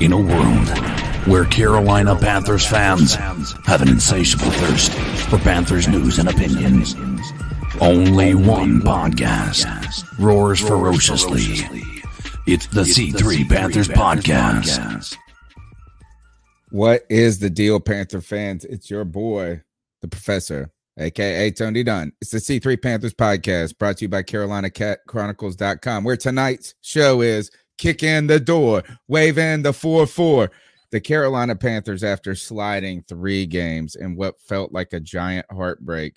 In a world where Carolina Panthers fans have an insatiable thirst for Panthers news and opinions, only one podcast roars ferociously. It's the C3 Panthers Podcast. What is the deal, Panther fans? It's your boy, the professor, aka Tony Dunn. It's the C3 Panthers Podcast brought to you by CarolinaCatChronicles.com, where tonight's show is kick in the door, wave in the 4 4. The Carolina Panthers, after sliding three games in what felt like a giant heartbreak,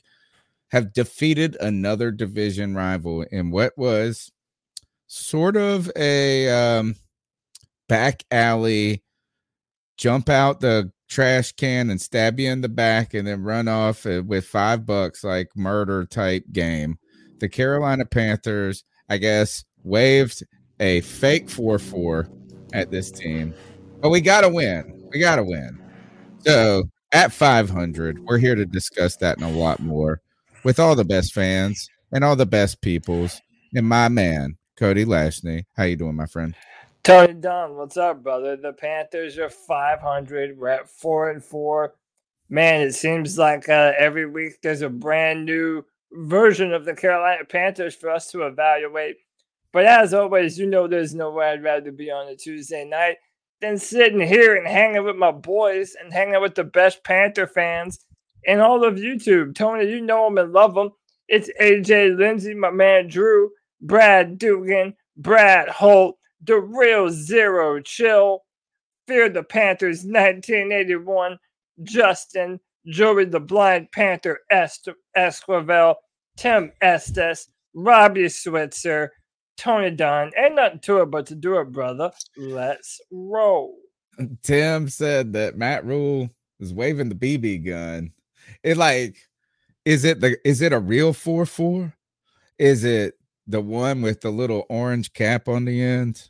have defeated another division rival in what was sort of a um, back alley jump out the trash can and stab you in the back and then run off uh, with five bucks like murder type game. The Carolina Panthers, I guess, waved a fake 4 4 at this team, but we got to win. We got to win. So at 500, we're here to discuss that and a lot more with all the best fans and all the best peoples and my man, Cody Lashney. How you doing, my friend? Tony Dunn, what's up, brother? The Panthers are 500. We're at four and four. Man, it seems like uh, every week there's a brand new version of the Carolina Panthers for us to evaluate. But as always, you know there's nowhere I'd rather be on a Tuesday night than sitting here and hanging with my boys and hanging with the best Panther fans in all of YouTube. Tony, you know them and love them. It's AJ Lindsay, my man Drew, Brad Dugan, Brad Holt, the real zero chill, Fear the Panthers 1981, Justin, Joey the Blind Panther Est- Esquivel, Tim Estes, Robbie Switzer, Tony Dunn. Ain't nothing to it but to do it, brother. Let's roll. Tim said that Matt Rhule is waving the BB gun. It like, is it the is it a real four four? Is it the one with the little orange cap on the end?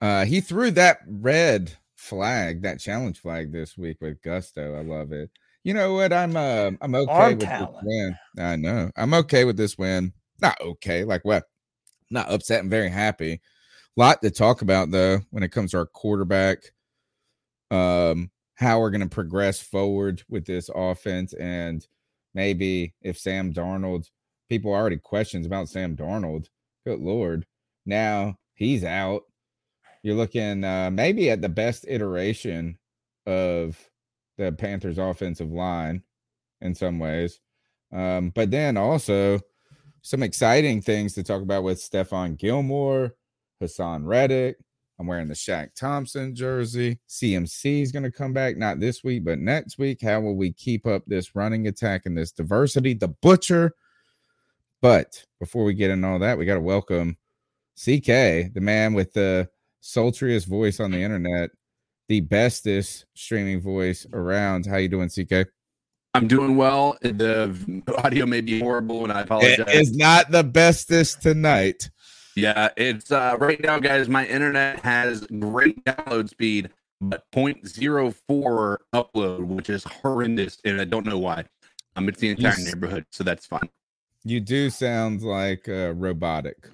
Uh, he threw that red flag, that challenge flag this week with gusto. I love it. You know what? I'm uh, I'm okay Arm with talent. this win. I know. I'm okay with this win. Not okay. Like what? Not upset. I'm very happy. A Lot to talk about though when it comes to our quarterback. Um, how we're going to progress forward with this offense, and maybe if Sam Darnold, people already questions about Sam Darnold. Good lord, now he's out. You're looking uh, maybe at the best iteration of the Panthers' offensive line in some ways, um, but then also some exciting things to talk about with Stephon Gilmore, Haason Reddick. I'm wearing the Shaq Thompson jersey. CMC is going to come back, not this week, but next week. How will we keep up this running attack and this diversity? The Butcher. But before we get into all that, we got to welcome CK, the man with the sultriest voice on the internet, the bestest streaming voice around. How you doing, CK? I'm doing well. The audio may be horrible, and I apologize. It is not the bestest tonight. Yeah, it's uh, right now, guys. My internet has great download speed, but 0.04 upload, which is horrendous, and I don't know why. Um, it's the entire s- neighborhood, so that's fine. You do sound like uh, robotic.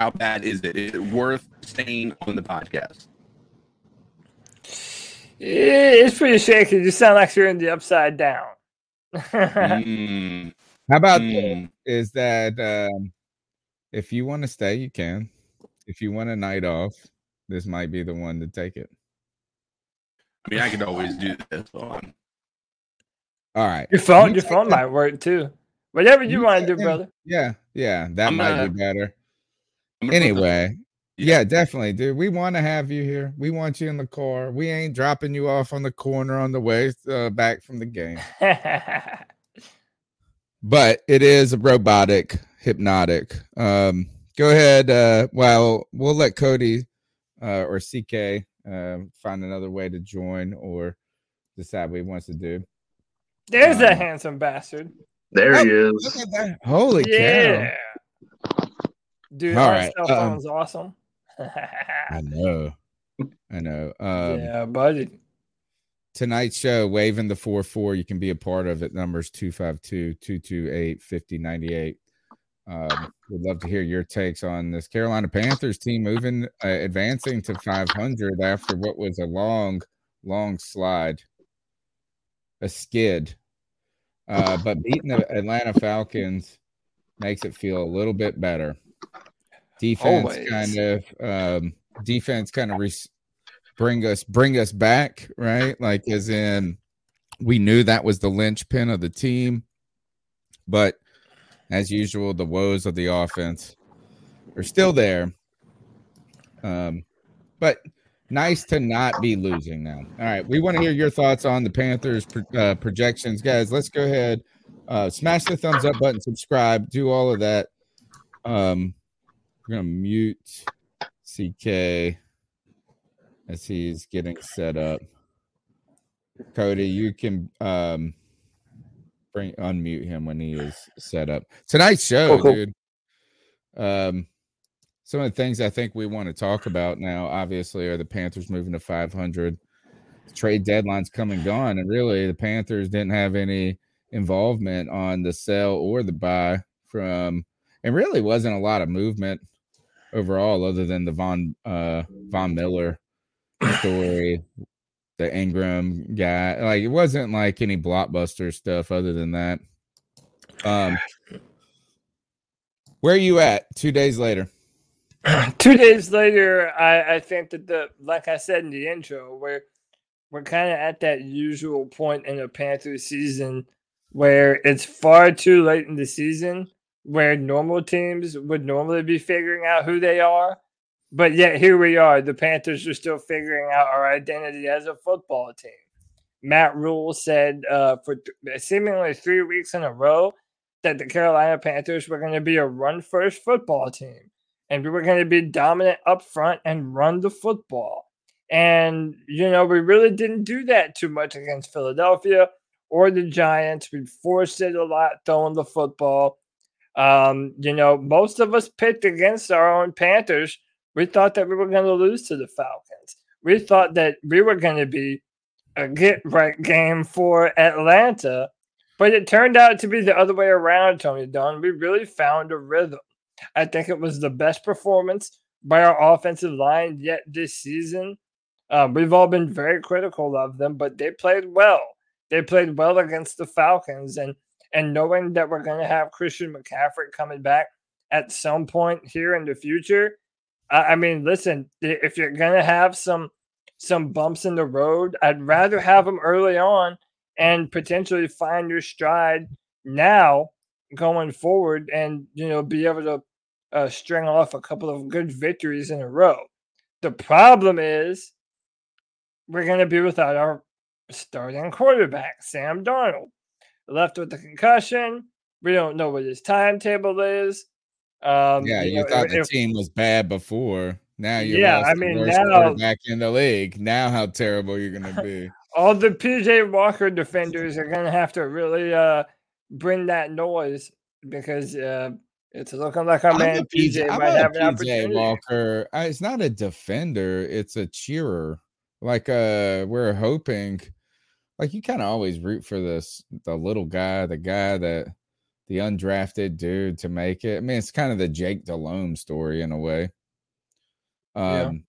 How bad is it? Is it worth staying on the podcast? It's pretty shaky. You sound like you're in the upside down. Mm, How about Mm. is that um, if you want to stay, you can. If you want a night off, this might be the one to take it. I mean, I could always do this on. All right. Your phone, You your phone that- might work too. Whatever you You want to do, brother. Yeah, yeah, that I'm might gonna- be better. Anyway, yeah, definitely, dude. We want to have you here. We want you in the car. We ain't dropping you off on the corner on the way uh, back from the game. But it is a robotic, hypnotic. Um, go ahead. Uh, well, we'll let Cody uh, or CK uh, find another way to join or decide what he wants to do. There's that Um, handsome bastard. There he Look is. at that! Holy cow! Dude, All our right, cell um, awesome. I know. I know. Um, yeah, buddy. tonight's show waving the 4-4 you can be a part of it numbers 252-228-5098 um, we'd love to hear your takes on this carolina panthers team moving uh, advancing to 500 after what was a long long slide a skid uh, but beating the atlanta falcons makes it feel a little bit better defense Always. kind of um, defense kind of res- bring us bring us back right? Like as in we knew that was the linchpin of the team but as usual the woes of the offense are still there. Um but nice to not be losing now. All right we want to hear your thoughts on the panthers uh, projections guys. Let's go ahead uh smash the thumbs up button subscribe do all of that. Um we're gonna mute ck as he's getting set up. Cody, you can um bring unmute him when he is set up. Tonight's show, Cool, cool. dude. Um some of the things I think we want to talk about now, obviously, are the Panthers moving to 500. Trade deadline's come and gone, and really, the Panthers didn't have any involvement on the sell or the buy from, and really wasn't a lot of movement overall, other than the Von uh, Von Miller story, the Ingram guy. Like it wasn't like any blockbuster stuff other than that. Um where are you at two days later? Two days later, I, I think that the like I said in the intro, we're we're kind of at that usual point in a Panther season where it's far too late in the season where normal teams would normally be figuring out who they are. But yet here we are. The Panthers are still figuring out our identity as a football team. Matt Rhule said uh, for th- seemingly three weeks in a row that the Carolina Panthers were going to be a run first football team and we were going to be dominant up front and run the football. And, you know, we really didn't do that too much against Philadelphia or the Giants. We forced it a lot throwing the football. Um, you know, most of us picked against our own Panthers. We thought that we were going to lose to the Falcons. We thought that we were going to be a get right game for Atlanta, but it turned out to be the other way around, Tony Dunn. We really found a rhythm. I think it was the best performance by our offensive line yet this season. Um, we've all been very critical of them, but they played well. They played well against the Falcons, and and knowing that we're going to have Christian McCaffrey coming back at some point here in the future, I, I mean, listen, if you're going to have some some bumps in the road, I'd rather have them early on and potentially find your stride now going forward, and you know be able to uh, string off a couple of good victories in a row. The problem is we're going to be without our starting quarterback, Sam Darnold. Left with the concussion. We don't know what his timetable is. Um, yeah, you know, thought the if- team was bad before. Now you're Yeah, I mean, now- quarterback in the league. Now how terrible you're gonna be. all the PJ Walker defenders are going to have to really uh, bring that noise because uh, it's looking like our I'm man PJ I'm might have an PJ opportunity. Walker. uh, It's not a defender. It's a cheerer. Like uh, we're hoping. Like you kind of always root for this the little guy, the guy that the undrafted dude to make it. I mean, it's kind of the Jake Delhomme story in a way. Yeah. Um.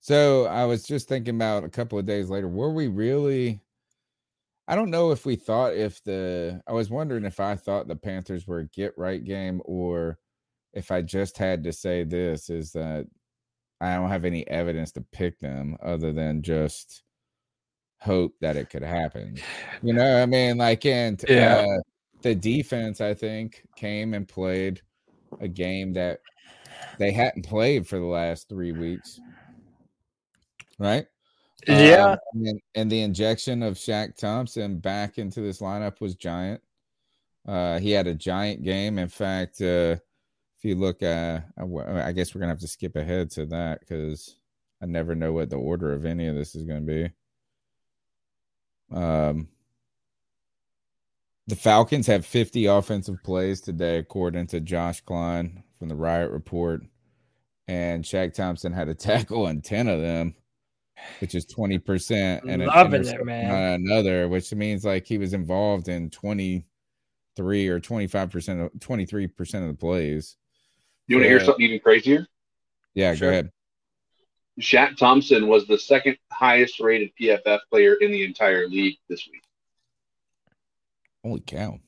So I was just thinking about a couple of days later. Were we really? I don't know if we thought if the I was wondering if I thought the Panthers were a get right game or if I just had to say this is that I don't have any evidence to pick them other than just hope that it could happen. You know, I mean, like, and Yeah. uh, the defense, I think, came and played a game that they hadn't played for the last three weeks, right? Yeah. Um, and, and the injection of Shaq Thompson back into this lineup was giant. Uh, he had a giant game. In fact, uh, if you look, uh, I guess we're gonna have to skip ahead to that because I never know what the order of any of this is gonna be. Um, the Falcons have 50 offensive plays today, according to Josh Klein from the Riot Report, and Shaq Thompson had a tackle on 10 of them, which is 20 percent, and an Loving it, man. on another, which means like he was involved in 23 or 25 percent of 23 percent of the plays. You want to hear something even crazier? Yeah, Sure. go ahead. Shaq Thompson was the second highest rated PFF player in the entire league this week. Holy cow!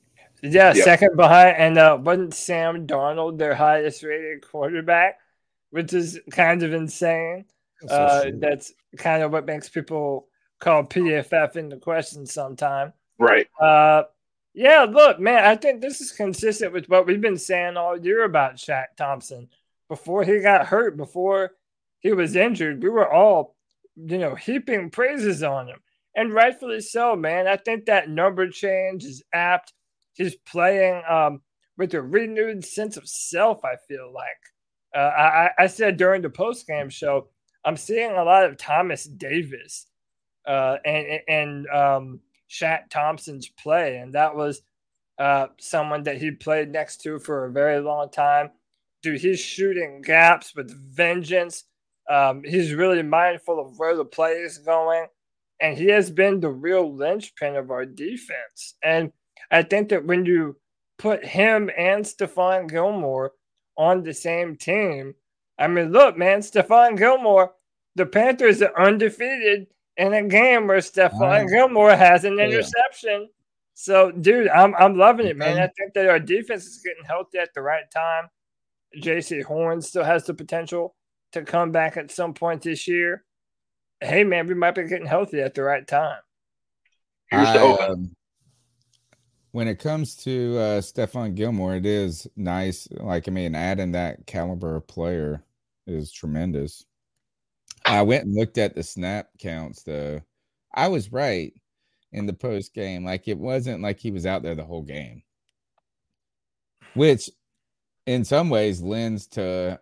Yeah, Yep. second behind, and uh, wasn't Sam Darnold their highest rated quarterback, which is kind of insane. That's Uh, short. that's kind of what makes people call PFF into question sometime. Right. Uh, yeah, look, man, I think this is consistent with what we've been saying all year about Shaq Thompson. Before he got hurt, before he was injured, we were all, you know, heaping praises on him. And rightfully so, man. I think that number change is apt. He's playing um, with a renewed sense of self, I feel like. Uh, I, I- said during the post game show, I'm seeing a lot of Thomas Davis uh, and and um, Shaq Thompson's play, and that was uh, someone that he played next to for a very long time. Dude, he's shooting gaps with vengeance. Um, he's really mindful of where the play is going, and he has been the real linchpin of our defense. And I think that when you put him and Stephon Gilmore on the same team, I mean, look, man, Stephon Gilmore, the Panthers are undefeated in a game where Stephon. Gilmore has an Yeah. interception. So, dude, I'm I'm loving it, man. I think that our defense is getting healthy at the right time. Jaycee Horn still has the potential to come back at some point this year. Hey, man, we might be getting healthy at the right time. Here's the open. um, when it comes to uh Stephon Gilmore, it is nice. Like, I mean, adding that caliber of player is tremendous. I went and looked at the snap counts though. I was right in the post game. Like it wasn't like he was out there the whole game. Which in some ways lends to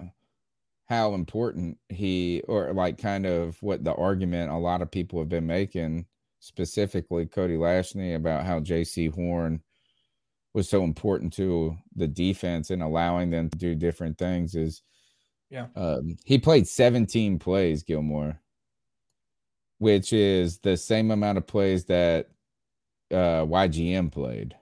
how important he or like kind of what the argument a lot of people have been making specifically Cody Lashney about how Jaycee Horn was so important to the defense and allowing them to do different things is Yeah. um, he played 17 plays Gilmore which is the same amount of plays that uh, YGM played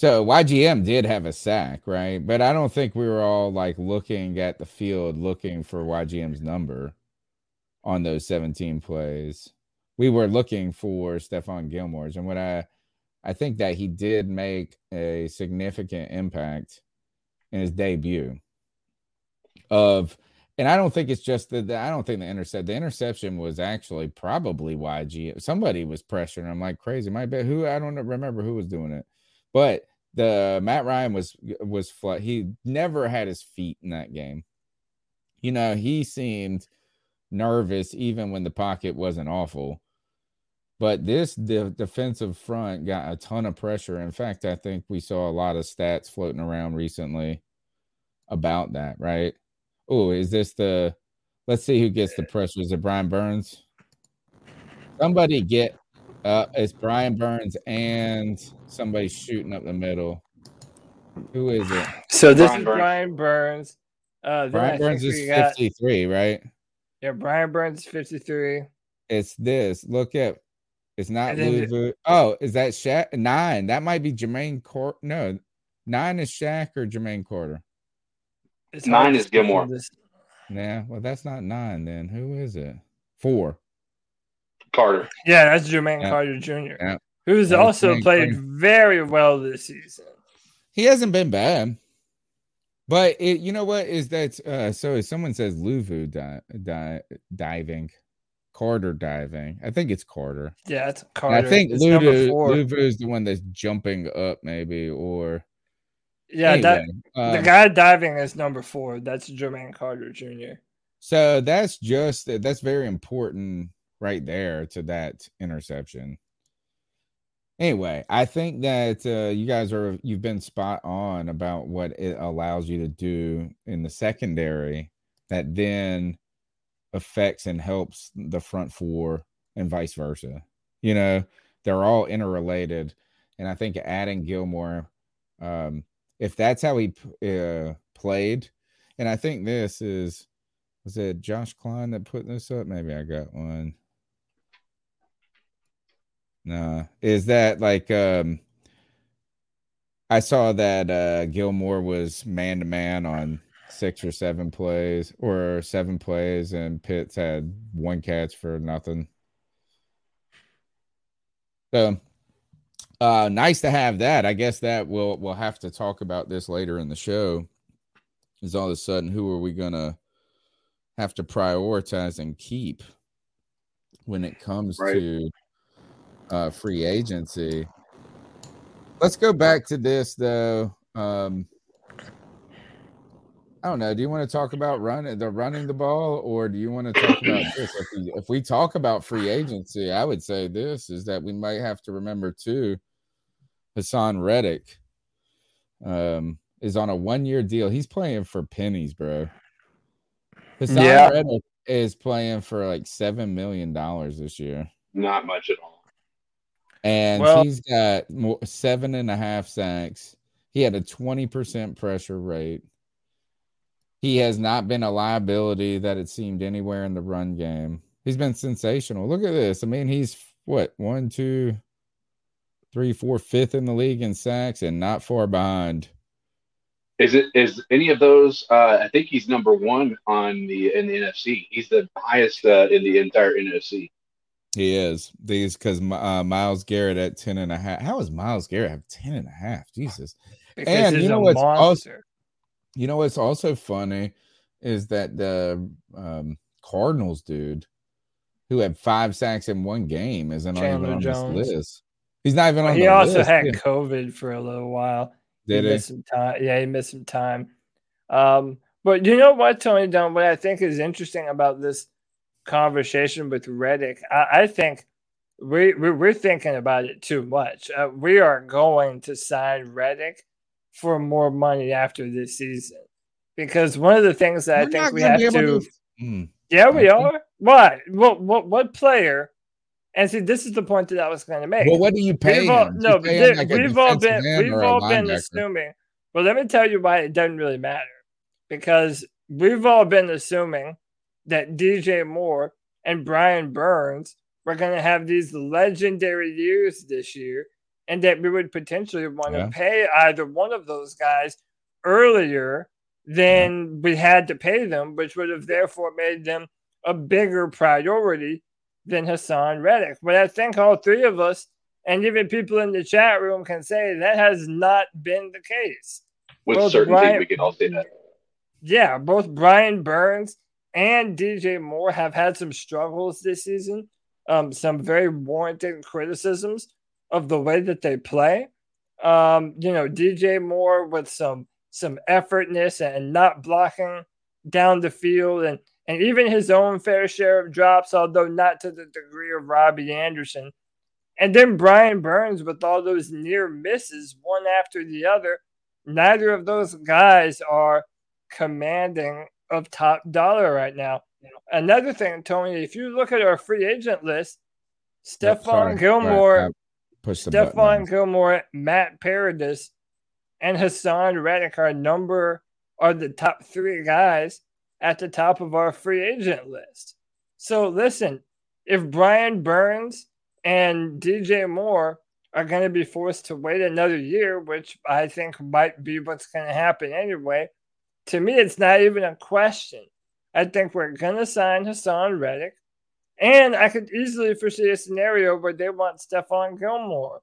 so YGM did have a sack right but I don't think we were all like looking at the field looking for YGM's number on those 17 plays we were looking for Stephon Gilmore's, and what I I think that he did make a significant impact in his debut. Of and I don't think it's just that I don't think the intercept the interception was actually probably YG. Somebody was pressuring him like crazy. Might be who I don't remember who was doing it, but the Matt Ryan was was flat. He never had his feet in that game. You know, he seemed nervous even when the pocket wasn't awful. But this the defensive front got a ton of pressure. In fact, I think we saw a lot of stats floating around recently about that, right? Oh, is this the let's see who gets the pressure? Is it Brian Burns? Somebody get uh it's Brian Burns and somebody shooting up the middle. Who is it? So this Brian is Burns. Brian Burns. Uh, Brian Burns we is got- 53, right? Yeah, Brian Burns, 53. It's this. Look at it's not And Louis the- Vu- Oh, is that Shaq? Nine. That might be Jermaine Court. No, nine is Shaq or Jermaine Carter. It's Nine is see from Gilmore. this- Yeah, well, that's not nine then. Who is it? Four. Carter. Yeah, that's Jermaine Yeah. Carter Jr., Yeah. who's That also Jermaine played Carter. very well this season. He hasn't been bad. But it, you know what is that? Uh, so if someone says Luvu di- di- diving, Carter diving. I think it's Carter. Yeah, it's And Carter. I think It's Luvu. Luvu is the one that's jumping up, maybe, or yeah, that anyway, the um, guy diving is number four. That's Jermaine Carter Jr. So that's just that's very important right there to that interception. Anyway, I think that uh, you guys are you've been spot on about what it allows you to do in the secondary that then affects and helps the front four and vice versa. You know, they're all interrelated, and I think adding Gilmore, um, if that's how he uh, played, and I think this is was it Josh Klein that put this up? Maybe I got one. No, is that like um I saw that uh Gilmore was man to man on six or seven plays or seven plays and Pitts had one catch for nothing. So uh nice to have that. I guess that we'll we'll have to talk about this later in the show. Is all of a sudden who are we gonna have to prioritize and keep when it comes Right. to uh, free agency. Let's go back to this though. Um, I don't know. Do you want to talk about running the running the ball, or do you want to talk about this? If we, if we talk about free agency, I would say this is that we might have to remember too. Haason Reddick um, is on a one year deal. He's playing for pennies, bro. Haason Yeah. Reddick is playing for like seven million dollars this year. Not much at all. And Well- he's got more, seven and a half sacks. He had a 20% pressure rate. He has not been a liability that it seemed anywhere in the run game. He's been sensational. Look at this. I mean, he's what one, two, three, four, fifth in the league in sacks and not far behind. Is it is any of those? Uh, I think he's number one on the in the NFC. He's the highest uh, in the entire NFC. He is. These because uh, Myles Garrett at 10 and a half. How is Myles Garrett have 10 and a half? Jesus. Because And you know what's also- You know what's also funny is that the um, Cardinals dude who had five sacks in one game isn't Chandler even on Jones. this list. He's not even Well, on he the also list. had Yeah. COVID for a little while. Did he he? missed some time. Yeah, he missed some time. Um, but you know what, Tony Dunn? What I think is interesting about this conversation with Reddick, I, I think we, we we're thinking about it too much. Uh, we are going to sign Reddick for more money after this season because one of the things that I We're think we gonna have to, Mm. yeah, we are. Why? What what what player? And see, this is the point that I was going to make. Well, what do you pay We've all, him? no, pay him there- like we've all been we've all been linebacker? assuming. Well, let me tell you why it doesn't really matter. Because we've all been assuming that DJ Moore and Brian Burns were going to have these legendary years this year, and that we would potentially want to Yeah. pay either one of those guys earlier than we had to pay them, which would have therefore made them a bigger priority than Haason Reddick. But I think all three of us, and even people in the chat room, can say that has not been the case. With Both certainty, Brian- we can all say that. Yeah, both Brian Burns and DJ Moore have had some struggles this season, um, some very warranted criticisms of the way that they play. Um, you know, DJ Moore with some some effortness and not blocking down the field and and even his own fair share of drops, although not to the degree of Robbie Anderson. And then Brian Burns with all those near misses, one after the other. Neither of those guys are commanding of top dollar right now. Another thing, Tony, if you look at our free agent list, Stephon. Gilmore, Right, I pushed the button Stephon. Gilmore, Matt Paradis, and Haason Reddick are number are the top three guys at the top of our free agent list. So listen, if Brian Burns and DJ Moore are going to be forced to wait another year, which I think might be what's going to happen anyway, to me, it's not even a question. I think we're going to sign Haason Reddick And I could easily foresee a scenario where they want Stephon Gilmore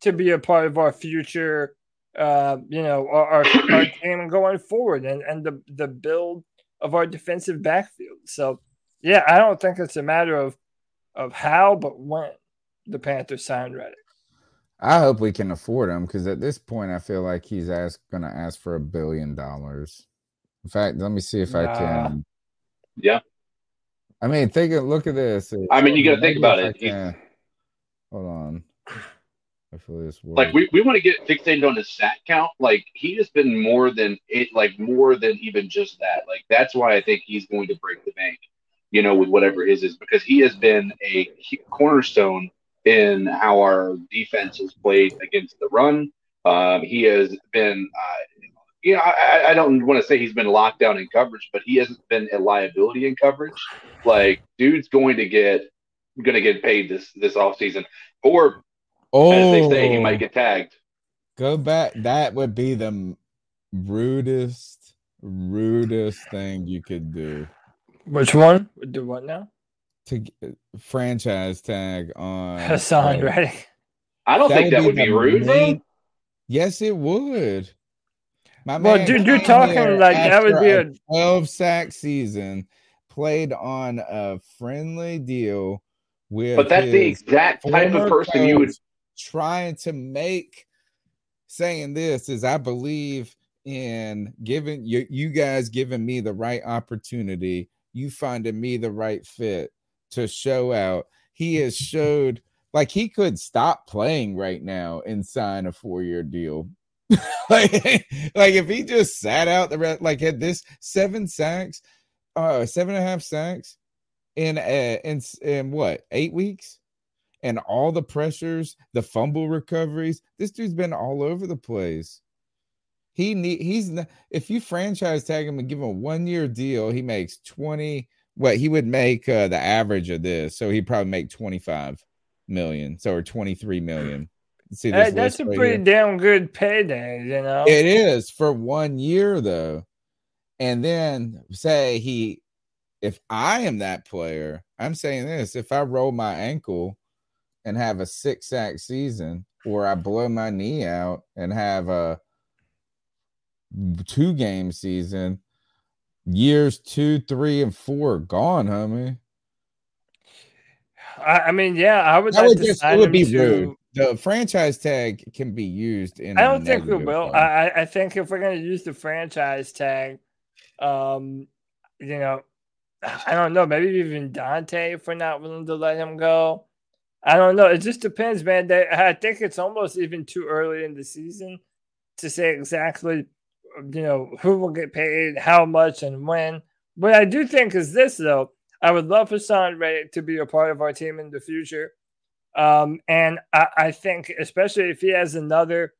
to be a part of our future, uh, you know, our, our, our team going forward and, and the, the build of our defensive backfield. So, yeah, I don't think it's a matter of of how, but when the Panthers sign Reddick. I hope we can afford him because at this point, I feel like he's ask, going to ask for a billion dollars. In fact, let me see if I can. Yeah. I mean, think of look at this. I mean, you got to think about it. Hold on. Hopefully this works. Like we, we want to get fixated on his sack count. Like he has been more than it, like more than even just that. Like that's why I think he's going to break the bank. You know, with whatever his is because he has been a cornerstone in how our defense has played against the run. Um, he has been, uh, you know, I, I don't want to say he's been locked down in coverage, but he hasn't been a liability in coverage. Like, dude's going to get going to get paid this this off season, or oh, as they say, he might get tagged. Go back. That would be the rudest, rudest thing you could do. Which one? Do what now? To uh, franchise tag on Haason Reddick. I don't that think that would be, rude, main... Yes, it would. My well, dude, you're talking like that would be a 12 sack season played on a friendly deal with. But that's the exact type of person you would trying to make. Saying this is, I believe in giving you, you guys giving me the right opportunity, you finding me the right fit to show out. He has showed like he could stop playing right now and sign a four year deal. like, like if he just sat out the rest, like had this seven sacks, uh, seven and a half sacks in uh, in in what eight weeks, and all the pressures, the fumble recoveries. This dude's been all over the place. He need he's if you franchise tag him and give him a one year deal, he makes twenty what he would make uh, the average of this. So he'd probably make 25 million. So or 23 million. See that, that's a pretty here. damn good payday, you know. It is for one year though. And then say he if I am that player, I'm saying this, if I roll my ankle and have a six sack season, or I blow my knee out and have a two game season, years two, three, and four gone, homie. I, I mean, yeah, I would. Like would just, it would be to... rude. The franchise tag can be used in. I don't think we will. I, I think if we're going to use the franchise tag, um, you know, I don't know. Maybe even Donte if we're not willing to let him go. I don't know. It just depends, man. They, I think it's almost even too early in the season to say exactly you know, who will get paid, how much, and when. What I do think is this, though. I would love for Son Reddick to be a part of our team in the future. Um, and I, I, think, especially if he has another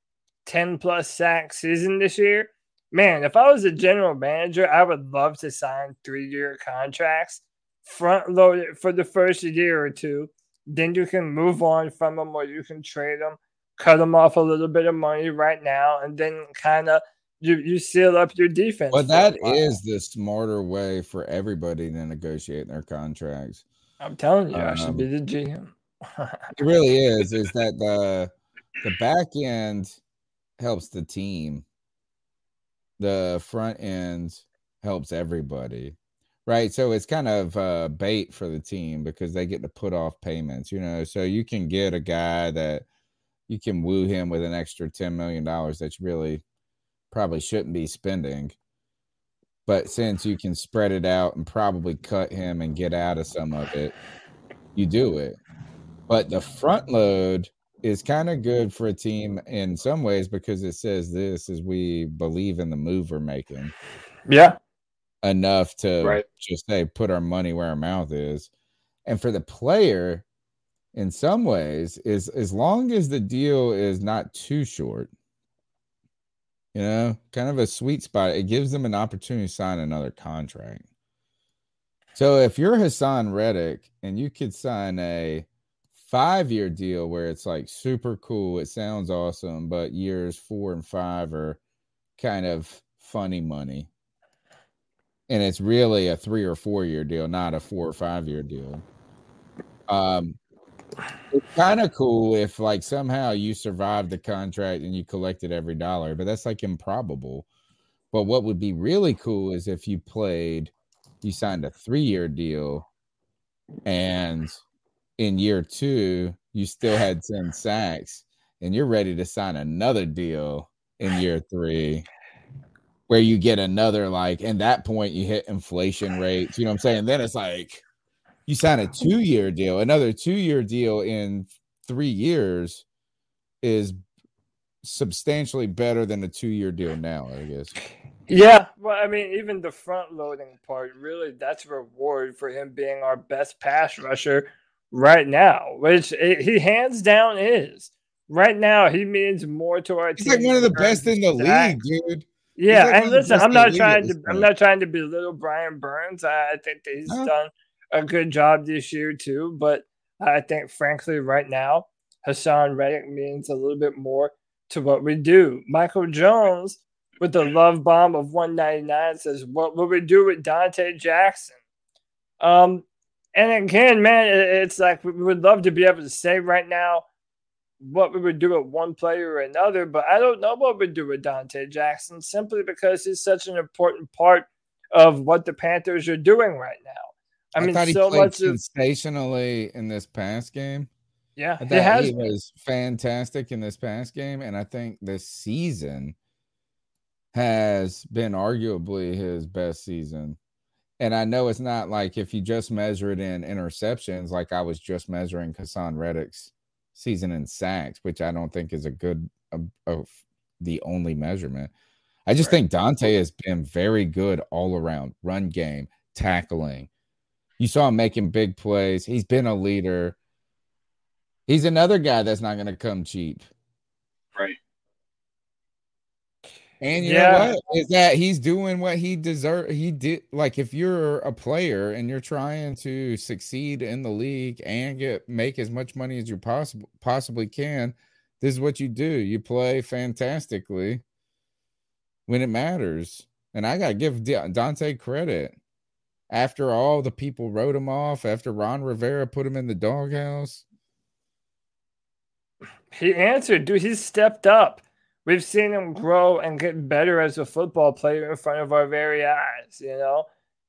10 plus sack season this year, man, if I was a general manager, I would love to sign three year contracts, front load it for the first year or two. Then you can move on from them or you can trade them, cut them off a little bit of money right now, and then kind of you you seal up your defense. But that is the smarter way for everybody to negotiate their contracts. I'm telling you, um, I should be the GM. it really is. Is that the the back end helps the team. The front end helps everybody. Right. So it's kind of uh, bait for the team because they get to put off payments, you know. So you can get a guy that you can woo him with an extra $10 million that you really probably shouldn't be spending. But since you can spread it out and probably cut him and get out of some of it, you do it. But the front load is kind of good for a team in some ways because it says this is we believe in the move we're making. Yeah. Enough to right. just say put our money where our mouth is. And for the player, in some ways, is as long as the deal is not too short, you know, kind of a sweet spot. It gives them an opportunity to sign another contract. So if you're Haason Reddick and you could sign a five year deal where it's like super cool, it sounds awesome, but years four and five are kind of funny money. And it's really a three or four year deal, not a four or five year deal. Um, it's kind of cool if like somehow you survived the contract and you collected every dollar, but that's like improbable. But what would be really cool is if you played, you signed a three year deal, and in year two, you still had 10 sacks, and you're ready to sign another deal in year three where you get another like and that point you hit inflation rates you know what i'm saying? Then it's like you sign a two year deal. Another two year deal in three years is substantially better than a two year deal now i guess. Yeah, well, I mean, even the front loading part, really, that's reward for him being our best pass rusher right now, which it, he hands down is. Right now, he means more to our he's team. like one of the best in the league dude Yeah, like and listen, I'm not trying to I'm not trying to belittle Brian Burns. I, I think that he's No. done a good job this year too, but I think frankly right now Haason Reddick means a little bit more to what we do. Michael Jones with the love bomb of 199 says, What would we do with Donte Jackson? Um, and again, man, it's like we would love to be able to say right now what we would do with one player or another, but I don't know what we'd do with Donte Jackson simply because he's such an important part of what the Panthers are doing right now. I, mean, thought he so much of in this past game yeah, I he thought has he been. was fantastic in this past game, and I think this season has been arguably his best season. And I know it's not like if you just measure it in interceptions, like I was just measuring Haason Reddick's season in sacks, which I don't think is a good of of the only measurement. I just think Donte has been very good all around run game, tackling. You saw him making big plays. He's been a leader. He's another guy that's not going to come cheap. Right. And you Yeah. know what? Is that he's doing what he deserve he did like if you're a player and you're trying to succeed in the league and get make as much money as you possible possibly can, this is what you do. You play fantastically when it matters. And I got to give Donte credit. After all the people wrote him off, after Ron Rivera put him in the doghouse, He answered, dude. he stepped up. We've seen him grow and get better as a football player in front of our very eyes, you know.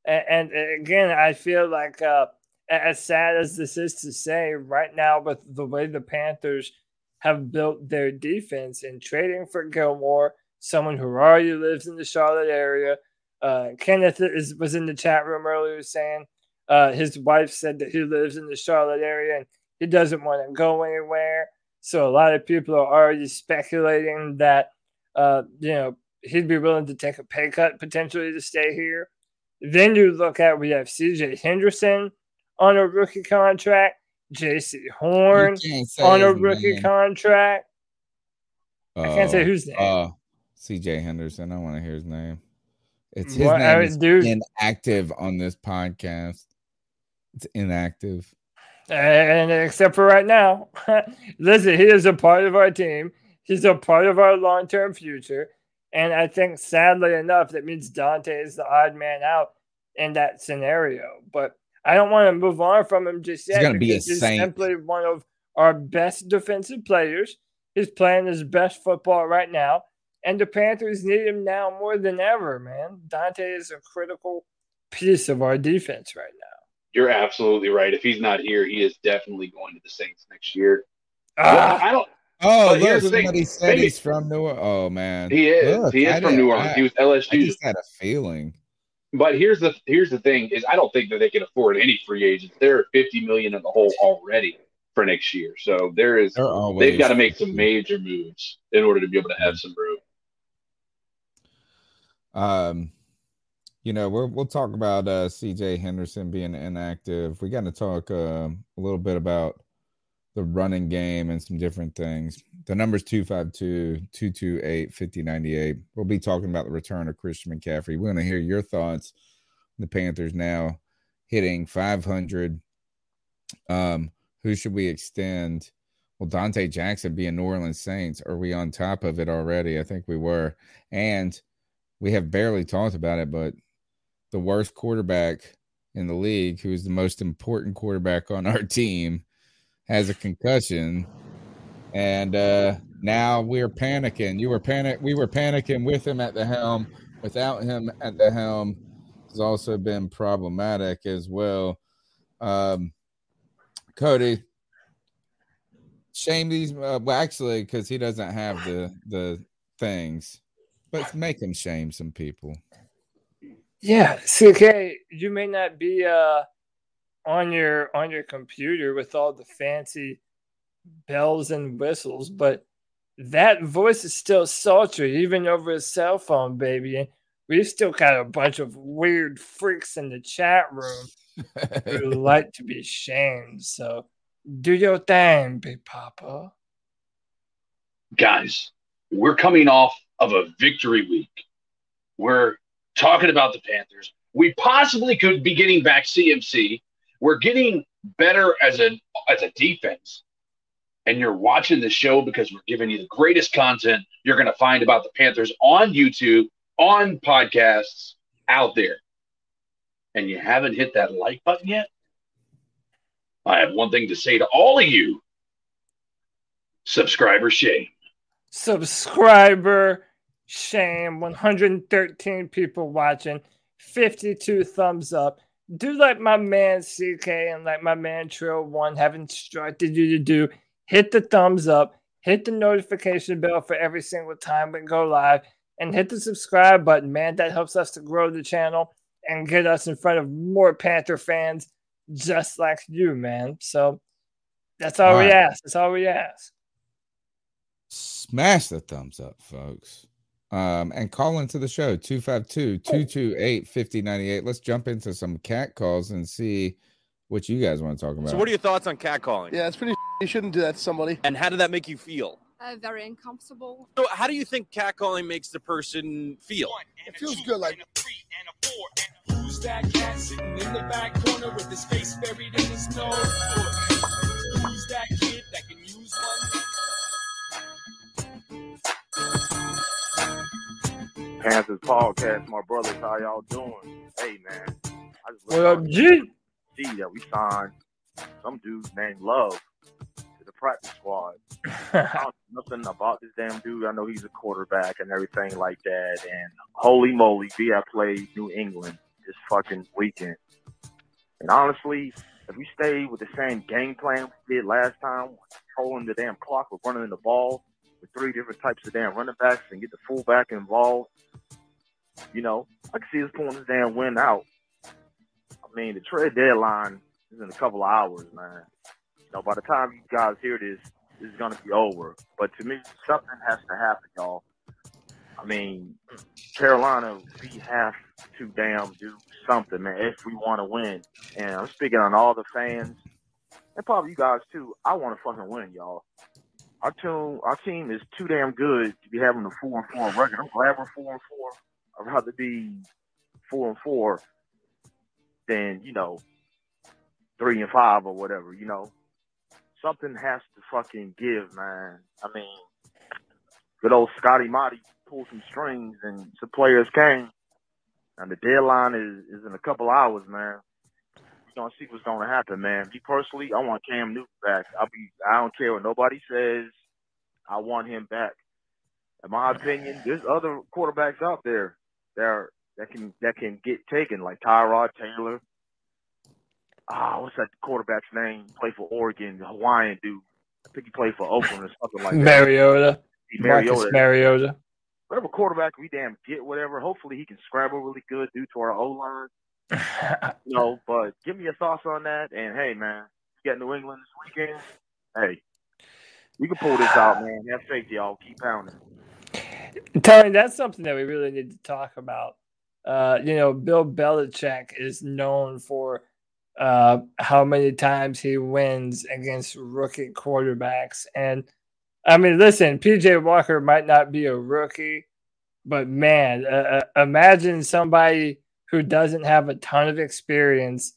And, and again, I feel like, uh, as sad as this is to say, right now with the way the Panthers have built their defense and trading for Gilmore, someone who already lives in the Charlotte area. Uh, Kenneth is, was in the chat room earlier saying uh, his wife said that he lives in the Charlotte area and he doesn't want to go anywhere. So a lot of people are already speculating that uh, you know he'd be willing to take a pay cut potentially to stay here. Then you look at we have CJ Henderson on a rookie contract, Jaycee Horn you can't say on a rookie name. contract. I can't say Uh, whose name. Uh, CJ Henderson. I want to hear his name. It's his What- I name mean, is dude. inactive on this podcast. It's inactive. And except for right now, listen, he is a part of our team. He's a part of our long term future. And I think, sadly enough, that means Donte is the odd man out in that scenario. But I don't want to move on from him just yet. He's gonna be a he's saint. simply one of our best defensive players. He's playing his best football right now. And the Panthers need him now more than ever, man. Donte is a critical piece of our defense right now. You're absolutely right. If he's not here, he is definitely going to the Saints next year. Ah, I don't. Oh, look, here's somebody said Maybe- he's from New Orleans. Oh man, He is. Look, he is I from New Orleans. I- he was LSU. I just had a feeling. But here's the here's the thing is I don't think that they can afford any free agents. They're 50 million in the hole already for next year. So there is they've got to make some major moves in order to be able to have some room. Um, you know, we'll we'll talk about uh CJ Henderson being inactive. We got to talk uh, a little bit about the running game and some different things. The number's 252 228 5098. We'll be talking about the return of Christian McCaffrey. We want to hear your thoughts. The Panthers now hitting 500. Um, who should we extend? Well, Donte Jackson being New Orleans Saints? Are we on top of it already? I think we were. And we have barely talked about it, but the worst quarterback in the league, who is the most important quarterback on our team, has a concussion. And uh, now we're panicking. You were panic. We were panicking with him at the helm. Without him at the helm, has also been problematic as well. Um, Cody, shame these. Uh, well, actually, because he doesn't have the the things, but make him shame some people. Yeah, CK, you may not be uh on your on your computer with all the fancy bells and whistles, but that voice is still sultry, even over a cell phone, baby. And we've still got a bunch of weird freaks in the chat room who like to be shamed. So do your thing, Big Papa. Guys, we're coming off of a victory week. We're talking about the Panthers. We possibly could be getting back CMC. We're getting better as a as a defense. And you're watching the show because we're giving you the greatest content you're going to find about the Panthers on YouTube, on podcasts, out there. And you haven't hit that like button yet? I have one thing to say to all of you subscriber shame. Subscriber shame. 113 people watching, 52 thumbs up. Do like my man CK and like my man Trill One have instructed you to do. Hit the thumbs up, hit the notification bell for every single time we go live, and hit the subscribe button, man. That helps us to grow the channel and get us in front of more Panther fans just like you, man. So that's all, All we right. ask. That's all we ask. Smash the thumbs up, folks. Um, and call into the show 252 228 5098. Let's jump into some cat calls and see what you guys want to talk about. So, what are your thoughts on catcalling? Yeah, it's pretty. You shouldn't do that to somebody. And how did that make you feel? Uh, very uncomfortable. So, how do you think catcalling makes the person feel? It feels good. Like Who's that cat sitting in the back corner with his face buried in his nose? Who's that kid that can use one? Panthers podcast, my brothers, how y'all doing? Hey man, I just What up, G? see that we signed some dude named Love to the practice squad. I don't know nothing about this damn dude. I know he's a quarterback and everything like that. And holy moly, we have played New England this fucking weekend. And honestly, if we stay with the same game plan we did last time, controlling the damn clock, with running the ball with three different types of damn running backs and get the fullback involved, you know, I can see us pulling this damn win out. I mean, the trade deadline is in a couple of hours, man. You know, by the time you guys hear this, this is gonna be over. But to me, something has to happen, y'all. I mean, Carolina, we have to damn do something, man, if we want to win. And I'm speaking on all the fans, and probably you guys too. I want to fucking win, y'all. Our team, our team is too damn good to be having a four and four record. I'm glad we're four and four. I'd rather be four and four than you know three and five or whatever. You know, something has to fucking give, man. I mean, good old Scotty Motti pulled some strings and some players came. And the deadline is, is in a couple hours, man. We're gonna see what's gonna happen, man. Me personally, I want Cam Newton back. I'll be I don't care what nobody says. I want him back. In my opinion, there's other quarterbacks out there that are, that can that can get taken, like Tyrod Taylor. Ah, what's that quarterback's name? Play for Oregon, the Hawaiian dude. I think he played for Oakland or something like that. Mariota. Mariota. Mariota. Whatever quarterback we damn get, whatever. Hopefully he can scramble really good due to our O line. Know, but give me your thoughts on that. And hey, man, you got New England this weekend. Hey, we can pull this out, man. Have faith, y'all. Keep pounding. Tony, that's something that we really need to talk about. Uh, you know, Bill Belichick is known for uh, how many times he wins against rookie quarterbacks. And I mean, listen, PJ Walker might not be a rookie, but man, uh, uh, imagine somebody who doesn't have a ton of experience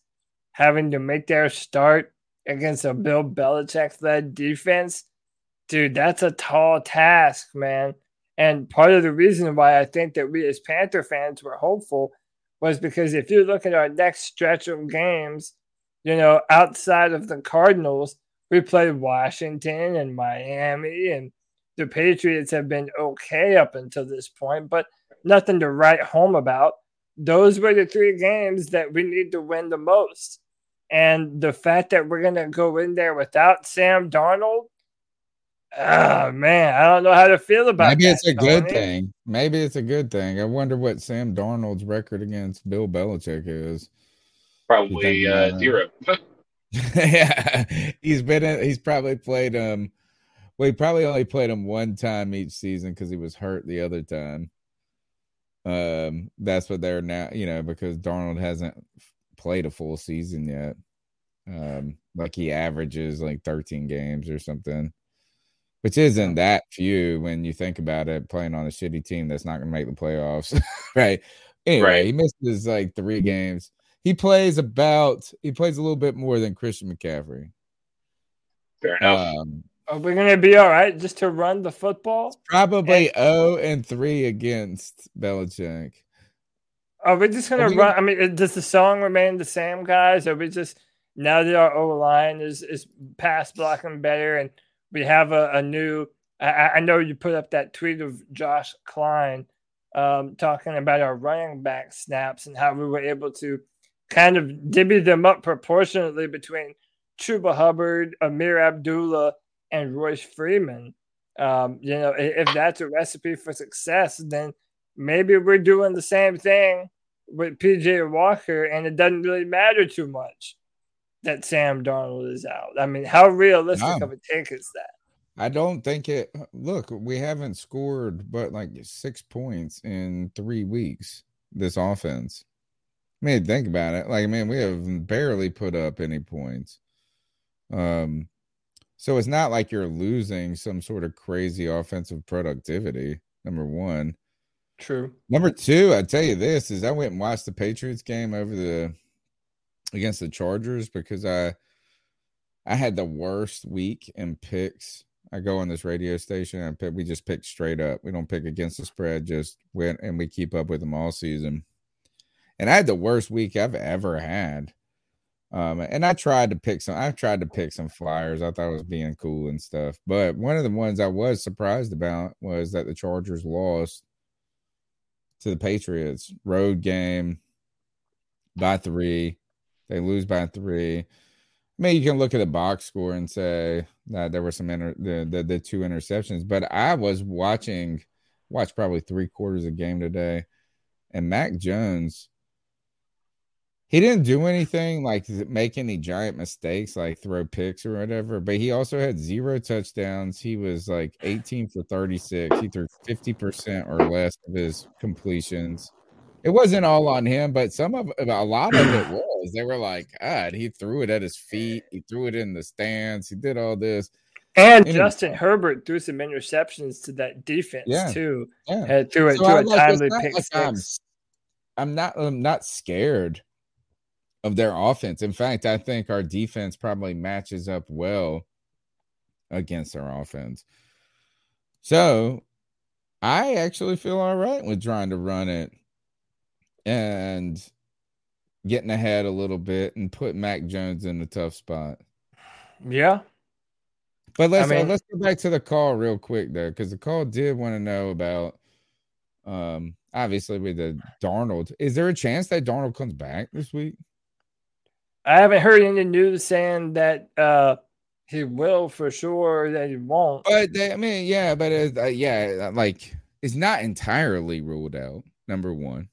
having to make their start against a Bill Belichick led defense. Dude, that's a tall task, man. And part of the reason why I think that we as Panther fans were hopeful was because if you look at our next stretch of games, you know, outside of the Cardinals, we played Washington and Miami, and the Patriots have been okay up until this point, but nothing to write home about. Those were the three games that we need to win the most. And the fact that we're going to go in there without Sam Darnold, oh man, I don't know how to feel about it. Maybe that, it's a good Tony. thing. Maybe it's a good thing. I wonder what Sam Darnold's record against Bill Belichick is. Probably uh, uh, zero. yeah, he's been. In, he's probably played him. Well, he probably only played him one time each season because he was hurt the other time. Um, that's what they're now. You know, because Darnold hasn't played a full season yet. Um, like he averages like 13 games or something, which isn't that few when you think about it. Playing on a shitty team that's not going to make the playoffs, right? Anyway, Right. he misses like three games. He plays about. He plays a little bit more than Christian McCaffrey. Fair enough. Um, Are we going to be all right just to run the football? probably 0 and 3 against Belichick. Are we just going Are to we run? gonna- I mean, does the song remain the same, guys? Are we just now that our O line is is pass blocking better, and we have a, a new? I- I, I know you put up that tweet of Josh Klein um, talking about our running back snaps and how we were able to kind of divvy them up proportionately between Chuba Hubbard, Ameer Abdullah, and Royce Freeman. Um, you know, i- if that's a recipe for success, then maybe we're doing the same thing with PJ Walker, and it doesn't really matter too much that Sam Darnold is out. I mean, how realistic No. of a take is that? I don't think it. Look, we haven't scored but like six points in three weeks. This offense. I mean, think about it. Like, man, we have barely put up any points. Um, so it's not like you're losing some sort of crazy offensive productivity. Number one. True. Number two, I tell you this is I went and watched the Patriots game over the against the Chargers because I I had the worst week in picks. I go on this radio station and pick, we just pick straight up. We don't pick against the spread, just went and we keep up with them all season. And I had the worst week I've ever had. Um, and I tried to pick some. I tried to pick some flyers. I thought it was being cool and stuff. But one of the ones I was surprised about was that the Chargers lost to the Patriots. Road game by three. They lose by three. I mean, you can look at the box score and say that there were some inter- the, the the two interceptions, but I was watching, watched probably three quarters of the game today, and Mac Jones, he didn't do anything like make any giant mistakes, like throw picks or whatever. But he also had zero touchdowns. He was like 18 for 36. He threw 50 percent or less of his completions. It wasn't all on him, but some of a lot of it was. They were like, God, he threw it at his feet. He threw it in the stands. He did all this. And Anyway. Justin Herbert threw some interceptions to that defense Yeah. too. Yeah. Threw it So a like, timely pick like I'm. I'm not I'm not scared of their offense. In fact, I think our defense probably matches up well against their offense. So I actually feel all right with trying to run it and getting ahead a little bit and put Mac Jones in a tough spot. Yeah. But let's uh, mean- let's go back to the call real quick though, because the call did want to know about um obviously with the Darnold. Is there a chance that Darnold comes back this week? I haven't heard any news saying that uh, he will for sure, that he won't. But they, I mean, yeah, but it, uh, yeah, like it's not entirely ruled out. Number one,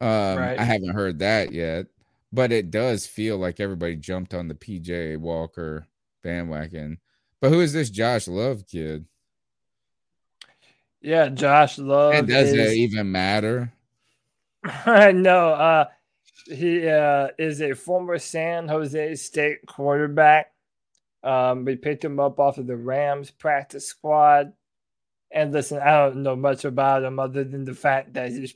um, Right. I haven't heard that yet, but it does feel like everybody jumped on the PJ Walker bandwagon. But who is this Josh Love kid? Yeah, Josh Love. And does is, it even matter? no, uh, he uh, is a former San Jose State quarterback. Um, we picked him up off of the Rams practice squad. And listen, I don't know much about him other than the fact that he's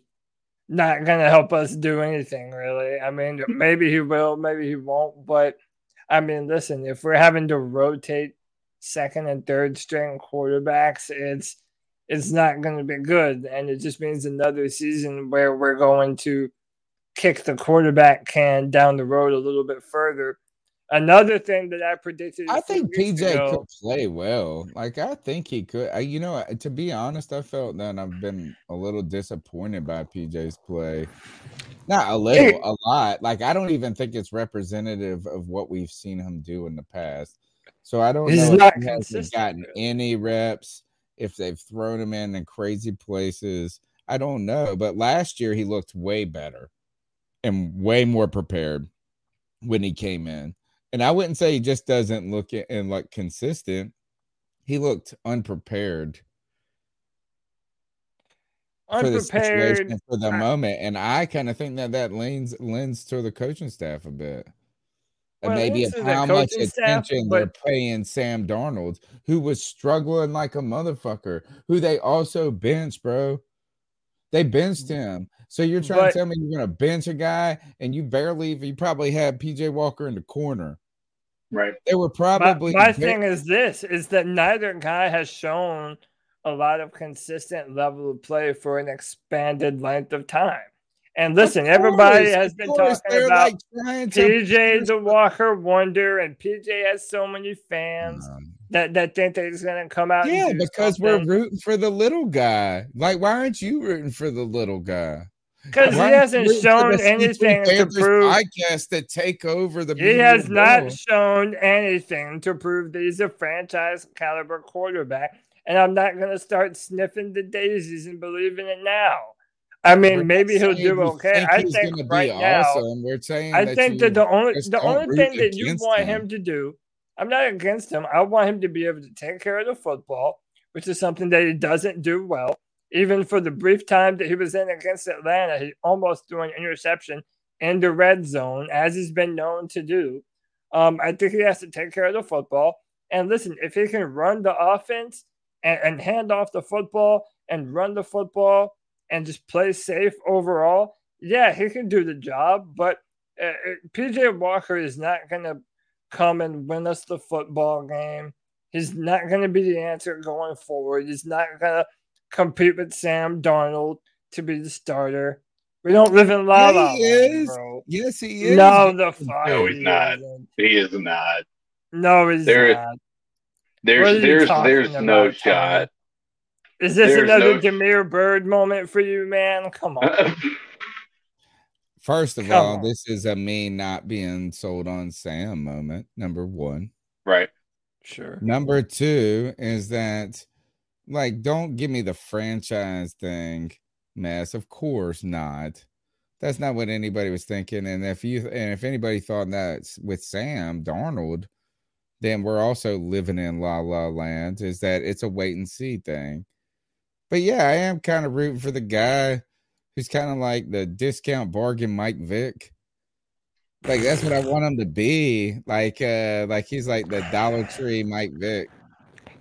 not going to help us do anything, really. I mean, maybe he will, maybe he won't. But I mean, listen, if we're having to rotate second and third string quarterbacks, it's it's not going to be good. And it just means another season where we're going to kick the quarterback can down the road a little bit further. Another thing that I predicted. I think PJ ago- could play well. Like I think he could. I, you know, to be honest, I felt that I've been a little disappointed by PJ's play. Not a little, a lot. Like I don't even think it's representative of what we've seen him do in the past. So I don't He's know not if he hasn't gotten any reps, if they've thrown him in in crazy places. I don't know. But last year he looked way better and way more prepared when he came in. And I wouldn't say he just doesn't look a- and look consistent. He looked unprepared for the unprepared. situation for the moment, and I kind of think that that lends lends to the coaching staff a bit. And Well, it maybe leans of how much coaching staff, attention they're paying Sam Darnold, who was struggling like a motherfucker, who they also benched, bro. They benched mm. him. So you're trying But- to tell me you're gonna bench a guy and you barely you probably had PJ Walker in the corner. Right. They were probably my ba- thing is this: is that neither guy has shown a lot of consistent level of play for an expanded length of time. And listen, everybody has been course, talking about like, to PJ the Walker Wonder, and PJ has so many fans that, that think that he's going to come out. Yeah, because we're rooting for the little guy. Like, why aren't you rooting for the little guy? 'Cause he Why aren't you hasn't shown anything to prove- podcast to take over the. He has not shown anything to prove that he's a franchise caliber quarterback. And I'm not going to start sniffing the daisies and believing it now. I We're mean, maybe he'll do okay. think I think right now, awesome. We're saying I that think that the only the only thing that you want him. him to do, I'm not against him. I want him to be able to take care of the football, which is something that he doesn't do well. Even for the brief time that he was in against Atlanta, he almost threw an interception in the red zone, as he's been known to do. Um, I think he has to take care of the football. And listen, if he can run the offense and, and hand off the football and run the football and just play safe overall, yeah, he can do the job. But uh, uh, PJ Walker is not going to come and win us the football game. He's not going to be the answer going forward. He's not going to compete with Sam Darnold to be the starter. We don't live in La La he Land, is. bro. Yes, he is. No, the fuck. No, he's he not. isn't. He is not. No, he's There- not. What There's there's talking there's no about, shot. Is this There's another no- Demir Bird moment for you, man? Come on. First of Come all, on. this is a me not being sold on Sam moment. Number one. Right. Sure. Number two is that, like, don't give me the franchise thing mess. Of course not. That's not what anybody was thinking. And if you and if anybody thought that with Sam Darnold, then we're also living in La La Land. Is that it's a wait and see thing. But yeah, I am kind of rooting for the guy who's kind of like the discount bargain Mike Vick. Like that's what I want him to be. Like uh like he's like the Dollar Tree Mike Vick.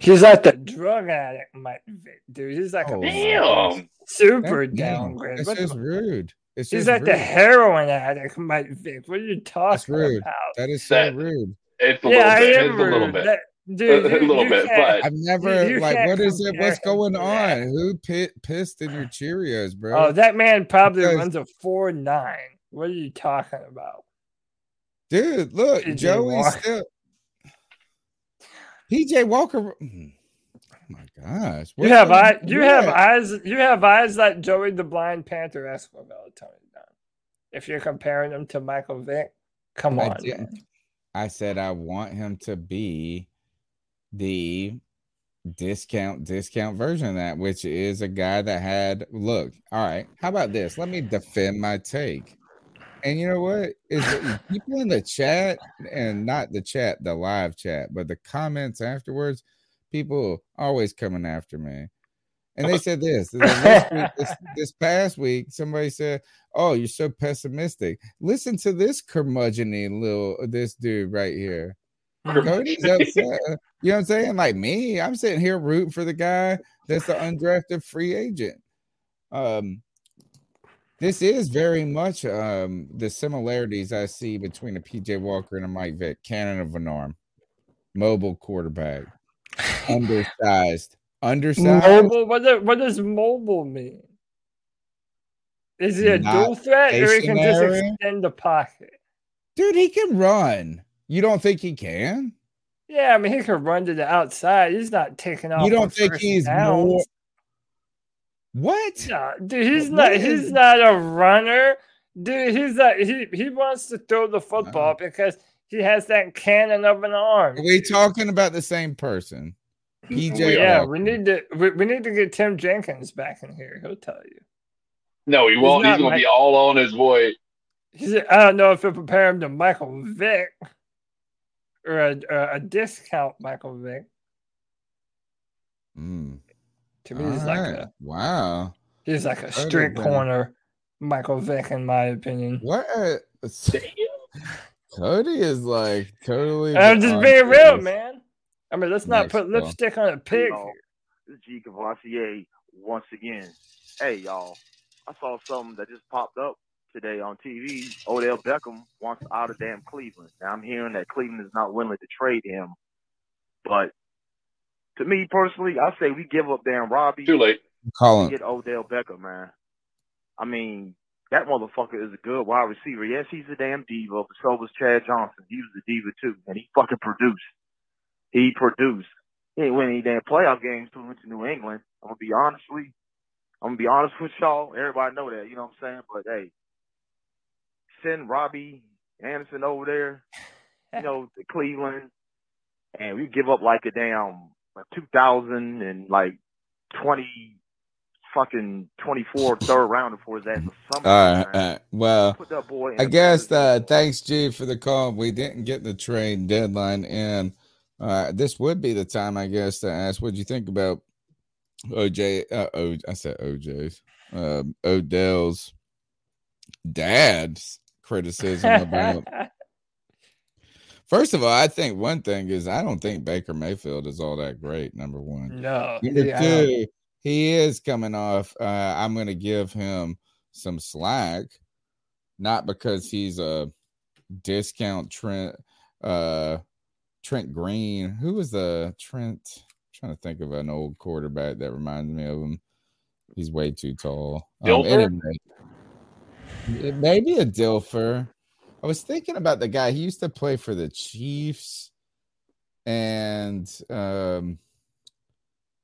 He's like the drug addict, Mike Vick, dude. He's like Oh, a Damn. super That- damn, downgrade. That's What just rude. It's He's just like the heroin addict, Mike Vick. What are you That's talking rude. about? That is so That- rude. It's a yeah, little I bit. am It's a little bit. That, dude, A- a you- little you bit, but- I've never you like what is it? What's going on? Who pit, pissed in your Cheerios, bro? Oh, that man probably Because- runs a four nine. What are you talking about? Dude, look, PJ Joey's still PJ Walker. mm, Oh my gosh. You have going eye, on you have eyes, you have eyes like Joey the Blind Panther Esquivel, Tony Dunn. If you're comparing him to Michael Vick, come I on, didn't. I said I want him to be the discount discount version of that, which is a guy that had look. All right, how about this? Let me defend my take. And you know what? Is people in the chat and not the chat, the live chat, but the comments afterwards, people always coming after me. And they said this, this, week, this this past week, somebody said, Oh, you're so pessimistic. Listen to this curmudgeony little this dude right here. Cody's upset. You know what I'm saying? Like me, I'm sitting here rooting for the guy that's the undrafted free agent. Um, this is very much um the similarities I see between a PJ Walker and a Mike Vick, cannon of an arm, mobile quarterback, undersized, Undersized. Mobile? What, do- what does mobile mean? Is he a Not dual threat or he can just extend the pocket? Dude, he can run. You don't think he can? Yeah, I mean, he could run to the outside. He's not taking off. You don't think he's downs. more what? No, dude, he's What not. is- He's not a runner, dude. He's not. He he wants to throw the football because he has that cannon of an arm. Are we talking about the same person? PJ. yeah, Walker. we need to. We, we need to get Tim Jenkins back in here. He'll tell you. No, he won't. He's, not gonna my- be all on his boy. He's. I don't know if he'll compare him to Michael Vick or a a, a discount Michael Vick. Mm. To me, he's like Alright. a wow. he's like a Okay, street then. corner Michael Vick, in my opinion. What? a- Cody is like totally. I'm just being real, this. man. I mean, let's not Next put lipstick on a pig. Y'all, This G Cavassier once again. Hey y'all, I saw something that just popped up today on TV. Odell Beckham wants out of damn Cleveland. Now I'm hearing that Cleveland is not willing to trade him, but to me personally, I say we give up damn Robbie. Too late. Call and him. get Odell Beckham, man. I mean, that motherfucker is a good wide receiver. Yes, he's a damn diva, but so was Chad Johnson. He was a diva too, and he fucking produced. He produced. He ain't win any damn playoff games till we went to New England. I'm gonna be honestly, I'm gonna be honest with y'all. Everybody know that, you know what I'm saying? But hey, send Robbie Anderson over there, you know, to Cleveland, and we give up like a damn like 2000 and like 20 fucking 24 third rounder for his ass or something. All right, man. all right. Well, Put that boy in I guess better uh, thanks, G, for the call. We didn't get the trade deadline in. Uh, this would be the time, I guess, to ask what do you think about OJ. Uh, o, I said OJ's. Um, Odell's dad's criticism about. First of all, I think one thing is I don't think Baker Mayfield is all that great. Number one. no, Number yeah, two, he is coming off. Uh, I'm going to give him some slack, not because he's a discount Trent. Uh, Trent Green, who was the Trent? trying to think of an old quarterback that reminds me of him. He's way too tall. Um, anyway, maybe a Dilfer. I was thinking about the guy. He used to play for the Chiefs, and um,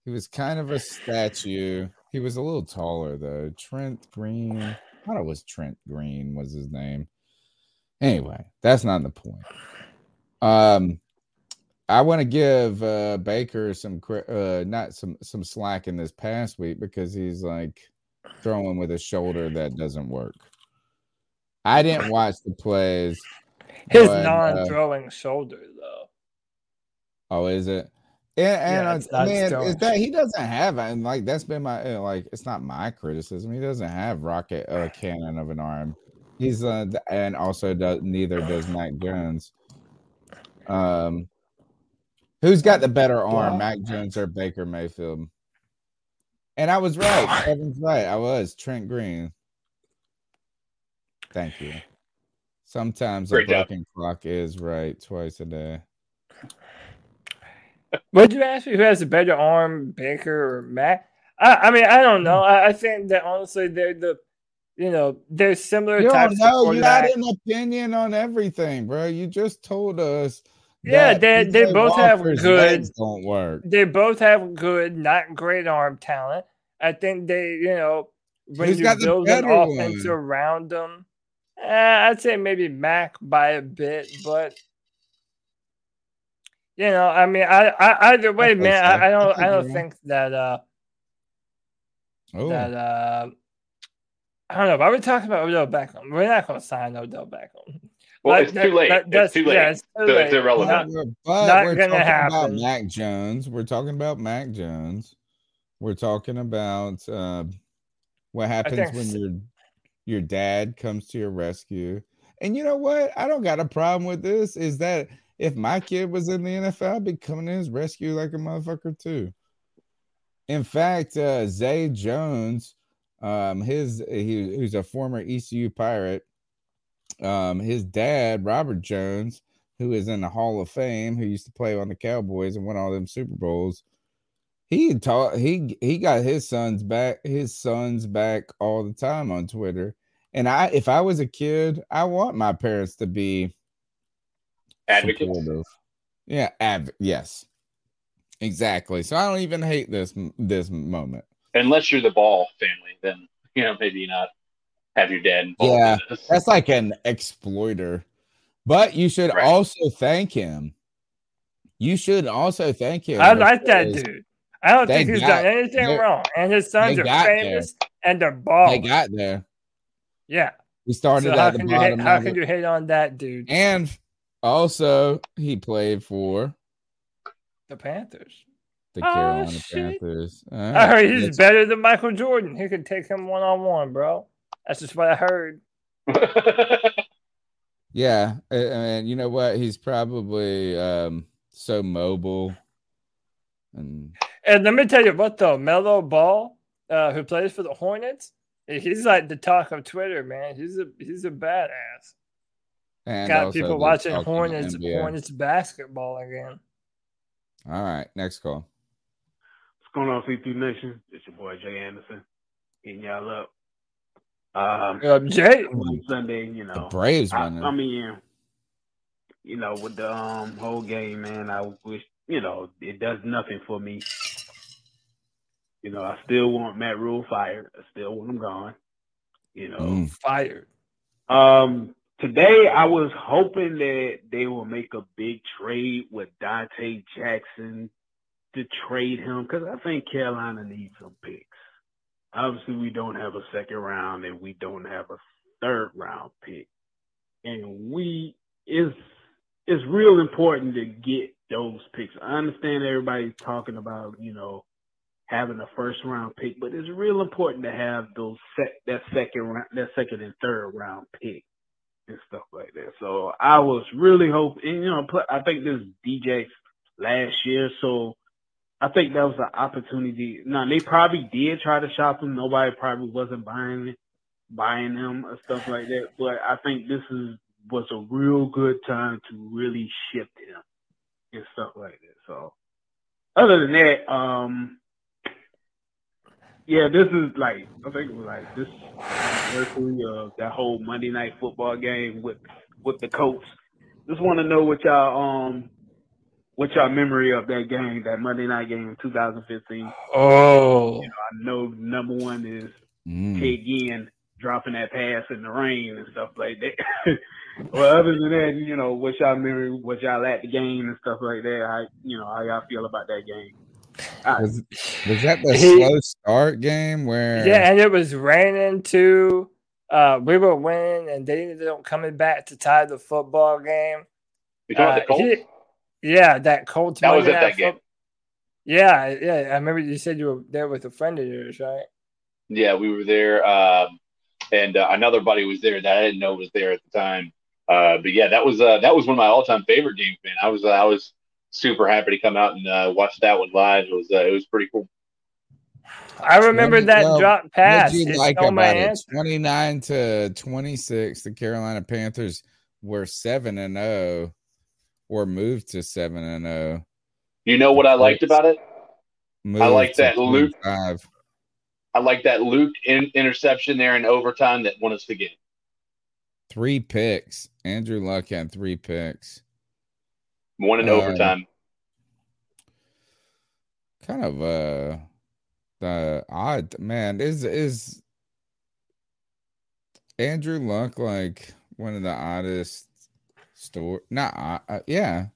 he was kind of a statue. He was a little taller though. Trent Green. I thought it was Trent Green was his name. Anyway, that's not the point. Um, I want to give uh, Baker some uh, not some some slack in this past week because he's like throwing with a shoulder that doesn't work. I didn't watch the plays. His but, uh, non-throwing shoulder, though. Oh, is it? And, and Yeah, uh, it's not man, throwing is that he doesn't have and like that's been my uh, like it's not my criticism. He doesn't have rocket uh, cannon of an arm. He's uh and also does neither does Mac Jones. Um, who's got the better arm, Mac Jones or Baker Mayfield? And I was right. Kevin's right. I was Trent Green. Thank you. Sometimes a Great job. broken clock is right twice a day. Would you ask me who has a better arm, Baker or Mac? I, I mean, I don't know. I, I think that honestly, they're the, you know, they're similar You types don't of know. You got an opinion on everything, bro. You just told us. Yeah, they- they PJ both have good- legs Don't work. They both have good, not great arm talent. I think they, you know, when Who's you got the build an offense one? around them, eh, I'd say maybe Mac by a bit, but you know, I mean, I, I either way, Okay, man, so I, I don't, that's a I good don't think that, uh, Oh, that, uh, I don't know. Why are we talking about Odell Beckham? We're not going to sign Odell Beckham. Well, Like, it's that- too late. that- It's that's- too late. yeah, it's too So it's irrelevant. Not- but not we're gonna talking happen. about Mac Jones. We're talking about Mac Jones. We're talking about uh, what happens think when s- your dad comes to your rescue. And you know what? I don't got a problem with this. Is that if my kid was in the NFL, I'd be coming to his rescue like a motherfucker too. In fact, uh, Zay Jones, um, his he, who's a former ECU pirate, um, his dad, Robert Jones, who is in the Hall of Fame, who used to play on the Cowboys and won all them Super Bowls, he taught he he got his sons back his sons back all the time on Twitter. And I if I was a kid, I want my parents to be Advocates. supportive. Yeah, adv- yes. Exactly. So I don't even hate this this moment. Unless you're the Ball family, then you know maybe not have your dad involved. Yeah, that's like an exploiter. But you should Right. also thank him. You should also thank him. I like that dude. I don't they think he's got- done anything wrong. And his sons are got there. famous and they're They got there. yeah. We started So at the can you hate, bottom. how can it. you hate on that dude? And also, he played for The Panthers. the Oh, Carolina shit. Panthers. All I heard he's let's- better than Michael Jordan. He could take him one on one, bro. That's just what I heard. Yeah, a- and you know what? He's probably um so mobile, and And let me tell you what though, Melo Ball, uh, who plays for the Hornets, he's like the talk of Twitter, man. He's a he's a badass. and Got people watching talk of the Hornets Hornets basketball again. All right, next call. What's going on, C2 Nation? It's your boy Jay Anderson. Hitting y'all up. Um, Uh, Jay, Sunday, you know. Braves I. I mean, you know, with the um whole game, man, I wish, you know, it does nothing for me. You know, I still want Matt Rhule fired. I still want him gone. You know, Mm. fired. um, today I was hoping that they will make a big trade with Donte Jackson to trade him because I think Carolina needs some picks. Obviously, we don't have a second round and we don't have a third round pick, and we is it's real important to get those picks. I understand everybody's talking about you know having a first round pick, but it's real important to have those sec- that second round, that second and third round pick and stuff like that. So I was really hoping, you know, I think this DJ last year, so I think that was an opportunity. Now they probably did try to shop him. Nobody probably wasn't buying buying him or stuff like that. But I think this is was a real good time to really shift him and stuff like that. So other than that, um, yeah, this is like I think it was like this anniversary of that whole Monday night football game with with the Colts. Just want to know what y'all um what y'all memory of that game, that Monday night game in 2015. Oh, You know, I know number one is Mm. Ted Ginn dropping that pass in the rain and stuff like that. well, other than that, you know, what y'all memory, what y'all at the game and stuff like that. How you know how y'all feel about that game? All right. Was, was that the He- slow start game where? yeah, and it was raining too. Uh, we were winning, and they ended up coming back to tie the football game. You talking about the Uh, Colts? he- yeah, that Colts. That was at Night that game. Foot- Yeah, yeah. I remember you said you were there with a friend of yours, right? Yeah, we were there, um, and uh, another buddy was there that I didn't know was there at the time. Uh, but yeah, that was uh, that was one of my all-time favorite games, man. I was uh, I was super happy to come out and uh, watch that one live. It was uh, it was pretty cool. I remember What did- that well, drop What pass. did you It like stole my about it? answer. Twenty nine to twenty six. The Carolina Panthers were seven and zero, or moved to seven and oh. zero. You know what I liked about it? Moved like that Luke- I like that Luke in- interception there in overtime that won us the game. Three picks. Andrew Luck had three picks. One in Uh, overtime. Kind of uh the odd man is is Andrew Luck like one of the oddest story not odd- uh, yeah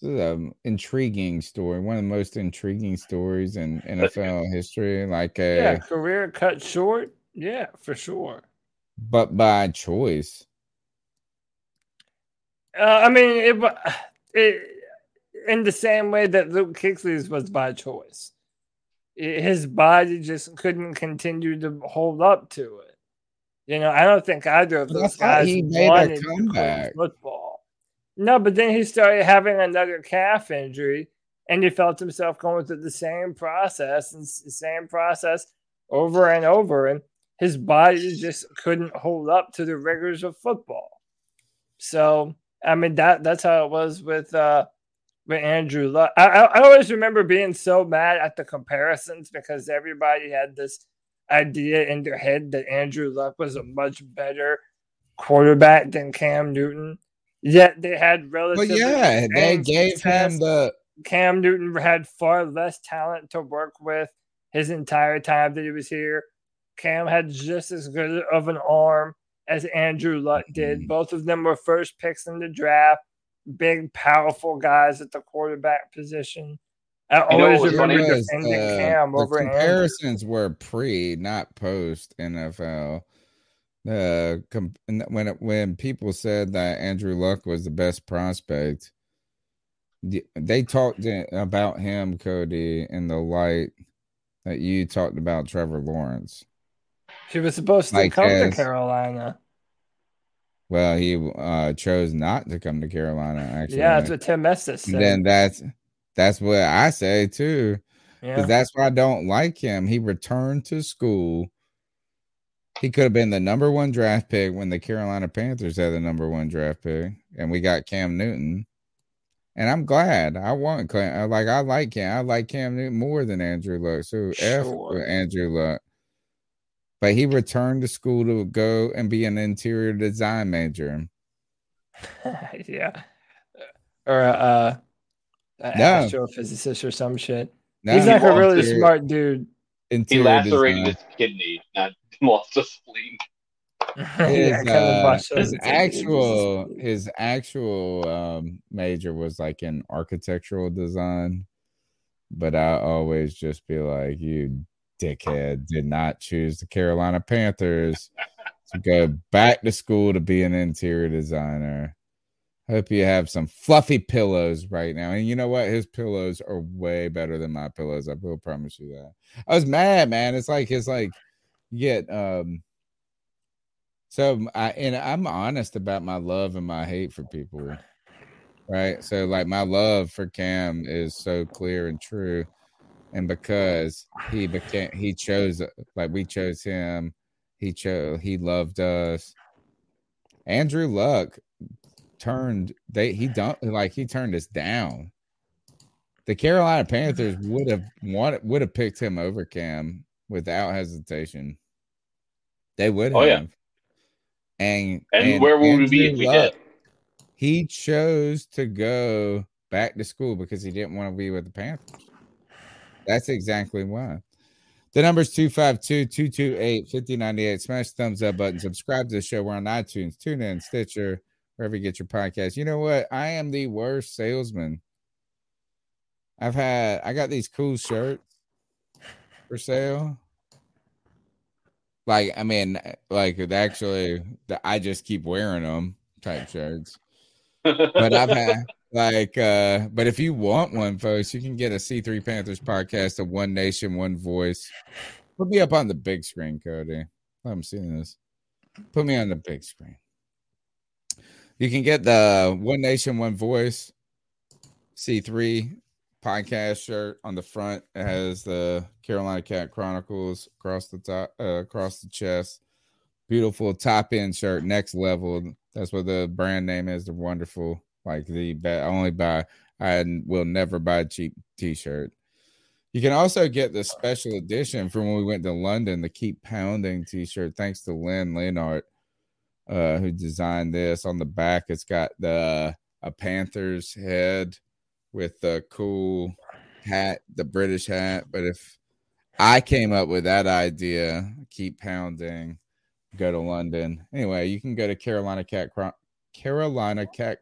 this is an intriguing story one of the most intriguing stories in NFL history like a Yeah, career cut short. Yeah, for sure. But by choice Uh, I mean, it, it in the same way that Luke Kuechly's was by choice. I- his body just couldn't continue to hold up to it. You know, I don't think either of those guys he wanted to football. No, but then he started having another calf injury, and he felt himself going through the same process and the same process over and over, and his body just couldn't hold up to the rigors of football. So, I mean that that's how it was with uh with Andrew Luck. I, I, always remember being so mad at the comparisons because everybody had this idea in their head that Andrew Luck was a much better quarterback than Cam Newton. Yet they had relatively. yeah, they gave success. him the Cam Newton had far less talent to work with his entire time that he was here. Cam had just as good of an arm as Andrew Luck Mm-hmm. did. Both of them were first picks in the draft. Big, powerful guys at the quarterback position. I always remember was, defending uh, Cam the over Andrew. comparisons were pre, not post NFL. The com- when it, when people said that Andrew Luck was the best prospect, they talked about him, Cody, in the light that you talked about Trevor Lawrence. He was supposed to come to Carolina. Well, he uh, chose not to come to Carolina. Actually, Yeah, that's what Tim Estes said. then that's that's what I say too. Because Yeah. that's why I don't like him. He returned to school. He could have been the number one draft pick when the Carolina Panthers had the number one draft pick, and we got Cam Newton. And I'm glad. I want Cam. Like I like Cam. I like Cam Newton more than Andrew Luck. So F Sure. with Andrew Luck. But he returned to school to go and be an interior design major. yeah. Or uh, an No. astrophysicist or some shit. No, He's he like a really lost it. smart dude. He Interior lacerated design. his kidney, not lost a spleen. his, Yeah, uh, his it's a- it's a- actual his actual um major was like in architectural design but i always just be like you dickhead did not choose the carolina panthers to go back to school to be an interior designer hope you have some fluffy pillows right now and you know what his pillows are way better than my pillows i will promise you that i was mad man it's like it's like you get um so I and I'm honest about my love and my hate for people. Right. So like my love for Cam is so clear and true. And because he became he chose like we chose him, he chose he loved us. Andrew Luck turned they he don't like he turned us down. The Carolina Panthers would have wanted would have picked him over Cam without hesitation. They would have. Oh, yeah. And And where would we be if we Luck, did? He chose to go back to school because he didn't want to be with the Panthers. That's exactly why. The number is 252 228 5098. Smash the thumbs up button. Subscribe to the show. We're on iTunes, TuneIn, Stitcher, wherever you get your podcast. You know what? I am the worst salesman. I've had, I got these cool shirts for sale. Like, I mean, like actually, the, I just keep wearing them type shirts. But I've had like, uh, but if you want one, folks, you can get a C3 Panthers podcast, a One Nation, One Voice. Put me up on the big screen, Cody. I'm seeing this. Put me on the big screen. You can get the One Nation, One Voice C3 podcast shirt on the front. It has the Carolina Cat Chronicles across the top, uh, across the chest. Beautiful top end shirt, next level. That's what the brand name is. The wonderful, like the bet. Only buy. I will never buy a cheap T-shirt. You can also get the special edition from when we went to London, the Keep Pounding T-shirt. Thanks to Lynn Leonard, uh, who designed this. On the back, it's got the a Panthers head with the cool hat, the British hat. But if I came up with that idea, keep pounding, go to London. Anyway, you can go to Carolina Cat Chron- Carolina Cat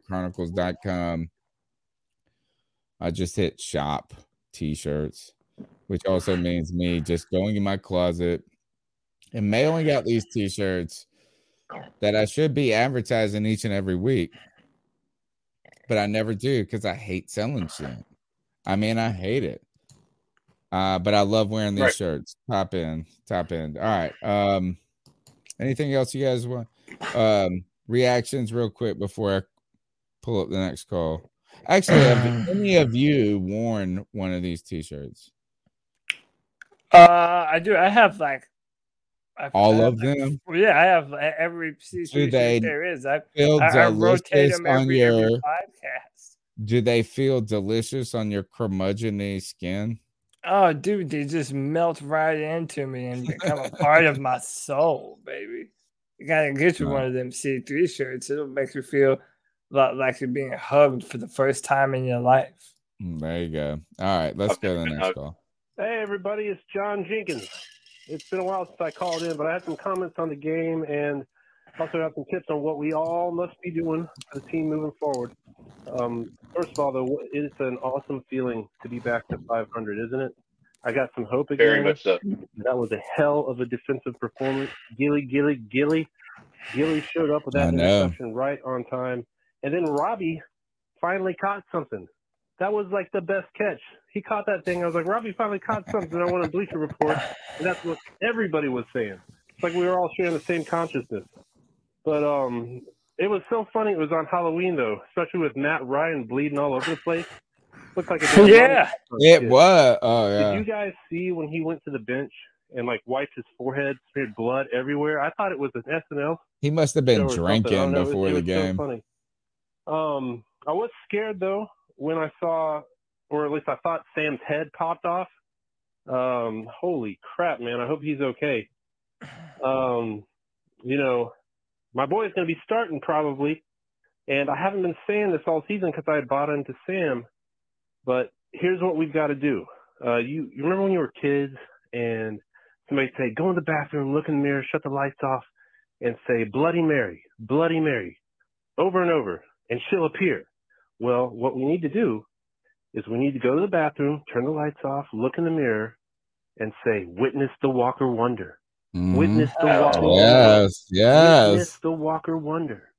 I just hit shop t-shirts, which also means me just going in my closet and mailing out these t-shirts that I should be advertising each and every week. But I never do because I hate selling shit. I mean, I hate it. Uh, but I love wearing these Right. shirts. Top end, top end. All right. Um, anything else you guys want? Um, reactions real quick before I pull up the next call. Actually, have any of you worn one of these t-shirts? Uh, I do. I have like I've, All I have, of like, them? yeah, I have every C3 Do shirt there is. I, feel I, I rotate delicious them on every, every your- podcast. Do they feel delicious on your curmudgeony skin? Oh, dude, they just melt right into me and become a part of my soul, baby. You gotta get you one of them C3 shirts. It'll make you feel li- like you're being hugged for the first time in your life. Mm, There you go. All right, let's go to the next call. Hey, everybody, it's John Jenkins. It's been a while since I called in, but I had some comments on the game and also have some tips on what we all must be doing for the team moving forward. Um, first of all, though, it's an awesome feeling to be back to 500, isn't it? I got some hope again. Very much so. That was a hell of a defensive performance. Gilly, Gilly, Gilly. Gilly showed up with that interception right on time. And then Robbie finally caught something. That was like the best catch. He caught that thing. I was like, Robbie finally caught something. I want a Bleacher Report. And that's what everybody was saying. It's like we were all sharing the same consciousness. But um, it was so funny. It was on Halloween, though, especially with Matt Ryan bleeding all over the place. Looked like a damn Yeah. It kid. was. Oh yeah. Did you guys see when he went to the bench and like wiped his forehead, smeared blood everywhere? I thought it was an SNL He must have been show or something. I drinking don't know. It was- before it the was so game. funny. Um, I was scared though when I saw, or at least I thought Sam's head popped off. Um, holy crap, man! I hope he's okay. Um, you know, my boy is going to be starting probably, and I haven't been saying this all season because I had bought into Sam. But here's what we've got to do. Uh, you you remember when you were kids and somebody say, "Go in the bathroom, look in the mirror, shut the lights off, and say Bloody Mary, Bloody Mary," over and over, and she'll appear. Well, what we need to do is we need to go to the bathroom, turn the lights off, look in the mirror, and say, "Witness the Walker Wonder." Witness the. Walker. Yes, yes. Witness the Walker Wonder.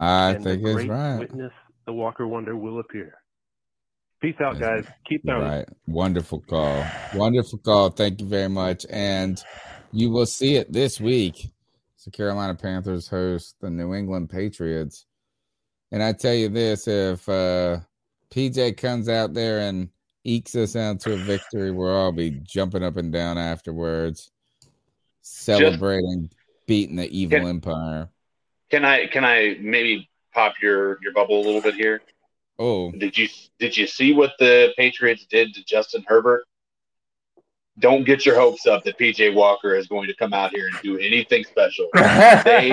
I and think it's right. Witness the Walker Wonder will appear. Peace out, guys. Keep pounding. Right. Wonderful call. Wonderful call. Thank you very much. And you will see it this week. The Carolina Panthers host the New England Patriots. And I tell you this if uh, PJ comes out there and ekes us out to a victory, we'll all be jumping up and down afterwards, celebrating beating the evil Can- empire. Can I can I maybe pop your your bubble a little bit here? Oh, Did you did you see what the Patriots did to Justin Herbert? Don't get your hopes up that PJ Walker is going to come out here and do anything special. they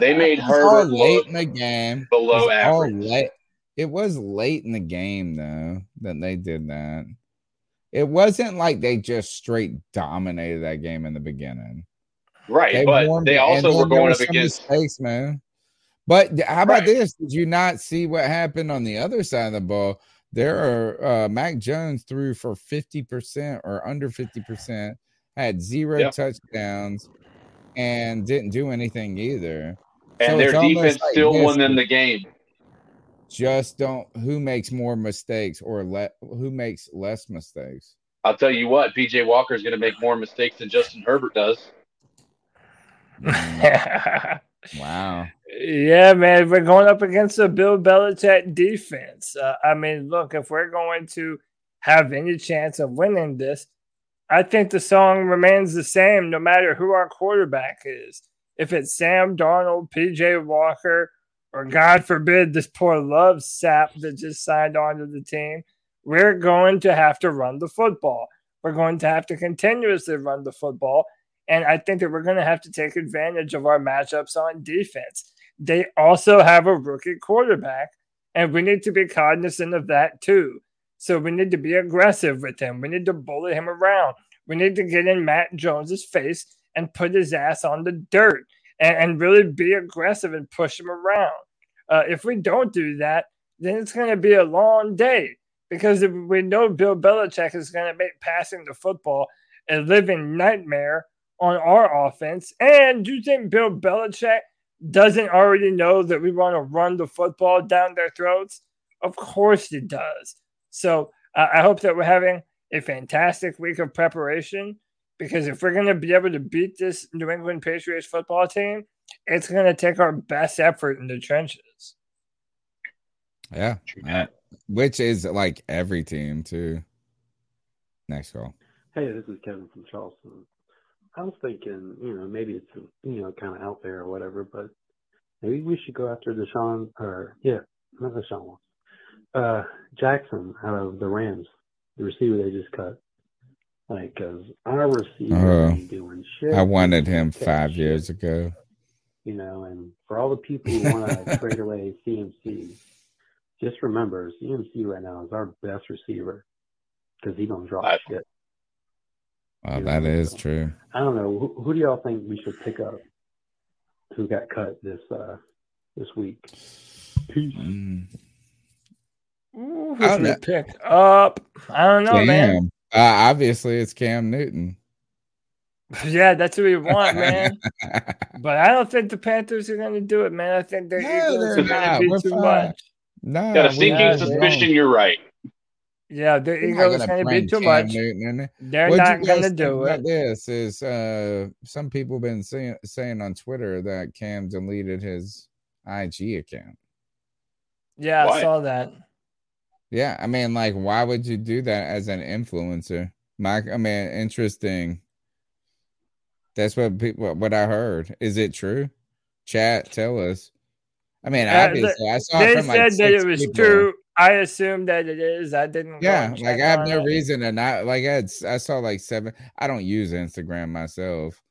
they made It was all Herbert late in the game. below it was average. late- It was late in the game though that they did that. It wasn't like they just straight dominated that game in the beginning. right, but they also were going was up against mistakes, man. But how about Right. this? Did you not see what happened on the other side of the ball? There are uh Mac Jones threw for 50% or under 50%, had zero Yep. touchdowns, and didn't do anything either. and So their defense like still won them the game. just don't who makes more mistakes or let who makes less mistakes. I'll tell you what, PJ Walker is going to make more mistakes than Justin Herbert does. Wow. Yeah, man, we're going up against a Bill Belichick defense. Uh, I mean, look, if we're going to have any chance of winning this, I think the song remains the same no matter who our quarterback is. If it's Sam Darnold, PJ Walker, or God forbid, this poor love sap that just signed onto the team, we're going to have to run the football. We're going to have to continuously run the football. And I think that we're going to have to take advantage of our matchups on defense. They also have a rookie quarterback, and we need to be cognizant of that too. So we need to be aggressive with him. We need to bully him around. We need to get in Mac Jones's face and put his ass on the dirt and, and really be aggressive and push him around. Uh, if we don't do that, then it's going to be a long day because we know Bill Belichick is going to make passing the football a living nightmare on our offense. And do you think Bill Belichick doesn't already know that we want to run the football down their throats? Of course it does. So uh, I hope that we're having a fantastic week of preparation because if we're going to be able to beat this New England Patriots football team, it's going to take our best effort in the trenches. Yeah. uh, which is like every team too. Next call. Hey, this is Kevin from Charleston. I was thinking, you know, maybe it's you know kind of out there or whatever, but maybe we should go after Deshaun or yeah, not Deshaun Watson, uh, Jackson out of the Rams, the receiver they just cut. Like, cause our receiver Oh, ain't doing shit. I wanted him Catch five shit, years ago. You know, and for all the people who want to trade away CMC, just remember CMC right now is our best receiver because he don't drop shit. Well, You that know, is so- true. I don't know. Who, who do y'all think we should pick up? Who got cut this uh this week? Peace. Mm. Ooh, who should we pick up? I don't know, man. Uh, obviously, it's Cam Newton. Yeah, that's what we want, man. but I don't think the Panthers are going to do it, man. I think the Eagles they're going to be We're too fine. much. No, Got a sinking suspicion you're right. Yeah, the We're not gonna be too much. Newton in there. They're What'd not going to do it. This is uh, some people been saying saying on Twitter that Cam deleted his IG account. Yeah, I saw that. Yeah, I mean, like, why would you do that as an influencer? Mike, I mean, interesting. That's what people what I heard. Is it true? Chat, tell us. I mean, Uh, obviously, I saw they it from like said that it was people. true. I assume that it is. I didn't. Yeah, like I have no it. reason to not like I had, I saw like seven. I don't use Instagram myself,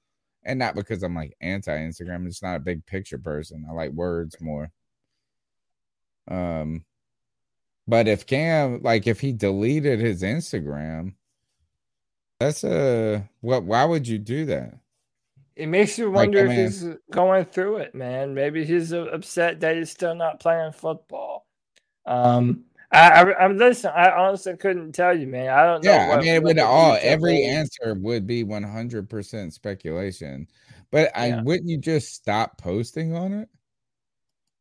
and not because I'm like anti Instagram. I'm just not a big picture person. I like words more. Um, but if Cam like if he deleted his Instagram, that's a what? Why would you do that? It makes you wonder I if mean- he's going through it, man. Maybe he's uh, upset that he's still not playing football. Um, I, I, I'm listen. I honestly couldn't tell you, man. I don't know. Yeah, I mean, it would all every answer would be 100% speculation. But I Yeah. wouldn't you just stop posting on it?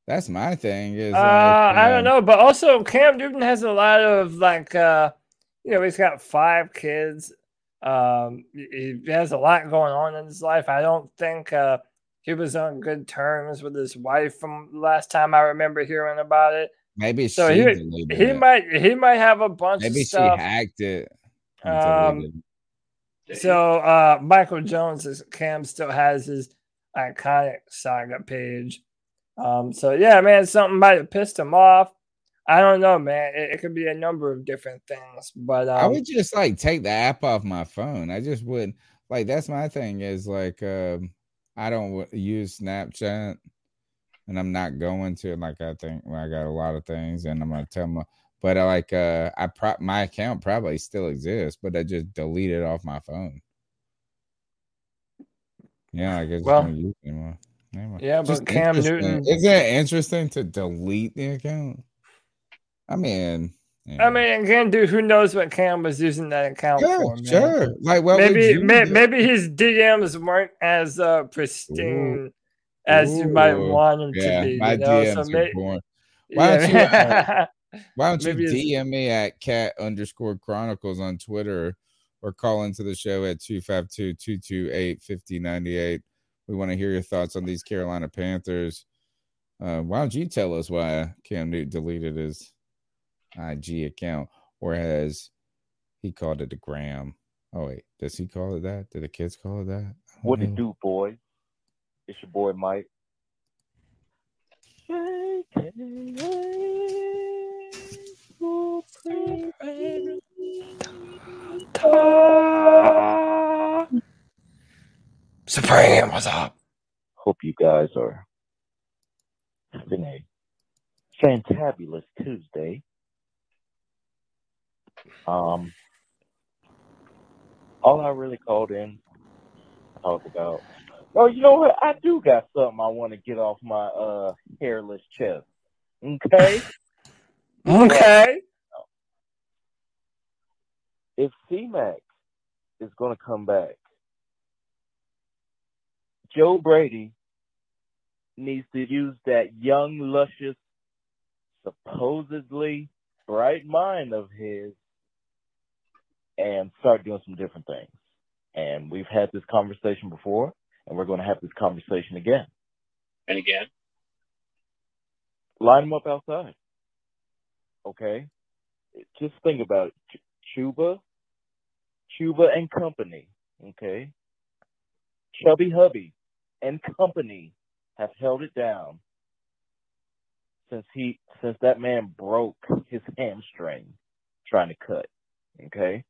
That's my thing. Is Uh, like, I don't know, but also Cam Newton has a lot of like, uh, you know, he's got five kids. Um, he he has a lot going on in his life. I don't think uh, he was on good terms with his wife from last time I remember hearing about it. Maybe So she he he might he might have a bunch Maybe of she hacked it. Um. So uh Michael Jones is Cam still has his iconic saga page. Um so yeah, man, something might have pissed him off. I don't know, man. It, it could be a number of different things, but um, I would just like take the app off my phone. I just wouldn't like that's my thing is like um I don't w- use Snapchat and I'm not going to like I think well, I got a lot of things and I'm gonna tell my but I like uh I pro- my account probably still exists, but I just deleted it off my phone. Yeah, I guess Well, don't use it anymore. Anyway, yeah, but Cam. Newton- Isn't it interesting to delete the account? I mean, I mean, again, dude, who knows what Cam was using that account Yeah, for? Man. sure. Like, would maybe, may, maybe his DMs weren't as uh, pristine as you might want them yeah, to be. My you know? DMs so are may- boring. Why don't you? uh, why don't you DM me at cat underscore chronicles on Twitter or call into the show at 252 228 5098. We want to hear your thoughts on these Carolina Panthers. Uh, why don't you tell us why Cam Newton deleted his IG account or has he called it a gram? Oh, wait, does he call it that? Do the kids call it that? I don't What it know. do, boy? It's your boy Mike. Supreme, what's up? Hope you guys are having a fantabulous Tuesday. Um, all I really called in to talk about. Oh, you know what? I do got something I want to get off my uh hairless chest. Okay. Okay. if C-Mac is going to come back, Joe Brady needs to use that young, luscious, supposedly bright mind of his and start doing some different things. And we've had this conversation before, and we're going to have this conversation again. And again, Line them up outside. Okay? Just think about it. Ch- Chuba, Chuba and company, okay? Chubby Hubby and company have held it down since he since that man broke his hamstring trying to cut. Okay.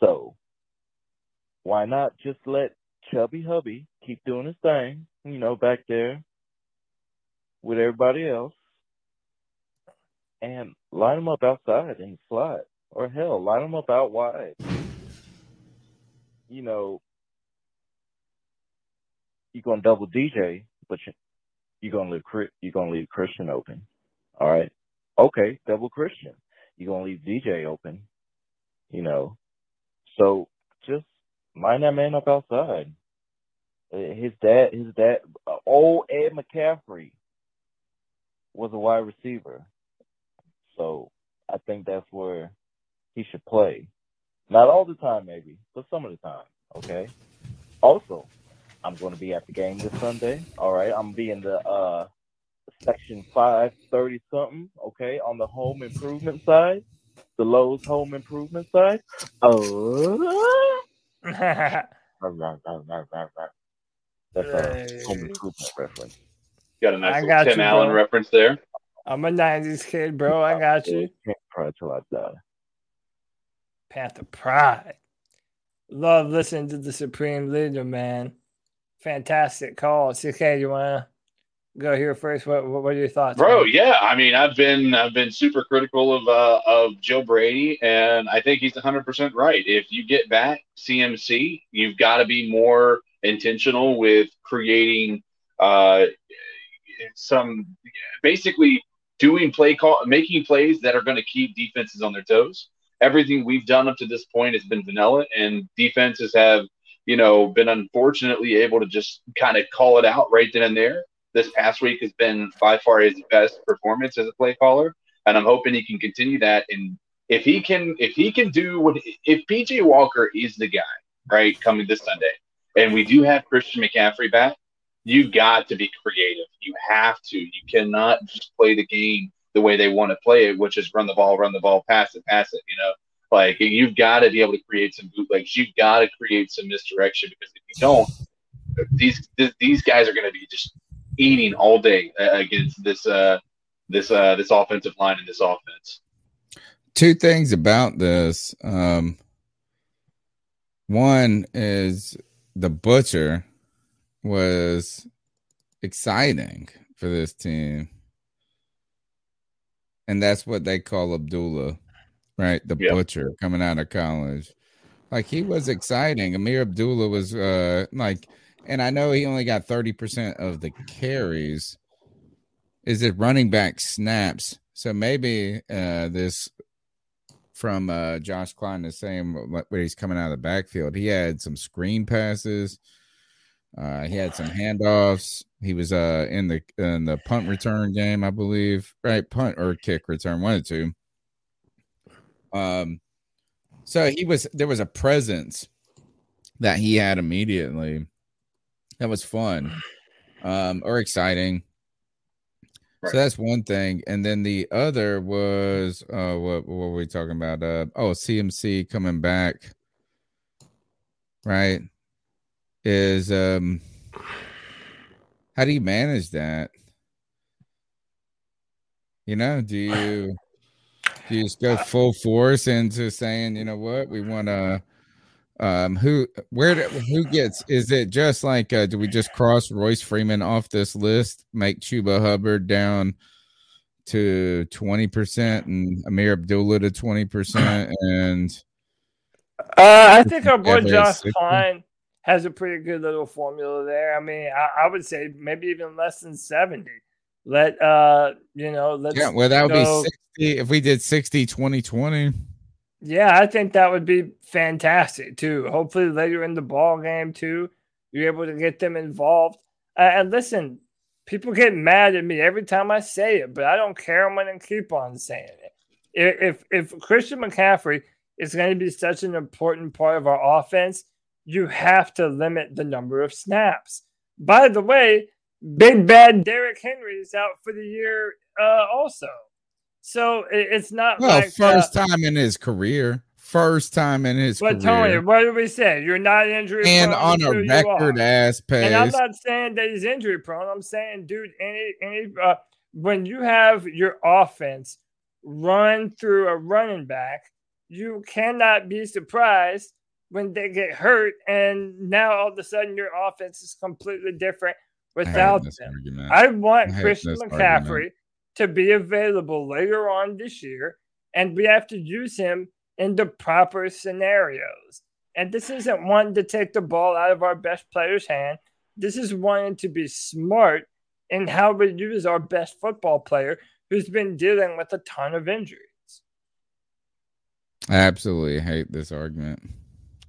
So why not just let Chubby Hubby keep doing his thing, you know, back there with everybody else and line them up outside in the slot. Or hell, line them up out wide. You know, you're gonna double DJ, but you, you're gonna leave you're gonna leave Christian open. All right, okay, double Christian. You're gonna leave DJ open. You know, so just line that man up outside. Uh, His dad, his dad, uh, old Ed McCaffrey was a wide receiver. So I think that's where he should play. Not all the time, maybe, but some of the time. Okay. Also, I'm going to be at the game this Sunday. All right. I'm be in the uh, section five thirty something. Okay, on the home improvement side, the Lowe's home improvement side. Oh. That's a home improvement reference. Got a nice I got Tim you, Allen bro. reference there. I'm a '90s kid, bro. I got you. Try till I die. Panther Pride. Love listening to the Supreme Leader, man. Fantastic call. CK, you wanna go here first? What what, are your thoughts? Bro, man? yeah. I mean, I've been I've been super critical of uh, of Joe Brady, and I think he's 100 percent right. If you get back CMC, you've got to be more intentional with creating uh, some basically doing play call, making plays that are going to keep defenses on their toes. Everything we've done up to this point has been vanilla, and defenses have you know been unfortunately able to just kind of call it out right then and there this past week has been by far his best performance as a play caller, and I'm hoping he can continue that. And if he can, if he can do what, if PJ Walker is the guy, right, coming this Sunday, and we do have Christian McCaffrey back, you got to be creative. You have to. You cannot just play the game the way they want to play it, which is run the ball, run the ball, pass it, pass it. You know, like you've got to be able to create some bootlegs. You've got to create some misdirection because if you don't, these these guys are going to be just eating all day uh, against this uh this uh this offensive line and this offense. two things about this. Um, one is the butcher was exciting for this team, and that's what they call Abdullah, right? The butcher coming out of college. Like he was exciting. Ameer Abdullah was uh like, and I know he only got 30% of the carries. Is it running back snaps? So maybe uh this from uh Josh Klein is saying where he's coming out of the backfield. He had some screen passes. Uh he had some handoffs. He was uh in the in the punt return game, I believe. Right, punt or kick return, one or two. Um so he was there was a presence that he had immediately that was fun. Um or exciting. So that's one thing. And then the other was uh what, what were we talking about? Uh oh cmc coming back. Right? Is um how do you manage that? You know do you do you just go full force into saying you know what? We want to um who where do, who gets is it just like uh do we just cross royce freeman off this list make chuba hubbard down to 20% and ameer abdullah to 20% and Uh, I think our boy Josh is 60. Klein has a pretty good little formula there. I mean, I, I would say maybe even less than 70. Let uh, you know, let's yeah well that would go- be 60 if we did 60 20 20 Yeah, I think that would be fantastic too. Hopefully, later in the ball game too, you're able to get them involved. Uh, and listen, people get mad at me every time I say it, but I don't care. I'm going to keep on saying it. If if Christian McCaffrey is going to be such an important part of our offense, you have to limit the number of snaps. By the way, big bad Derrick Henry is out for the year uh, also. So it's not well like uh, first time in his career first time in his But career Tony, what did we say? You're not injury and prone on a record ass pace And I'm not saying that he's injury prone. I'm saying, dude, any any uh, when you have your offense run through a running back, you cannot be surprised when they get hurt and now all of a sudden your offense is completely different without them. argument. I want I Christian McCaffrey argument. To be available later on this year, and we have to use him in the proper scenarios. And this isn't one to take the ball out of our best player's hand. This is wanting to be smart in how we use our best football player who's been dealing with a ton of injuries. I absolutely hate this argument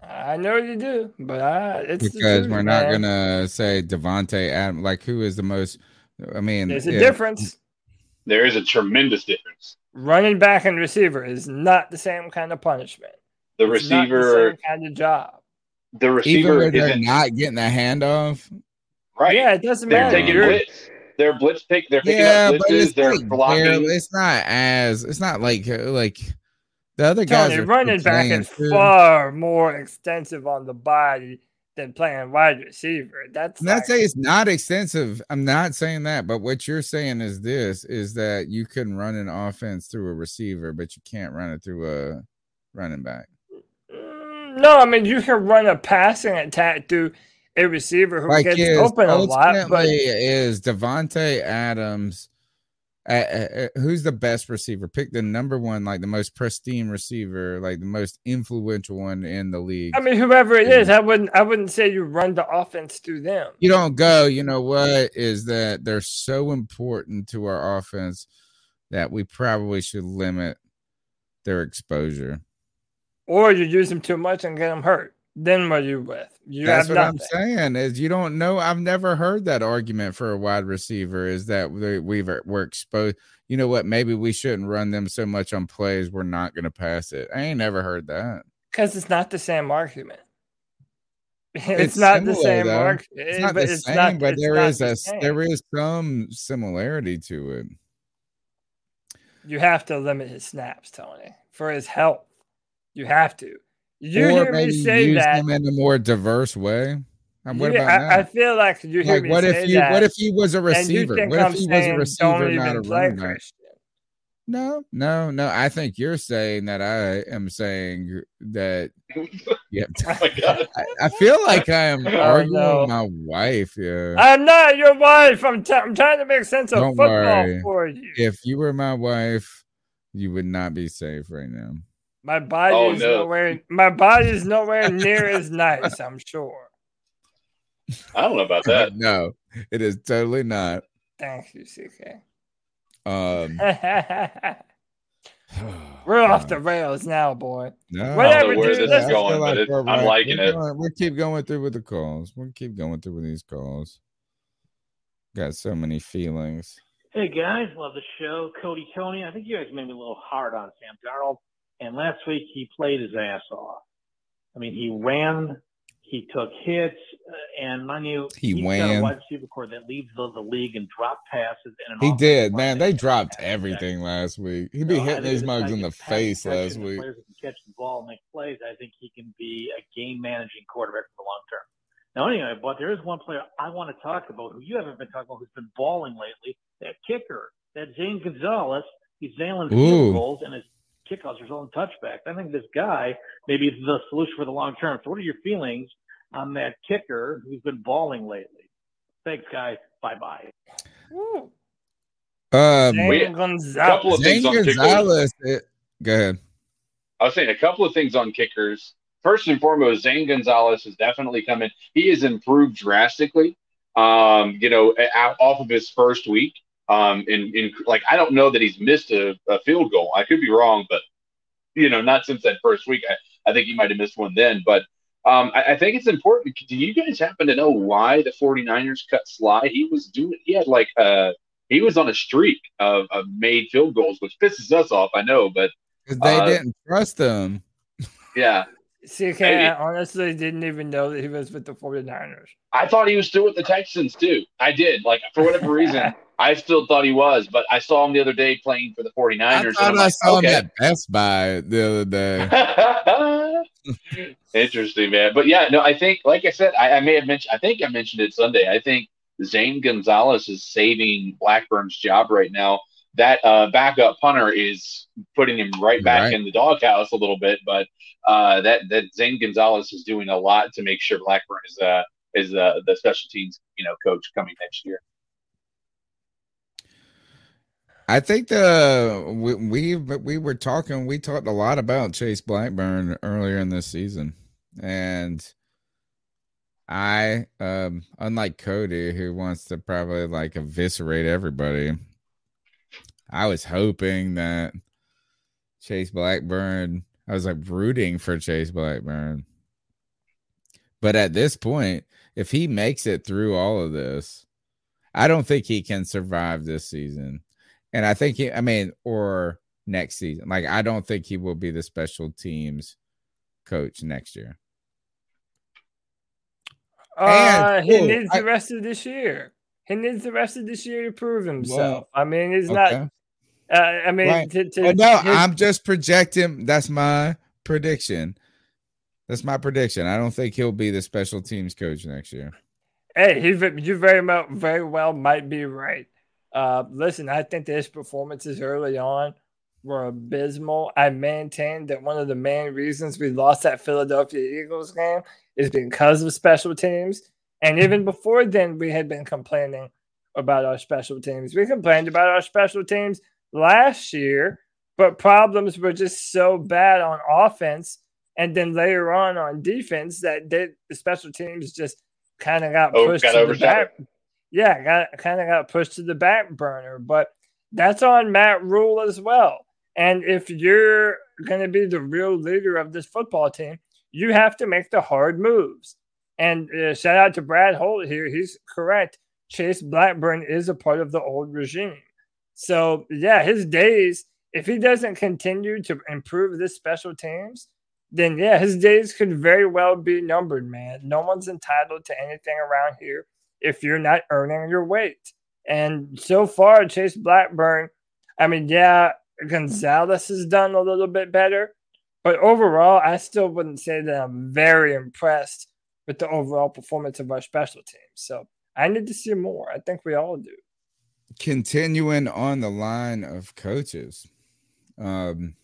I know you do, but I, it's because we're not man. gonna say Davante Adam. Like, who is the most? I mean, There's a difference. There is a tremendous difference. Running back and receiver is not the same kind of punishment. The It's not the receiver, same kind of job. the receiver when they're isn't getting the handoff. right. Yeah, it doesn't They're matter. taking You're- blitz. They're blitz pick. They're picking Yeah, up but blitzes. They're like blocking. barely- It's not as. It's not like uh, like the other guys. Tony, are running back playing is too. far more extensive on the body than playing wide receiver. That's I'm not like, saying it's not extensive. I'm not saying that, but what you're saying is this: is that you can run an offense through a receiver, but you can't run it through a running back. Mm, no. I mean, you can run a passing attack through a receiver who Like gets is open a lot, but is Davante Adams. Uh, uh, uh, who's the best receiver? Pick the number one, like the most pristine receiver, like the most influential one in the league. I mean, whoever it is, I wouldn't. I wouldn't say you run the offense through them. you don't go. You know what is that they're so important to our offense that we probably should limit their exposure. Or you use them too much and get them hurt. Then what are you with? You That's what. I'm saying. Is you don't know. I've never heard that argument for a wide receiver. Is that we- we've we're exposed? You know what? Maybe we shouldn't run them so much on plays. We're not going to pass it. I ain't never heard that. Because it's not the same argument. It's, It's not the similar, same though. argument. It's not but the it's same, not, but there is the a same. there is some similarity to it. You have to limit his snaps, Tony, for his health. You have to. You or hear maybe me say use that. them in a more diverse way. And what you- about I, I feel like you hear Like, me what say if you that, what if he was a receiver? What if I'm he was a receiver, don't a play running back? No, no, no. I think you're saying that I am saying that. Yeah, Oh my I, I feel like I am Oh, arguing no. with my wife. Yeah, I'm not your wife. I'm, t- I'm trying to make sense of don't football worry. for you. If you were my wife, you would not be safe right now. My body Oh, is no. nowhere. My body is nowhere near as nice. I'm sure. I don't know about that. no, it is totally not. Thank you, CK. Um, We're off the rails now, boy. no, Whatever, where dude, this is going, like it, I'm right. liking We're it. going- We'll keep going through with the calls. We'll keep going through with these calls. Got so many feelings. Hey guys, love the show. Cody Tony, I think you guys made me a little hard on Sam Darnold. And last week he played his ass off. I mean, he ran, he took hits, uh, and mind you, He he's got ran. a wide receiver corps that leads the, the league and drop passes. And an He did, man. They dropped everything last week. He'd be So hitting these mugs in the face last week. Players can catch the ball and make plays. I think he can be a game managing quarterback for the long term. Now, anyway, but there is one player I want to talk about who you haven't been talking about who's been balling lately. That kicker, that Zane Gonzalez. He's nailing field goals and his kickoffs are resulting touchbacks. I think this guy maybe is the solution for the long term. So, what are your feelings on that kicker who's been balling lately? Thanks, guys. Bye bye. Um, Zane Gonzalez. couple of Zane on. Gonzalez. It, go ahead. I was saying a couple of things on kickers. First and foremost, Zane Gonzalez has definitely come in. He has improved drastically. Um, you know, out, off of his first week. Um, in, in like I don't know that he's missed a, a field goal. I could be wrong, but you know, not since that first week. I, I think he might have missed one then. But um, I, I think it's important. Do you guys happen to know why the 49ers cut Slye? He was doing. He had like uh he was on a streak of, of made field goals, which pisses us off. I know, but 'Cause they Uh, didn't trust him. yeah. CK, Maybe. I honestly didn't even know that he was with the 49ers. I thought he was still with the Texans too. I did. Like for whatever reason, I still thought he was, but I saw him the other day playing for the 49ers. I thought I like, saw okay. him at Best Buy the other day. Interesting, man. But yeah, no, I think, like I said, I, I may have mentioned. I think I mentioned it Sunday. I think Zane Gonzalez is saving Blackburn's job right now. That uh, backup punter is putting him right back Right. in the doghouse a little bit, but uh, that that Zane Gonzalez is doing a lot to make sure Blackburn is uh, is uh, the special teams you know coach coming next year. I think the we, we we were talking we talked a lot about Chase Blackburn earlier in this season, and I um unlike Cody who wants to probably like eviscerate everybody, I was hoping that Chase Blackburn I was like rooting for Chase Blackburn. But at this point, if he makes it through all of this, I don't think he can survive this season. And I think he, I mean, or next season. Like, I don't think he will be the special teams coach next year. Uh, And- he oh, needs I- the rest of this year. He needs the rest of this year to prove himself. Well, I mean, he's okay. not. Uh, I mean, Right. to, to, Well, no, his- I'm just projecting. That's my prediction. That's my prediction. I don't think he'll be the special teams coach next year. Hey, he, you very well, very well might be right. Uh, listen, I think his performances early on were abysmal. I maintain that one of the main reasons we lost that Philadelphia Eagles game is because of special teams. And even before then, we had been complaining about our special teams. We complained about our special teams last year, but problems were just so bad on offense. And then later on on defense, that they, the special teams just kind of got Oh, pushed got to the back. Yeah, got kind of got pushed to the back burner. But that's on Matt Rhule as well. And if you're going to be the real leader of this football team, you have to make the hard moves. And uh, shout out to Brad Holt here. He's correct. Chase Blackburn is a part of the old regime. So, yeah, his days, if he doesn't continue to improve this special teams, then yeah, his days could very well be numbered, man. No one's entitled to anything around here if you're not earning your weight. And so far, Chase Blackburn, I mean, yeah, Gonzalez has done a little bit better, but overall, I still wouldn't say that I'm very impressed with the overall performance of our special teams. So I need to see more. I think we all do. Continuing on the line of coaches, um,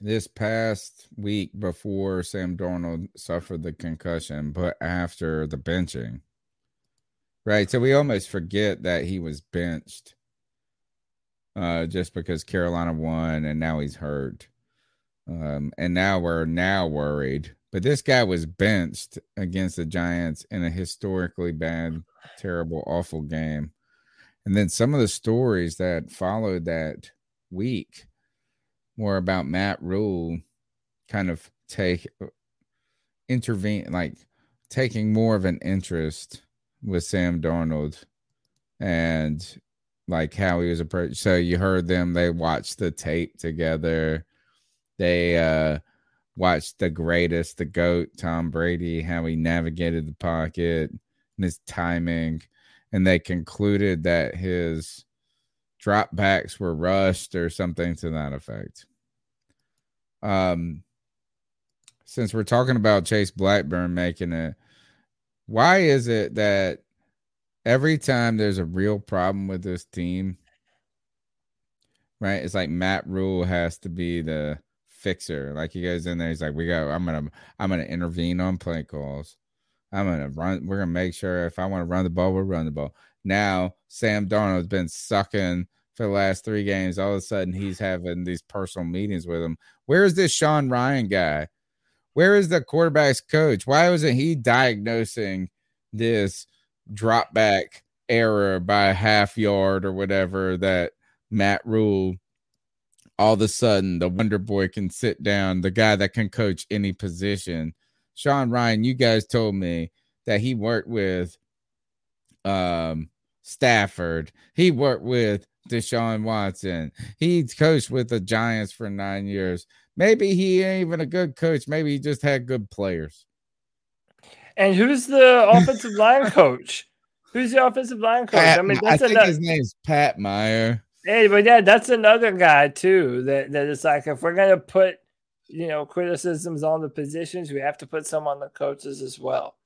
this past week before Sam Darnold suffered the concussion, but after the benching, right? So we almost forget that he was benched uh, just because Carolina won and now he's hurt. Um, and now we're now worried. But this guy was benched against the Giants in a historically bad, terrible, awful game. And then some of the stories that followed that week were about Matt Rhule kind of take intervene like taking more of an interest with Sam Darnold and like how he was approached. So you heard them, they watched the tape together. They uh watched the greatest, the GOAT, Tom Brady, how he navigated the pocket and his timing. And they concluded that his dropbacks were rushed or something to that effect. Um since we're talking about Chase Blackburn making it, why is it that every time there's a real problem with this team, right? It's like Matt Rhule has to be the fixer. Like he goes in there, he's like, "We got. I'm gonna. I'm gonna intervene on play calls. I'm gonna run. We're gonna make sure if I want to run the ball, we'll run the ball." Now Sam Darnold's been sucking for the last three games. All of a sudden, he's having these personal meetings with him. Where is this Sean Ryan guy? Where is the quarterback's coach? Why wasn't he diagnosing this drop back error by a half yard or whatever that Matt Rhule all of a sudden the wonder boy can sit down, the guy that can coach any position. Sean Ryan, you guys told me that he worked with um Stafford. He worked with Deshaun Watson. He coached with the Giants for nine years. Maybe he ain't even a good coach. Maybe he just had good players. And who's the offensive line coach? Who's the offensive line coach? Pat, I mean, I that's think another. his name's Pat Meyer. Hey, but yeah, that's another guy too. That that is like if we're gonna put you know criticisms on the positions, we have to put some on the coaches as well.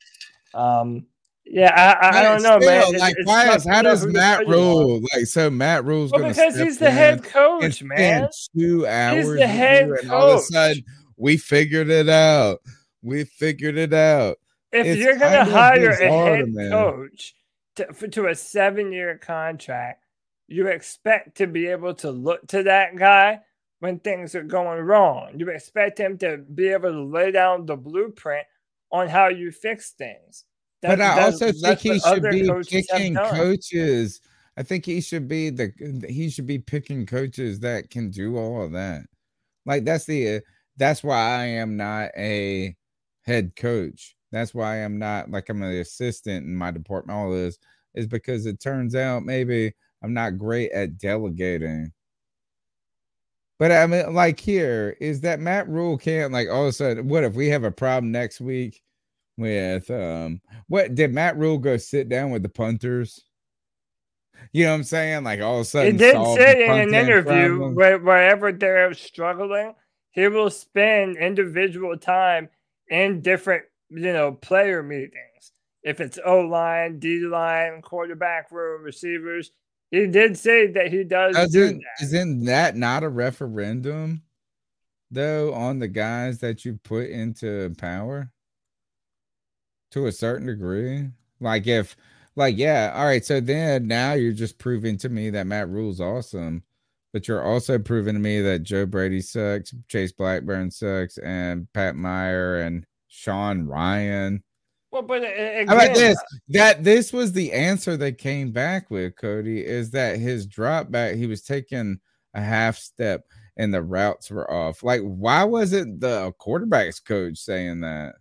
Um, Yeah, I, I, I don't know, man. Still, It's- Like, it's why is how does Matt Rhule? Like, so Matt Rhule's Well, because he's the head coach, man. Two hours, He's the head and all of a sudden we figured it out. We figured it out. If It's you're gonna hire a head me. coach to, for, to a seven year contract, you expect to be able to look to that guy when things are going wrong. You expect him to be able to lay down the blueprint on how you fix things. But I also think he should be coaches picking coaches. I think he should be the he should be picking coaches that can do all of that. Like that's the uh, that's why I am not a head coach. That's why I'm not like I'm an assistant in my department. All this is because it turns out maybe I'm not great at delegating. But I mean, like here is that Matt Rhule can't like all of a sudden. What if we have a problem next week with um what did Matt Rhule go sit down with the punters? You know what I'm saying? Like all of a sudden, He did sit in an interview where, wherever they're struggling, he will spend individual time in different, you know, player meetings. If it's O line, D line, quarterback room, receivers, he did say that he does do Doesn't that. isn't that not a referendum though on the guys that you put into power to a certain degree? Like if like yeah, all right, so then now you're just proving to me that Matt Rhule's awesome, but you're also proving to me that Joe Brady sucks, Chase Blackburn sucks, and Pat Meyer and Sean Ryan. Well, but a- How about this? Uh, that this was the answer they came back with, Cody, is that his drop back, he was taking a half step and the routes were off. Like, why wasn't the quarterbacks coach saying that?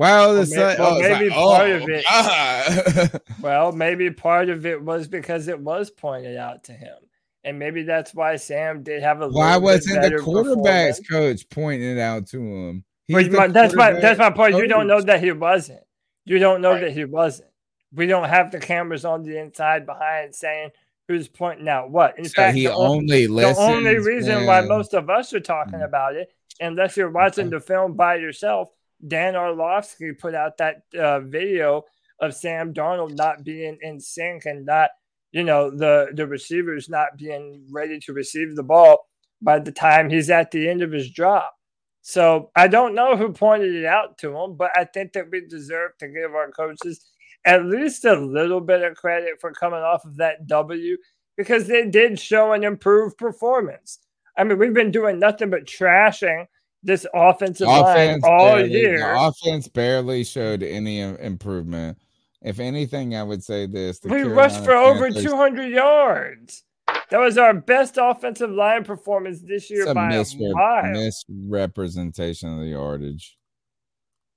Of Well, may- well, oh, it's like, maybe oh, part of it- God. Well, maybe part of it was because it was pointed out to him. And maybe that's why Sam did have a why wasn't the quarterbacks coach pointing it out to him? But my- that's my that's my point. You don't know that he wasn't. You don't know that he wasn't. We don't have the cameras on the inside behind saying who's pointing out what. In So fact, he the, on- only the only listens reason why most of us are talking mm. about it, unless you're watching the film by yourself, Dan Orlovsky put out that uh, video of Sam Darnold not being in sync and not, you know, the the receivers not being ready to receive the ball by the time he's at the end of his drop. So I don't know who pointed it out to him, but I think that we deserve to give our coaches at least a little bit of credit for coming off of that W because they did show an improved performance. I mean, we've been doing nothing but trashing this offensive line offense all barely, year. The offense barely showed any improvement. If anything, I would say this: the We rushed for over 200 yards. That was our best offensive line performance this year a by a mile. misrepresentation of the yardage.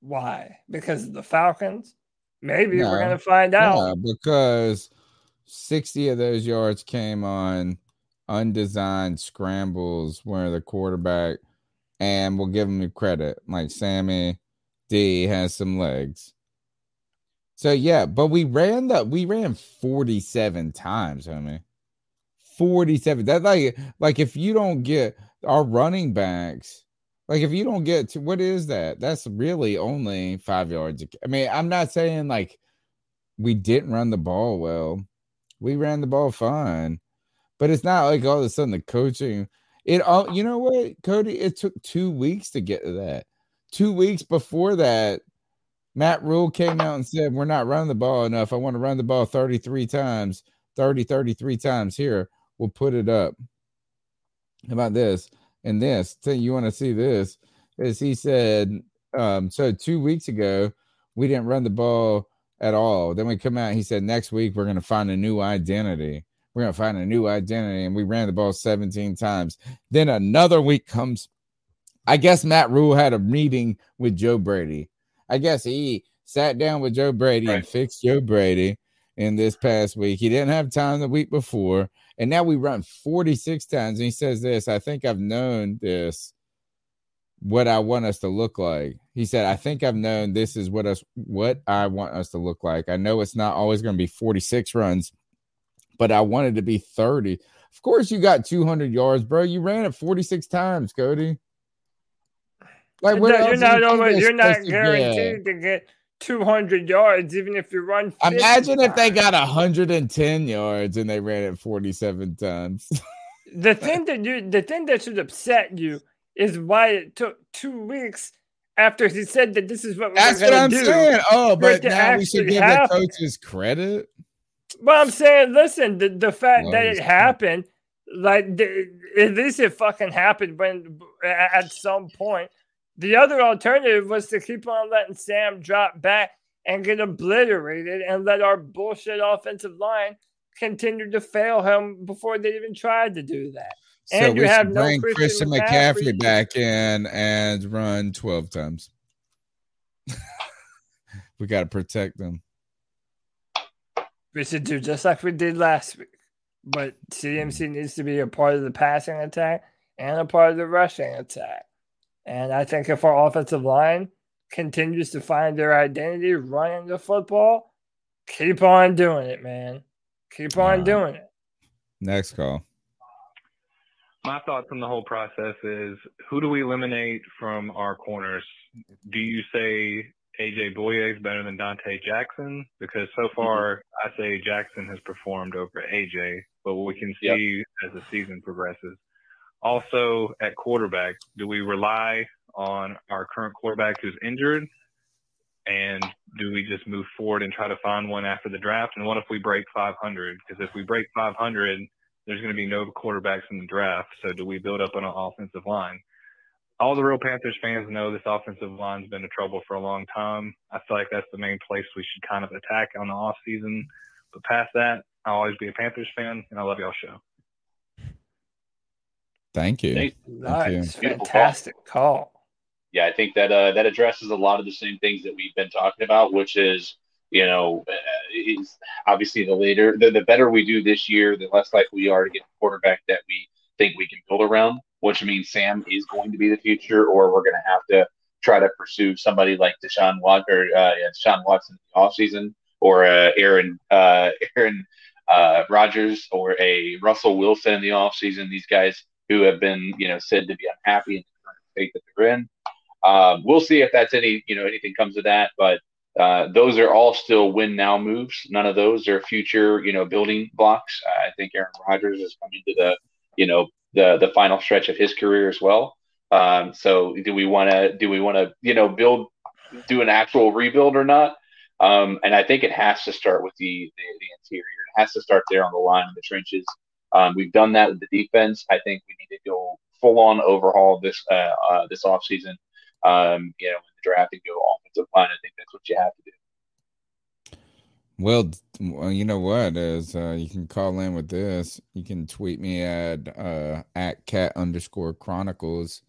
Why? Because of the Falcons? Maybe we're going to find out. no, because 60 of those yards came on undesigned scrambles where the quarterback, and we'll give him credit, like Sammy D has some legs. So yeah, but we ran the we ran 47 times, homie. 47. That like like if you don't get our running backs, like if you don't get to what is that? That's really only five yards. I mean, I'm not saying like we didn't run the ball well. We ran the ball fine, but it's not like all of a sudden the coaching. It all you know what, Cody? It took two weeks to get to that. Two weeks before that, Matt Rhule came out and said, We're not running the ball enough. I want to run the ball 33 times, 30, 33 times here. We'll put it up. How about this? And this, you want to see this? Is he said, um, so two weeks ago, we didn't run the ball at all. Then we come out, he said, next week, we're going to find a new identity. We're going to find a new identity. And we ran the ball 17 times. Then another week comes. I guess Matt Rhule had a meeting with Joe Brady. I guess he sat down with Joe Brady and fixed Joe Brady in this past week. He didn't have time the week before. And now we run 46 times. And he says this I think I've known this, what I want us to look like. He said, I think I've known this is what us what I want us to look like. I know it's not always going to be 46 runs, but I wanted to be 30. Of course, you got 200 yards, bro. You ran it 46 times, Cody. Like, what No, you're not always, you're not supposed to get? guaranteed to get 200 yards, even if you run. 50 Imagine if they got 110 yards and they ran it 47 times. the thing that you the thing that should upset you is why it took two weeks after he said that this is what we That's were what I'm do saying. Oh, but now we should give the coaches credit. But I'm saying, listen, the, the fact that it happened, like the, at least it fucking happened when at some point. The other alternative was to keep on letting Sam drop back and get obliterated and let our bullshit offensive line continue to fail him before they even tried to do that. So and we you have no bring Christian, Christian McCaffrey back in and run 12 times. we got to protect them. We should do just like we did last week. But CMC needs to be a part of the passing attack and a part of the rushing attack. And I think if our offensive line continues to find their identity running the football, keep on doing it, man. Keep on Uh, doing it. Next call. My thoughts on the whole process is who do we eliminate from our corners? Do you say AJ Bouye is better than Donte Jackson? Because so mm-hmm. far, I say Jackson has performed over AJ, but we can Yep. see as the season progresses. Also, at quarterback, do we rely on our current quarterback who's injured? And do we just move forward and try to find one after the draft? And what if we break 500? Because if we break 500, there's going to be no quarterbacks in the draft. So do we build up on an offensive line? All the real Panthers fans know this offensive line's been a trouble for a long time. I feel like that's the main place we should kind of attack on the off season. But past that, I'll always be a Panthers fan, and I love y'all show. Thank you. Thank- Nice. Beautiful call. Fantastic call. yeah, I think that uh, that addresses a lot of the same things that we've been talking about, which is, you know, uh, is obviously the later, the, the better we do this year, the less likely we are to get a quarterback that we think we can build around, which means Sam is going to be the future, or we're going to have to try to pursue somebody like Deshaun Watson or uh, yeah, Deshaun Watson in the offseason, or uh, Aaron uh, Aaron uh, Rodgers, or a Russell Wilson in the offseason. These guys who have been, you know, said to be unhappy in the current state that they're in. Um, we'll see if that's any, you know, anything comes of that. But uh, those are all still win now moves. None of those are future, you know, building blocks. I think Aaron Rodgers is coming to the, you know, the the final stretch of his career as well. Um, so do we want to do we want to you know build do an actual rebuild or not? Um, and I think it has to start with the, the the interior. It has to start there on the line in the trenches. Um, we've done that with the defense. I think we need to go full on overhaul this uh, uh, this offseason. Um, you know, in the draft and go offensive line. I think that's what you have to do. Well, well, you know what is uh, you can call in with this. You can tweet me at uh, at cat underscore chronicles.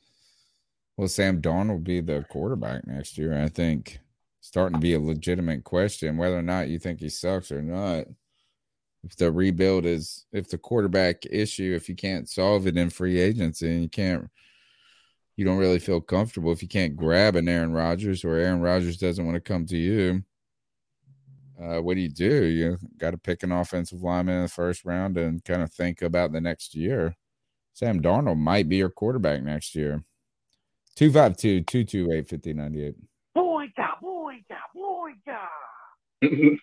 Well, Sam Darnold will be the quarterback next year? I think starting to be a legitimate question whether or not you think he sucks or not. If the rebuild is if the quarterback issue, if you can't solve it in free agency and you can't you don't really feel comfortable if you can't grab an Aaron Rodgers or Aaron Rodgers doesn't want to come to you uh, what do you do? You got to pick an offensive lineman in the first round and kind of think about the next year. Sam Darnold might be your quarterback next year. 252 228 5098. Boinka, boinka, boinka.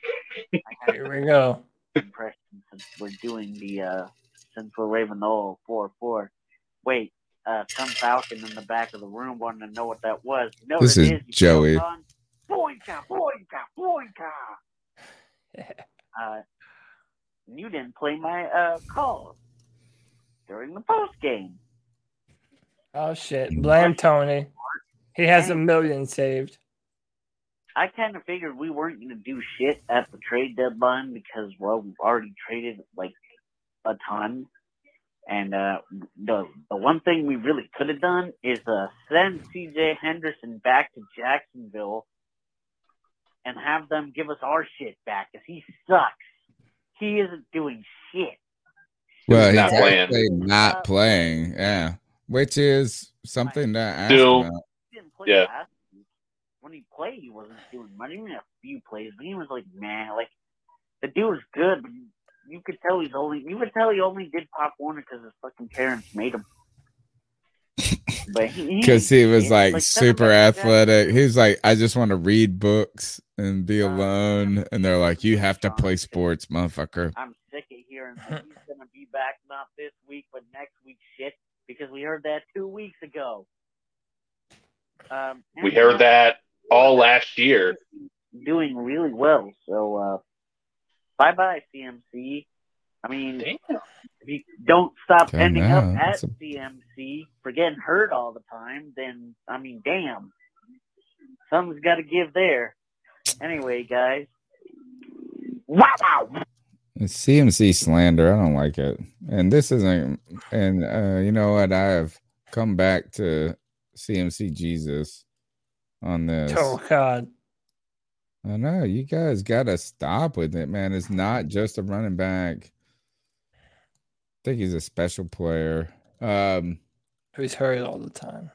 Here we go. Impression since we're doing the uh since we're waving the old four four. Wait, uh some falcon in the back of the room wanted to know what that was. You know This what is it is, you Joey. son? Boinka, boinka, boinka. Uh you didn't play my uh call during the post game. Oh shit. Blame Tony. He has a million saved. I kind of figured we weren't going to do shit at the trade deadline because, well, we've already traded like a ton. And uh, the the one thing we really could have done is uh, send C.J. Henderson back to Jacksonville and have them give us our shit back because he sucks. He isn't doing shit. Well, he's not playing. actually not uh, playing. Yeah. Which is something that ask Still- about. Didn't play Yeah. When he played, he wasn't doing much. Even a few plays, but he was like, man, like the dude was good, but you could tell he's only. You could tell he only did Pop Warner because his fucking parents made him. But because he was he- like, seven super back to athletic. He was like, I just want to read books and be alone. And they're like, you have to play sports, motherfucker. I'm sick of hearing that he's gonna be back not this week but next week shit because we heard that two weeks ago. Um, We heard uh, that all last year. doing really well. So uh, bye bye CMC. I mean, if you don't stop Damn, ending yeah, up at a- CMC for getting hurt all the time, then I mean, damn, something's got to give there. Anyway, guys, wow, wow. It's CMC slander. I don't like it. And this isn't. And uh, you know what? I have come back to CMC Jesus on this. Oh God. I know you guys got to stop with it, man. It's not just a running back. I think he's a special player. Um, Who's hurt all the time?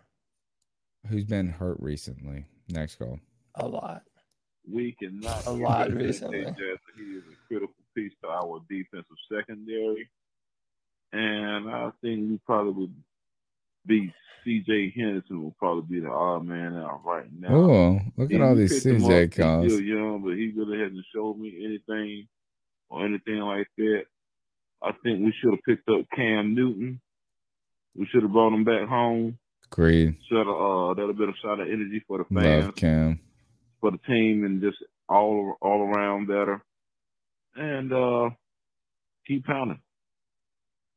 who's been hurt recently? Next call. A lot. We cannot A lot that recently. Jay He is a critical piece to our defensive secondary. And I think we probably would be CJ Henderson will probably be the odd man out right now. Oh, look at all these picked him CJ up. He's calls. still young, but he really hasn't showed me anything or anything like that. I think we should have picked up Cam Newton. We should have brought him back home. Agreed. Should uh, that'll been a shot of energy for the fans, Love Cam. for the team, and just all all around better. And uh, keep pounding.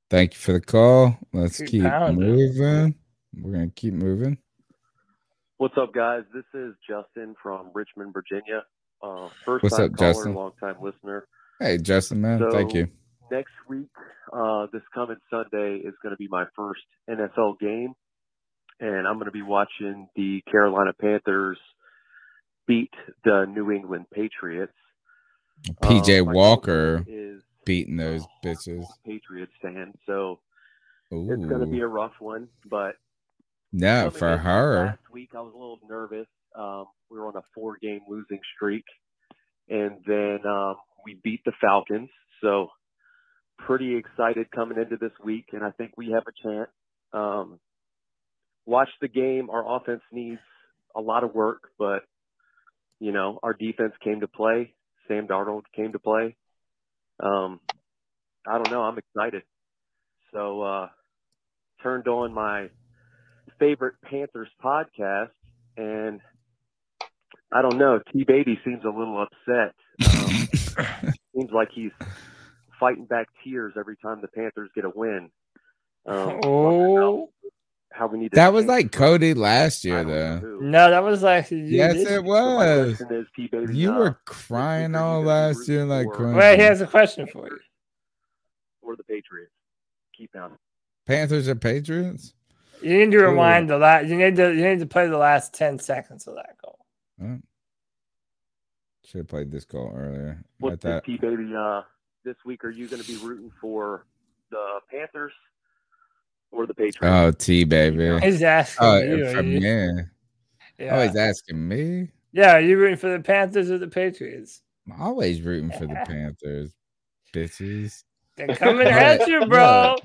Thank you for the call. Let's Keep keep moving. We're gonna keep moving. What's up, guys? This is Justin from Richmond, Virginia. Uh, first What's time up, caller, Justin? long time listener. Hey, Justin, man. Thank you. Next week, uh, this coming Sunday is going to be my first NFL game, and I'm going to be watching the Carolina Panthers beat the New England Patriots. PJ Uh, Walker is beating those bitches. Patriots fan, so it's going to be a rough one. But No, for her. Last week, I was a little nervous. Um, we were on a four-game losing streak, and then um, we beat the Falcons. So pretty excited coming into this week, and I think we have a chance. Um, watch the game. Our offense needs a lot of work, but you know our defense came to play. Sam Darnold came to play. Um, I don't know. I'm excited. So uh, turned on my favorite Panthers podcast, and I don't know. T Baby seems a little upset. Um, seems like he's fighting back tears every time the Panthers get a win. Um, Oh. how we need to That was like Cody last year, though. No, that was like Yes, this- it was. question is, You were crying all last year, like Wait, he has a question for you. for the Patriots. Keep down. Panthers or Patriots? You need to rewind the last. You need to. You need to play the last ten seconds of that goal. Should have played this call earlier. I What's this, thought T-Baby? Uh, this week, are you going to be rooting for the Panthers or the Patriots? Oh, T baby. He's asking oh, you, from me. Yeah. Oh, he's asking me. Yeah, are you rooting for the Panthers or the Patriots? I'm always rooting for the Panthers, bitches. They're coming at you, bro.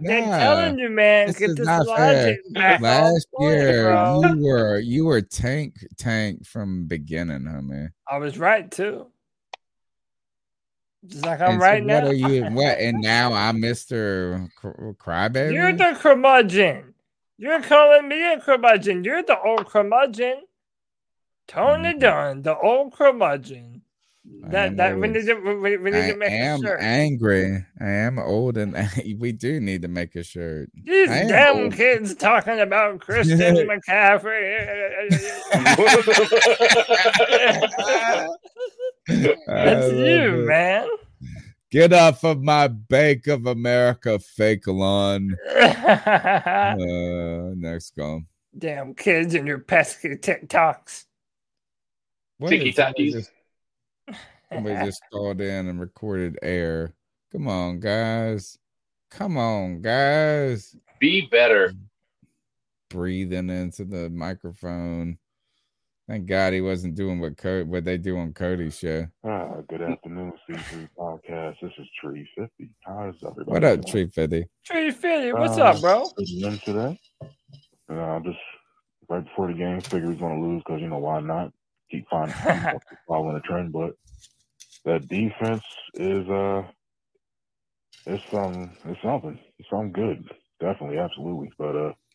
They're Nah, telling you, man. This get is this not fair. back. Last year, bro. you were you were tank tank from beginning, homie. I was right too. Just like I'm And so right what now. are you? What? And now I'm Mister Crybaby. You're the curmudgeon. You're calling me a curmudgeon. You're the old curmudgeon. Tony Mm-hmm. Dunn, the old curmudgeon. That that we need to we, we need I to make a am shirt. angry. I am old, and we do need to make a shirt. These I damn old. kids talking about Christian McCaffrey. That's you, it. man. Get off of my Bank of America fake lawn. uh, next call. Damn kids and your pesky TikToks. What Tiki if takis. Somebody just called in and recorded air. Come on, guys. Come on, guys. Be better. Breathing into the microphone. Thank God he wasn't doing what Co- what they do on Cody's show. Ah, good afternoon, C3 Podcast. This is Tree 50. How is everybody? What up, doing? Tree Fifty? Tree Philly, what's Uh, up, bro? President today. And I just right before the game, figured he's going to lose because you know why not? Keep finding following the trend, but that defense is uh, it's some it's something, it's something good, definitely, absolutely. But uh, it seems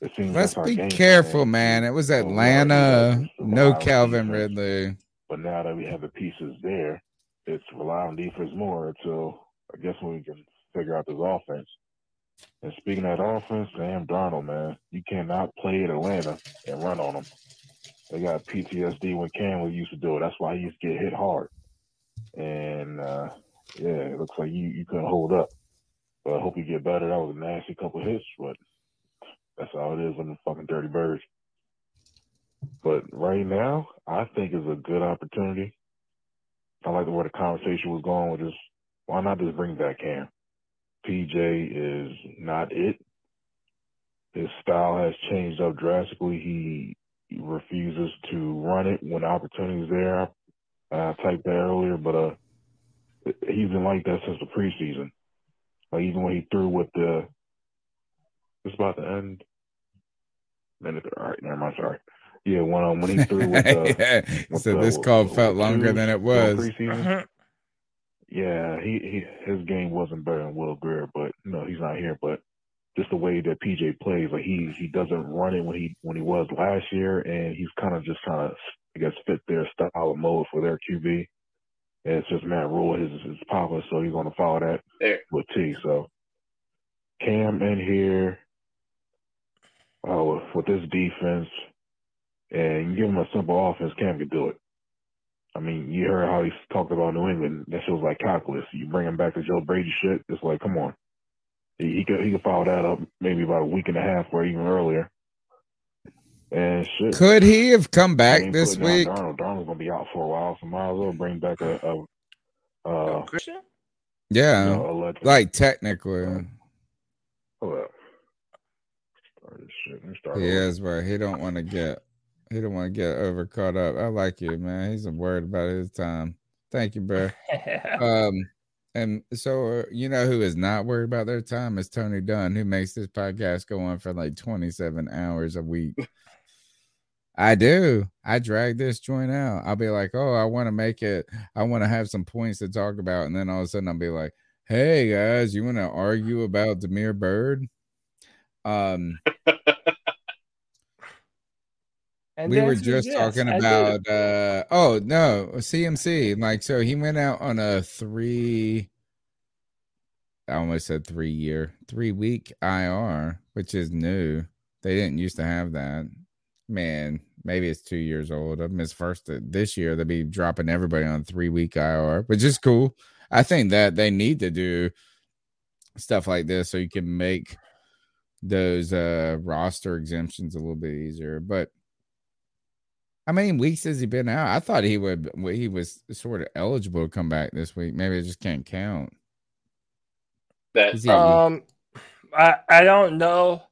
Let's be careful, plan. man. It was So we already Atlanta. No Calvin defense. Ridley. But now that we have the pieces there, it's rely on defense more until I guess when we can figure out this offense. And speaking of that offense, Sam Darnold, man, you cannot play at Atlanta and run on them. They got PTSD when Cam used to do it. That's why he used to get hit hard. And uh, yeah, it looks like you, you couldn't hold up. But I hope you get better. That was a nasty couple hits, but that's all it is on the fucking Dirty Birds. But right now, I think it's a good opportunity. I like the way the conversation was going with just why not just bring back Cam? PJ is not it. His style has changed up drastically. He refuses to run it when the opportunity's there. I typed that earlier, but uh, he's been like that since the preseason. Like even when he threw with the, it's about to end. Minute, all right, never mind. Sorry. Yeah, when um, when he threw with the, Yeah, with so the- this call with felt the longer twos than it was. yeah, he, he his game wasn't better than Will Grier, but no, he's not here. But just the way that PJ plays, like he he doesn't run it when he when he was last year, and he's kind of just trying to I guess fit their style of mode for their QB. And it's just Matt Rhule, his his papa, so he's going to follow that There. with T. So Cam in here, uh, with, with this defense, and you give him a simple offense, Cam can do it. I mean, you heard how he talked about New England. That feels like calculus. You bring him back to Joe Brady shit. It's like, come on. He, he could he could follow that up maybe about a week and a half or even earlier. And shit. Could he have come back Can't this week? Darnold. Darnold's gonna be out for a while, so might as well bring back a, a uh, Christian? Yeah, No, allegedly. like technically, hold up. Start this shit. Let me start he over. is, but he don't want to get he don't want to get over caught up. I like you, man. He's worried about his time. Thank you, bro. um, and so uh, you know who is not worried about their time is Tony Dunn, who makes this podcast go on for like twenty seven hours a week. I do. I drag this joint out. I'll be like, oh, I want to make it. I want to have some points to talk about, and then all of a sudden I'll be like, hey guys, you want to argue about Demir Bird? Um, And we were just yes, talking about uh oh no cmc like so he went out on a three i almost said three year three week ir which is new. They didn't used to have that. Man maybe it's two years old. I missed first this year they'll be dropping everybody on three week ir which is cool. I think that they need to do stuff like this so you can make those uh roster exemptions a little bit easier but how many weeks has he been out? I thought he would he was sort of eligible to come back this week. Maybe I just can't count. That Is he- Um, I I don't know.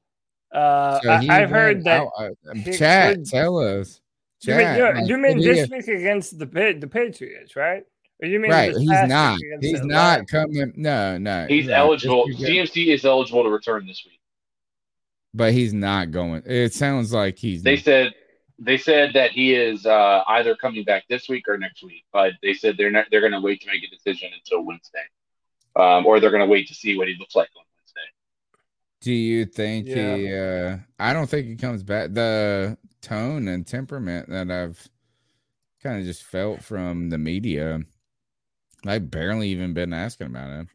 Uh, So I, he I've heard that. out- uh, chat, could- tell us. You mean, Chat, you, like, you mean this week against the Pa- the Patriots, right? Or you mean right? He's not. He's Atlanta? not coming. No, no. he's no, eligible. just because- CMC is eligible to return this week. But he's not going. It sounds like he's. They said they said that he is uh, either coming back this week or next week, but they said they're not. They're going to wait to make a decision until Wednesday, um, or they're going to wait to see what he looks like on Wednesday. Do you think Yeah. he? uh I don't think he comes back. The tone and temperament that I've kind of just felt from the media, I've barely even been asking about him.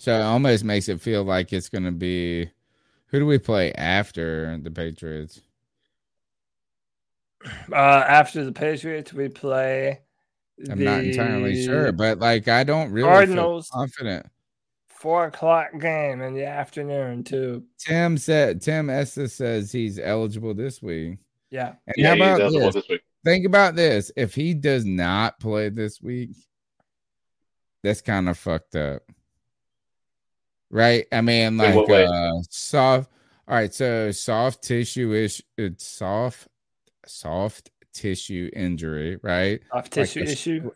So it almost makes it feel like it's going to be. Who do we play after the Patriots? Uh, after the Patriots, we play. I'm not entirely sure, but like I don't really Cardinals. feel confident. four o'clock game in the afternoon too. Tim said Tim Estes says he's eligible this week. Yeah. And Yeah, how about this? this week. Think about this. If he does not play this week, that's kind of fucked up. Right? I mean, like uh soft all right, so soft tissue is it's soft soft tissue injury, right? Off Like tissue a issue.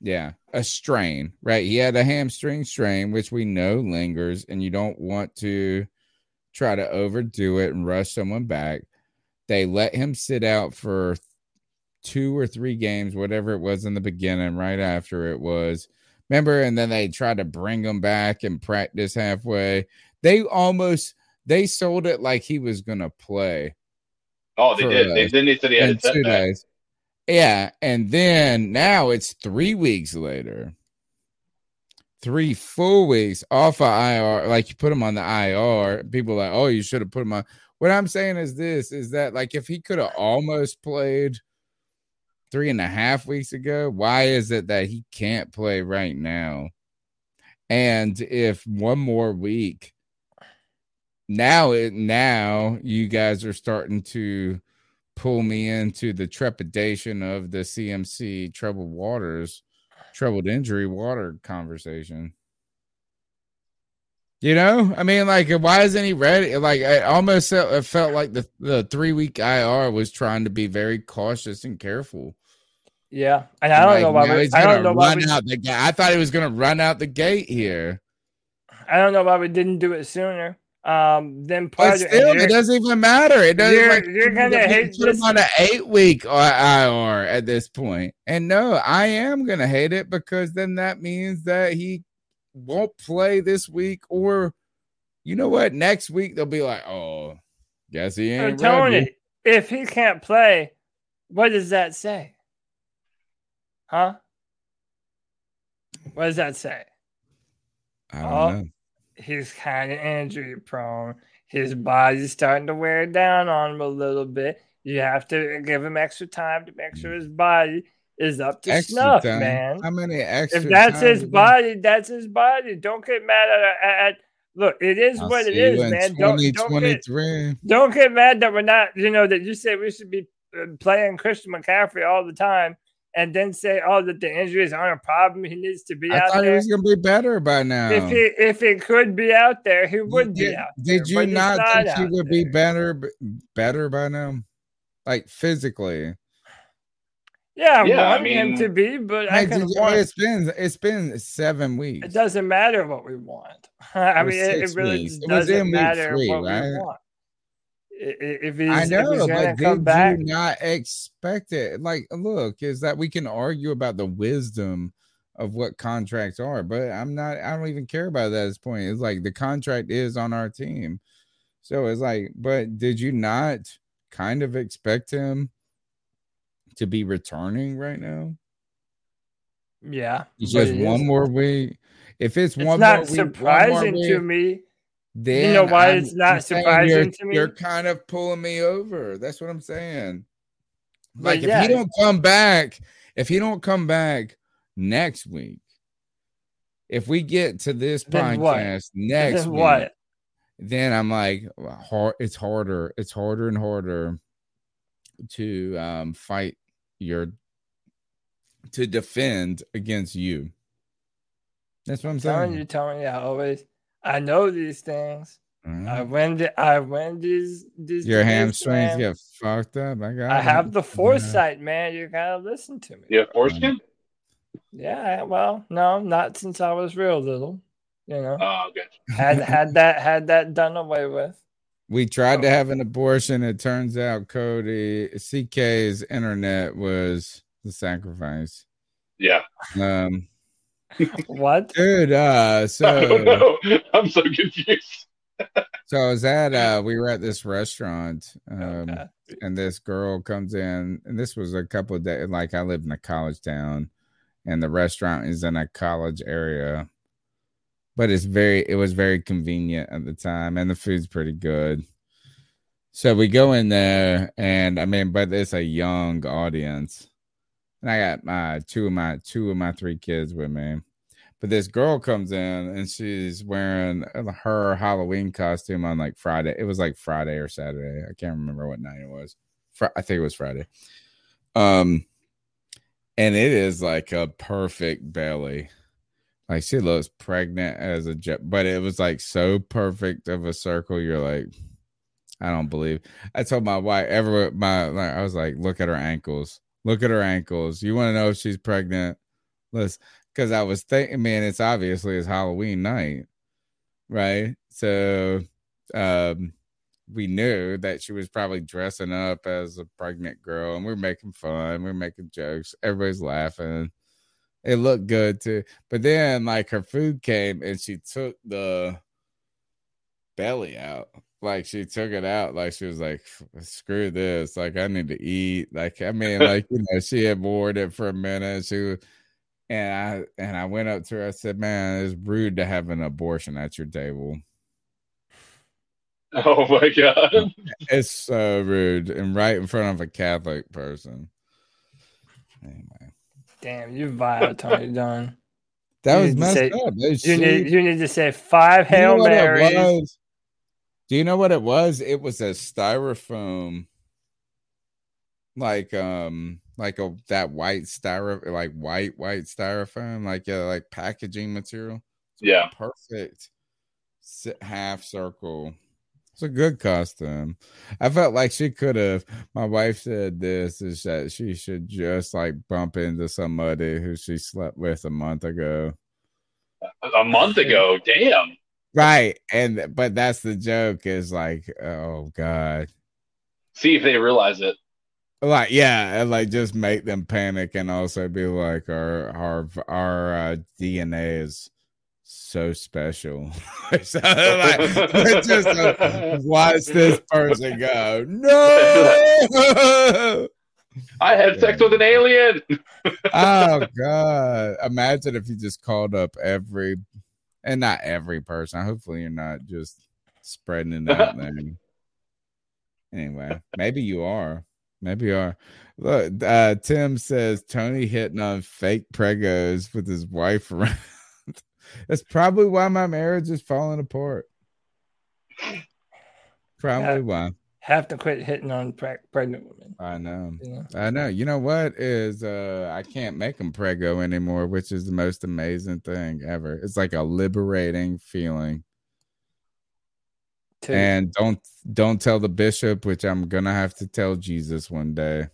Yeah, a strain, right? He had a hamstring strain, which we know lingers, and you don't want to try to overdo it and rush someone back. They let him sit out for two or three games, whatever it was in the beginning, right after it was. Remember, and then they tried to bring him back and practice halfway. They almost they sold it like he was gonna play. Oh, they did. They, then they said he had two days. Yeah, and then now it's three weeks later. Three full weeks off of IR, like you put him on the IR. People are like, oh, you should have put him on. What I'm saying is this: is that like if he could have almost played three and a half weeks ago, why is it that he can't play right now? And if one more week, now it now you guys are starting to pull me into the trepidation of the CMC troubled waters, troubled injury water conversation. You know, I mean, like, why isn't he ready? Like, I almost felt, it felt like the, the three week IR was trying to be very cautious and careful. Yeah, and I don't Like, know why. We, he's I don't know why. We, out the gate. I thought he was gonna run out the gate here. I don't know why we didn't do it sooner. Um, then But still, it doesn't even matter. It doesn't. You're- like, you're hate put him on an eight week IR at this point. And no, I am gonna hate it because then that means that he won't play this week, or you know what? Next week they'll be like, "Oh, guess he ain't. So Tony, ready." if he can't play, what does that say? Huh? What does that say? I don't Oh, know. He's kind of injury prone. His body's starting to wear down on him a little bit. You have to give him extra time to make sure mm. his body is up to Extra snuff, time? man. How many extra? if that's his body, that's his body. Don't get mad at, at, at look. It is I'll what it is, you man. Don't don't get 2023. don't get mad that we're not. You know that you say we should be uh, playing Christian McCaffrey all the time, and then say, "Oh, that the injuries aren't a problem. He needs to be I out thought he there." was gonna be better by now. If he if he could be out there, he would be Did, out. did there, you but he's not think he out would be better better by now? Like physically. Yeah, I Yeah, I want him mean- to be, but I Like, can did want. it's been it's been seven weeks. It doesn't matter what we want. I mean, it, it really weeks. just It was doesn't in week matter three, what right? we want. I- i- If he's, I if he's gonna but come did back, you not expect it? Like, look, is that we can argue about the wisdom of what contracts are, but I'm not. I don't even care about that at this point. It's like the contract is on our team, so it's like, but did you not kind of expect him to be returning right now? yeah, It's just it one is- more week. If it's, It's one not more week, one surprising to me. then you know why I'm- it's not I'm surprising to me? You're kind of pulling me over. That's what I'm saying. Like if yeah, he don't come back, if he don't come back next week, if we get to this Then what? podcast next Then week, what? then I'm like, hard. It's harder. It's harder and harder to um fight your to defend against you. That's what I'm telling saying. you, Tony. I always, I know these things. I Mhm. win. The, I win these. these Your hamstrings get fucked up. I got I it. have the Yeah. foresight, man. You gotta listen to me. Yeah, foreskin. Yeah, well, no, not since I was real little. You know, Oh, good. had had that had that done away with. We tried to have an abortion. It turns out Cody CK's internet was the sacrifice. Yeah. Um What? dude, uh I so don't know. I'm so confused. so I was at uh we were at this restaurant um and this girl comes in and this was a couple of days like I live in a college town and the restaurant is in a college area but it's very it was very convenient at the time and the food's pretty good. So we go in there and i mean but it's a young audience. And i got my two of my two of my three kids with me. But this girl comes in and she's wearing her halloween costume on like friday. It was like friday or saturday. I can't remember what night it was. Fri i think it was friday. Um and it is like a perfect belly like she looks pregnant as a jet, but it was like so perfect of a circle. You're like, I don't believe. I told my wife, ever my I was like, look at her ankles. Look at her ankles. You want to know if she's pregnant? Let's because I was thinking, man, it's obviously it's Halloween night, right? So um, we knew that she was probably dressing up as a pregnant girl, and we are making fun, we are making jokes, everybody's laughing. It looked good too, but then like her food came, and she took the belly out. Like she took it out, like she was like, "Screw this! Like I need to eat." Like I mean, like you know, she had bored it for a minute. She was, and I and I went up to her. I said, "Man, it's rude to have an abortion at your table." Oh my god, it's so rude and right in front of a Catholic person. Anyway, Damn, you vile, Tony Dunn. that You was need messed say- up. They You need you need to say five You know Hail Marys. Do you know what it was? It was a styrofoam, like um, like a that white styro, like white white styrofoam, like yeah, like packaging material. Yeah. perfect si- half circle. It's a good costume. I felt like she could have. My wife said this is that she should just like bump into somebody who she slept with a month ago. a month ago. Damn. Right. And but that's the joke is like, oh God. See if they realize it. Like, yeah, and like just make them panic and also be like our our our uh, DNA is so special. so like just uh, watch this person go. No I had sex with an alien. oh god imagine if you just called up every and not every person hopefully you're not just spreading it out there anyway maybe you are maybe you are look uh tim says tony hitting on fake pregos with his wife around that's probably why my marriage is falling apart probably Yeah. why Have to quit hitting on pre- pregnant women. I know. Yeah. I know. You know what is uh I can't make them prego anymore, which is the most amazing thing ever. It's like a liberating feeling. And don't don't tell the bishop, which I'm gonna have to tell Jesus one day.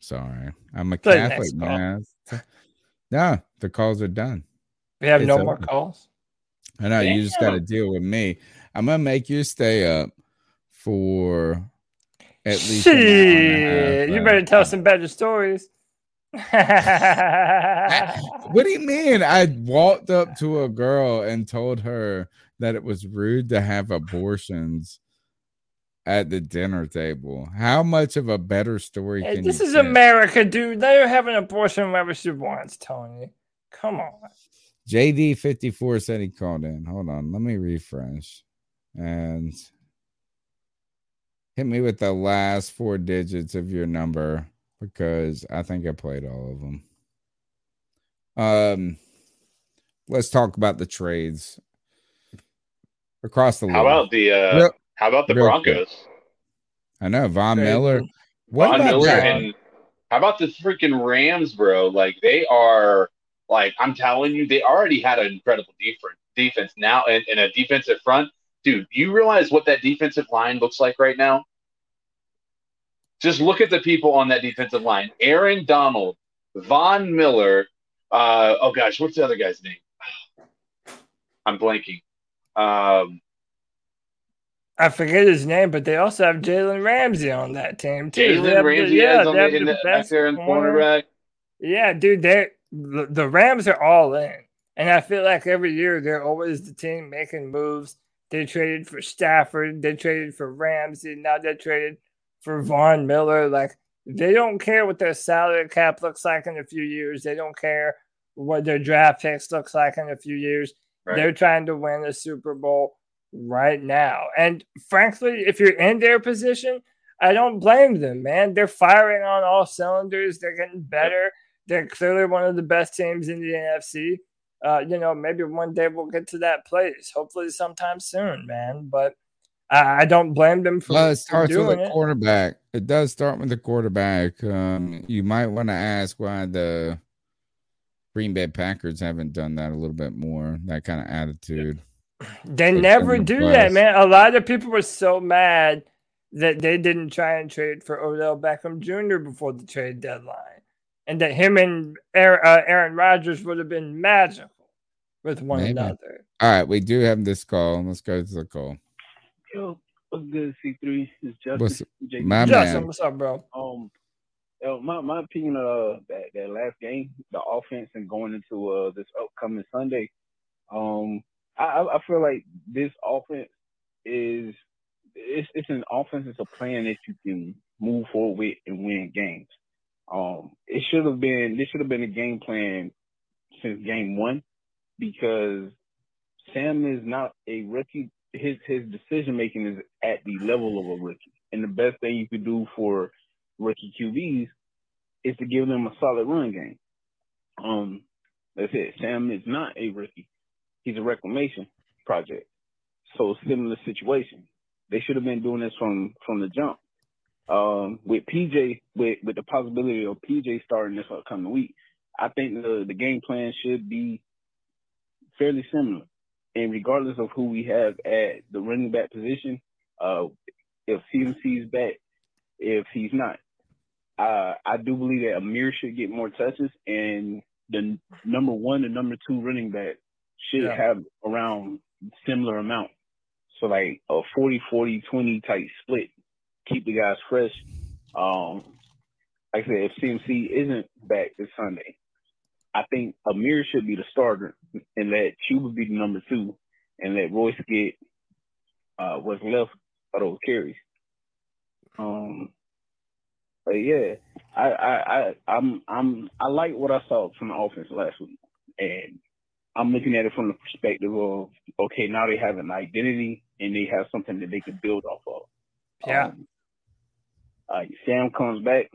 Sorry. I'm a Catholic man. No, the calls are done. We have It's no more calls. I know you just got to deal with me. I'm gonna make you stay up for at least. an a Shit, half, you uh, better tell some better stories. What do you mean? I walked up to a girl and told her that it was rude to have abortions at the dinner table. How much of a better story Hey, can this you is get? America, dude. Let her have an abortion whenever she wants, Tony. Come on. JD54 said he called in. Hold on, let me refresh and hit me with the last four digits of your number because I think I played all of them. Um, let's talk about the trades across the league. How about the uh Real- how about the real quick. Broncos? I know Von Trade Miller. What Von about Miller that? and how about the freaking Rams, bro? Like they are like I'm telling you, they already had an incredible defense defense now and, and a defensive front. Dude, you realize what that defensive line looks like right now? Just look at the people on that defensive line. Aaron Donald, Von Miller, uh oh gosh, what's the other guy's name? I'm blanking. Um I forget his name, but they also have Jalen Ramsey on that team too. Jalen have the- Ramsey yeah, is on they have the, in the the, back best there in corner. cornerback. Yeah, dude, they the, Rams are all in, and I feel like every year they're always the team making moves. They traded for Stafford, they traded for Ramsey, now they traded for Von Miller. Like they don't care what their salary cap looks like in a few years. They don't care what their draft picks looks like in a few years. Right. They're trying to win a Super Bowl right now. And frankly, if you're in their position, I don't blame them, man. They're firing on all cylinders. They're getting better. They're clearly one of the best teams in the NFC. Uh, you know, maybe one day we'll get to that place. Hopefully, sometime soon, man. But I, I don't blame them for, Well, it starts with the it. quarterback. It does start with the quarterback. Um, you might want to ask why the Green Bay Packers haven't done that a little bit more. That kind of attitude. They never in the do that, man. A lot of people were so mad that they didn't try and trade for Odell Beckham Jr. before the trade deadline, and that him and Aaron, uh, Aaron Rodgers would have been magical with one Maybe. another. All right, we do have this call. Let's go to the call. Yo, what's good, C3? It's Justin. What's my Justin, man? what's up, bro? Um, yo, my my opinion of uh, that that last game, the offense, and going into uh this upcoming Sunday, um, I I feel like this offense is it's it's an offense. It's a plan that you can move forward with and win games. Um, it should have been this should have been a game plan since game one because Sam is not a rookie. His his decision making is at the level of a rookie, and the best thing you could do for rookie QBs is to give them a solid run game. Um, that's it. Sam is not a rookie; he's a reclamation project. So similar situation. They should have been doing this from from the jump. Um, with PJ, with with the possibility of PJ starting this upcoming week, I think the the game plan should be fairly similar. And regardless of who we have at the running back position, uh, if CMC is back, if he's not, uh, I do believe that Ameer should get more touches, and the number one and number two running back should Yeah. have around similar amount. So like a 40, 40, 20 type split. Keep the guys fresh. Um, like I said, if CMC isn't back this Sunday, I think Ameer should be the starter and let Chuba be the number two and let Royce get uh, what's left of those carries. Um, but yeah, I, I, I, I'm, I'm, I like what I saw from the offense last week, and I'm looking at it from the perspective of okay, now they have an identity and they have something that they can build off of. Yeah. Um, uh, Sam comes back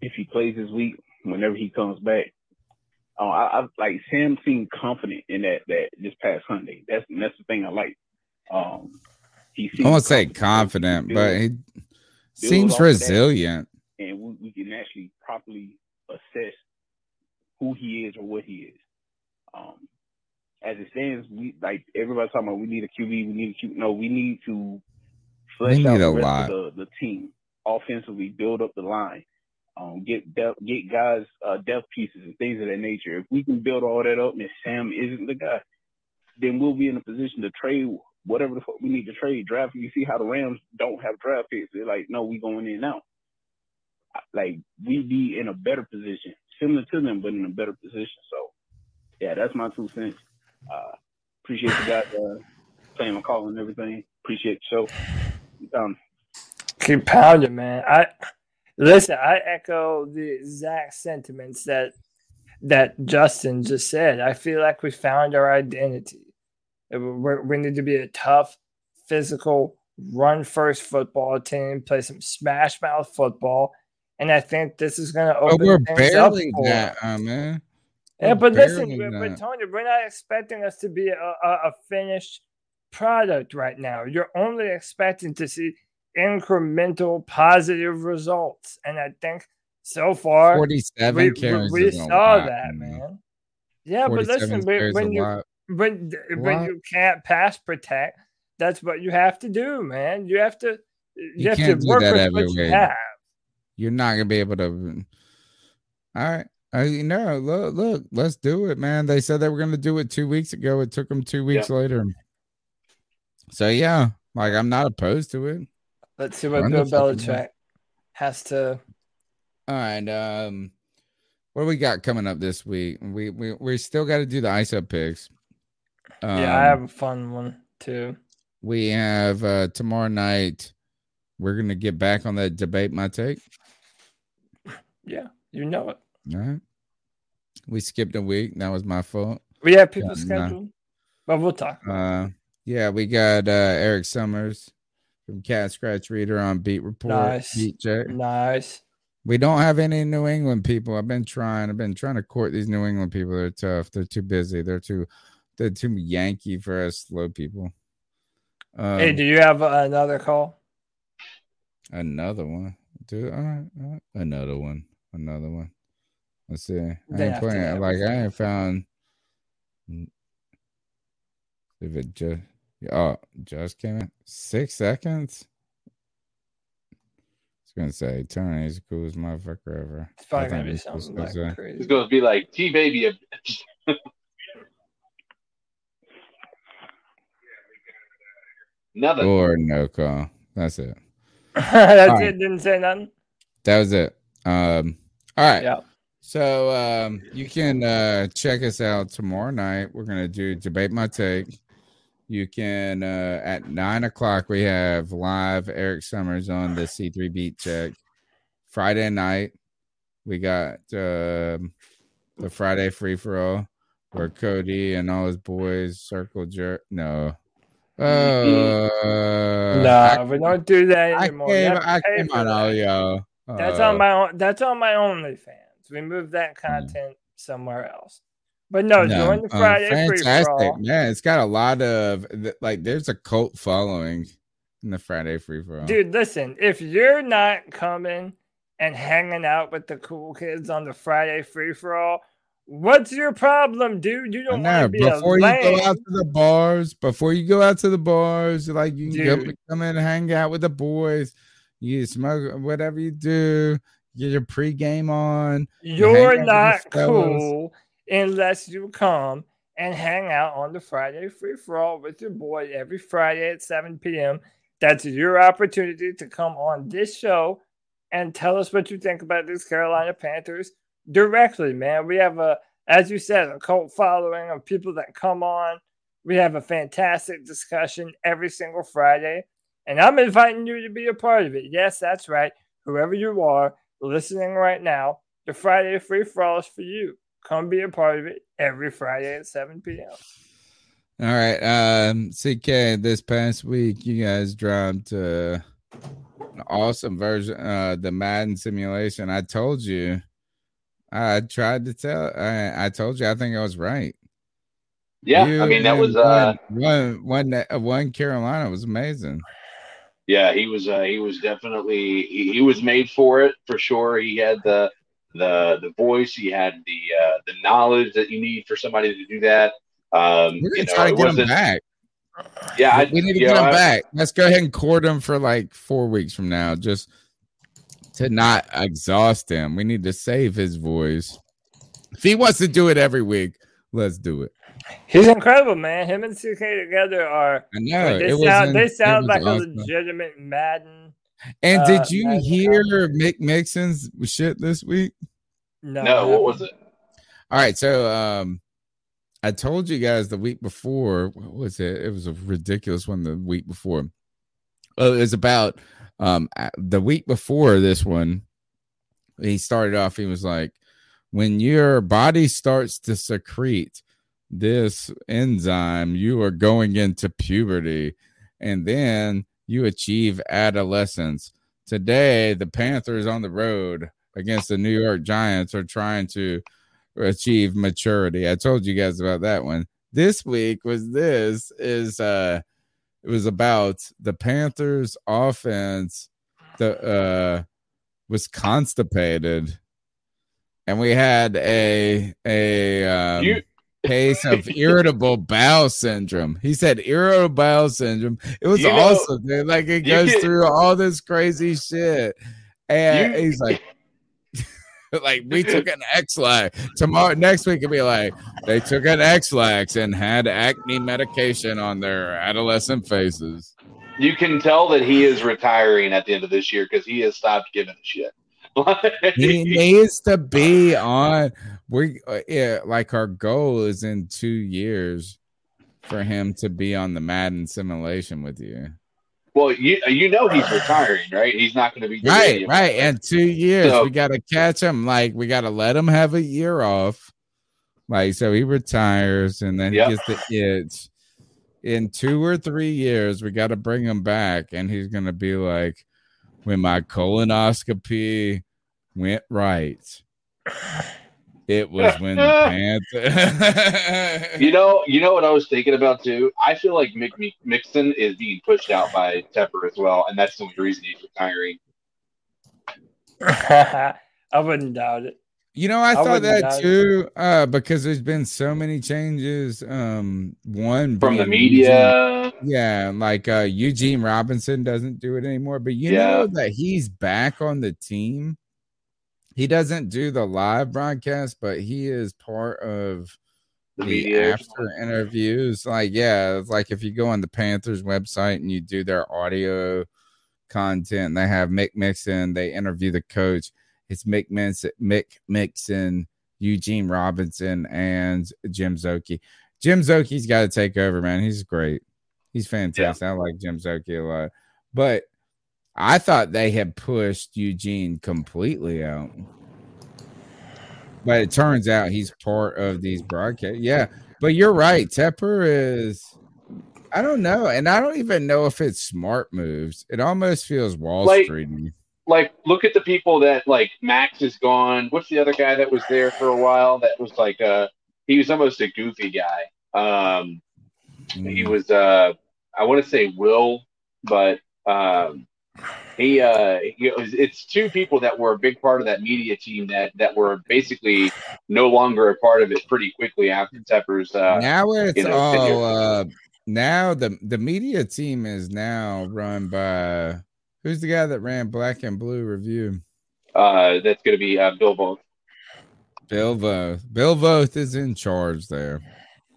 if he plays this week. Whenever he comes back, uh, I, I like Sam seemed confident in that that this past Sunday. That's that's the thing I like. Um, he I seemed won't say confident. confident, but he seems off of that. resilient. and we, we can actually properly assess who he is or what he is. Um, as it stands, we like everybody talking about we need a QB, we need a QB. No, we need to flesh We out need the rest lot. of the, the team offensively, build up the line, um, get depth, get guys uh, depth pieces and things of that nature. If we can build all that up, and Sam isn't the guy, then we'll be in a position to trade whatever the fuck we need to trade. Draft. You see how the Rams don't have draft picks. They're like, no, we going in now. Like we be in a better position, similar to them, but in a better position. So, yeah, that's my two cents. Uh, appreciate you guys uh, playing my call and everything. Appreciate the show. Um, Keep pounding, man. I listen. I echo the exact sentiments that that Justin just said. I feel like we found our identity. We're, we need to be a tough, physical, run first football team. Play some smash mouth football, and I think this is going to But open we're things up barely for that, uh, man. Yeah, but listen, but, but. Tony, we're not expecting us to be a, a, a finished product right now. You're only expecting to see incremental positive results, and I think so far 47 we, we, carries we saw lot, that, man. man. Yeah, but listen, when, when you lot. when when Lot. you can't pass protect, that's what you have to do, man. You have to you, You have to work with what you have. You're not gonna be able to. All right. Uh, you know, look, look, let's do it, man. They said they were gonna do it two weeks ago. It took them two weeks later. So yeah, like I'm not opposed to it. Let's see what Bill the fucking ball. Belichick has to. All right. Um, what do we got coming up this week? We we we still got to do the ISO picks. Um, yeah, I have a fun one too. We have uh tomorrow night. We're gonna get back on that debate my take. Yeah, you know it. All right. We skipped a week. That was my fault. We have people uh, scheduled, but we'll talk. Uh, yeah, we got uh Eric Summers from Cat Scratch Reader on Beat Report. Nice. Beat Check. Nice. We don't have any New England people. I've been trying. I've been trying to court these New England people. They're tough. They're too busy. They're too. They're too Yankee for us slow people. Um, hey, do you have uh, another call? Another one. Dude, all right, all right. Another one. Another one. Let's see. I ain't playing that, like I ain't found if it just oh just came in. Six seconds. I was gonna say Tony is the coolest motherfucker ever. It's probably gonna be something I was gonna like say. crazy. It's going to be like T baby. Nothing. or no call. That's it. That's All right. it. Didn't say nothing. That was it. Um, all right. Yeah. So um, you can uh, check us out tomorrow night. We're gonna do debate my take. You can uh, at nine o'clock we have live Eric Summers on the C3 Beat Check. Friday night we got um, the Friday free for all where Cody and all his boys circle jerk. No. Uh, nah, I- we don't do that anymore. You came, have I came on all y'all. That's Uh, on my own. That's on my OnlyFans. We moved that content somewhere else. But no, No, join the um, Friday free for fantastic, all. man. It's got a lot of like. There's a cult following in the Friday free for all. Dude, listen, if you're not coming and hanging out with the cool kids on the Friday free for all, what's your problem, dude? You don't want to be a Before you lame. go out to the bars, before you go out to the bars, like you can go, come in and hang out with the boys. You smoke whatever you do. Get your pregame on. you hang out You're not cool unless you come and hang out on the Friday free for all with your boy every Friday at 7 p.m. That's your opportunity to come on this show and tell us what you think about these Carolina Panthers directly, man. We have a, as you said, a cult following of people that come on. We have a fantastic discussion every single Friday, and I'm inviting you to be a part of it. Yes, that's right. Whoever you are listening right now, the Friday free for all is for you. Come be a part of it every Friday at 7 p.m. All right. Um, CK, this past week, you guys dropped uh, an awesome version, uh, the Madden simulation. I told you, I tried to tell, I, I told you, I think I was right. Yeah, You I mean that and was uh one, one, one, uh, one Carolina was amazing. Yeah, he was uh he was definitely he, he was made for it for sure. He had the the the voice, he had the uh the knowledge that you need for somebody to do that. Um We're you know, try to get him back. yeah, I, we need to get know, him I- back. Let's go ahead and court him for like four weeks from now, just to not exhaust him. We need to save his voice. If he wants to do it every week, let's do it. He's incredible, man. Him and CK together are. I know, They it sound, in- they it sound was like awesome. a legitimate Madden. And uh, did you Madden hear Mick Mixon's shit this week? No, No, what was it? All right, so um I told you guys the week before, what was it? It was a ridiculous one the week before. Oh, it was about um the week before this one. He started off, he was like, when your body starts to secrete this enzyme, you are going into puberty, and then you achieve adolescence. Today, the Panthers on the road against the New York Giants are trying to achieve maturity. I told you guys about that one. This week was this is uh it was about the Panthers offense the uh was constipated and we had a a um, You- case of irritable bowel syndrome. He said irritable bowel syndrome. It was You know, awesome, dude. Like it goes through all this crazy shit. And You- he's like, like we took an Ex-Lax. Tomorrow next week it'll be like they took an Ex-Lax and had acne medication on their adolescent faces. You can tell that he is retiring at the end of this year because he has stopped giving a shit. he needs to be on we uh, yeah like our goal is in two years for him to be on the madden simulation with you. Well, you you know he's retiring, right? He's not going to be right right in two years So- we gotta catch him like we gotta let him have a year off. Like so he retires and then Yep. he gets the itch. In two or three years we gotta bring him back and he's gonna be like when my colonoscopy went right it was when the panther You know, you know what I was thinking about too. I feel like Mick Mick- Mixon is being pushed out by Tepper as well, and that's the only reason he's retiring. I wouldn't doubt it. You know, I, I thought that too, uh, because there's been so many changes. Um, one From the media. Eugene- yeah, like uh, Eugene Robinson doesn't do it anymore, but you Yeah. know that he's back on the team. He doesn't do the live broadcast, but he is part of the, the after interviews. Like, yeah, it's like if you go on the Panthers website and you do their audio content, they have Mick Mixon, they interview the coach. It's Mick Mixon, Mick Mixon, Eugene Robinson, and Jim Szoke. Jim Szoke's got to take over, man. He's great. He's fantastic. I like Jim Szoke a lot. But I thought they had pushed Eugene completely out. But it turns out he's part of these broadcasts. Yeah. But you're right. Tepper is I don't know. And I don't even know if it's smart moves. It almost feels Wall Like- Street. Like, look at the people that like Max is gone. What's the other guy that was there for a while? That was like uh he was almost a goofy guy. Um, he was uh I want to say Will, but um he uh he, it's two people that were a big part of that media team that that were basically no longer a part of it pretty quickly after Tepper's uh now it's you know, all uh now the the media team is now run by who's the guy that ran Black and Blue Review? uh that's gonna be uh Bill Voth. Bill Voth. Bill Voth is in charge there.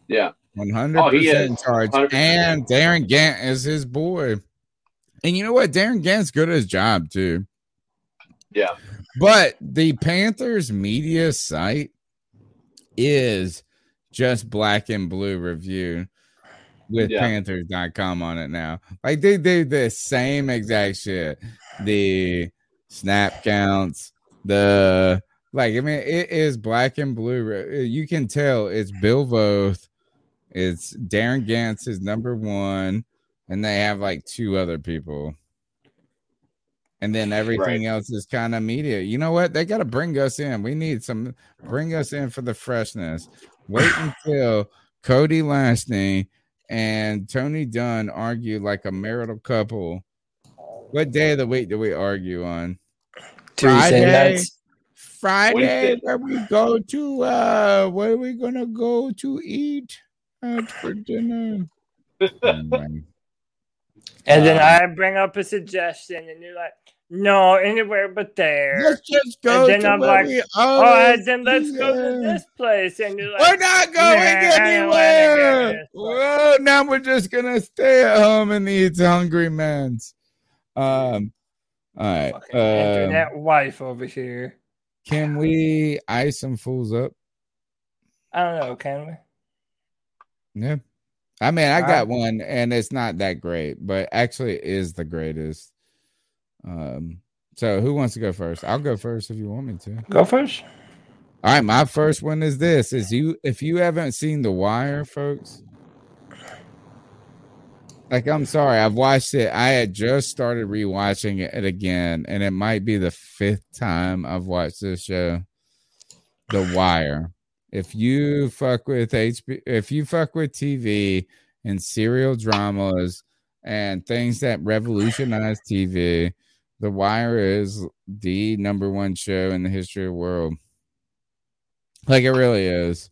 Yeah. One hundred Oh, he percent in charge. 100%. And Darin Gantt is his boy. And you know what? Darin Gantt's good at his job too. Yeah. But the Panthers media site is just black and blue review with Yeah. panthers.com on it now. Like they do the same exact shit. The snap counts, the like, I mean, it is black and blue. You can tell it's Bill Voth, it's Darren Gantz is number one, and they have like two other people. And then everything else is kind of media. You know what? They got to bring us in. We need some bring us in for the freshness. Wait until Cody Lashney and Tony Dunn argue like a marital couple. What day of the week do we argue on? Tuesday nights. Friday, where we go to uh where are we gonna go to eat out for dinner? Anyway. And then Um, I bring up a suggestion, and you're like, "No, anywhere but there." Let's just go And then to I'm like, "Oh, and then let's go to this place," and you're like, We're not going "Nah, go anywhere. Well, now we're just gonna stay at home and eat hungry man's. Um, all right. Um, Internet wife over here. can we ice some fools up? I don't know. Can we? Yeah. I mean, I got one, and it's not that great, but actually is the greatest. Um, so who wants to go first? I'll go first if you want me to. Go first. All right, my first one is this: is you if you haven't seen The Wire, folks. Like, I'm sorry, I've watched it. I had just started rewatching it again, and it might be the fifth time I've watched this show. The Wire. If you fuck with HB, if you fuck with TV and serial dramas and things that revolutionize TV, The Wire is the number one show in the history of the world. Like it really is.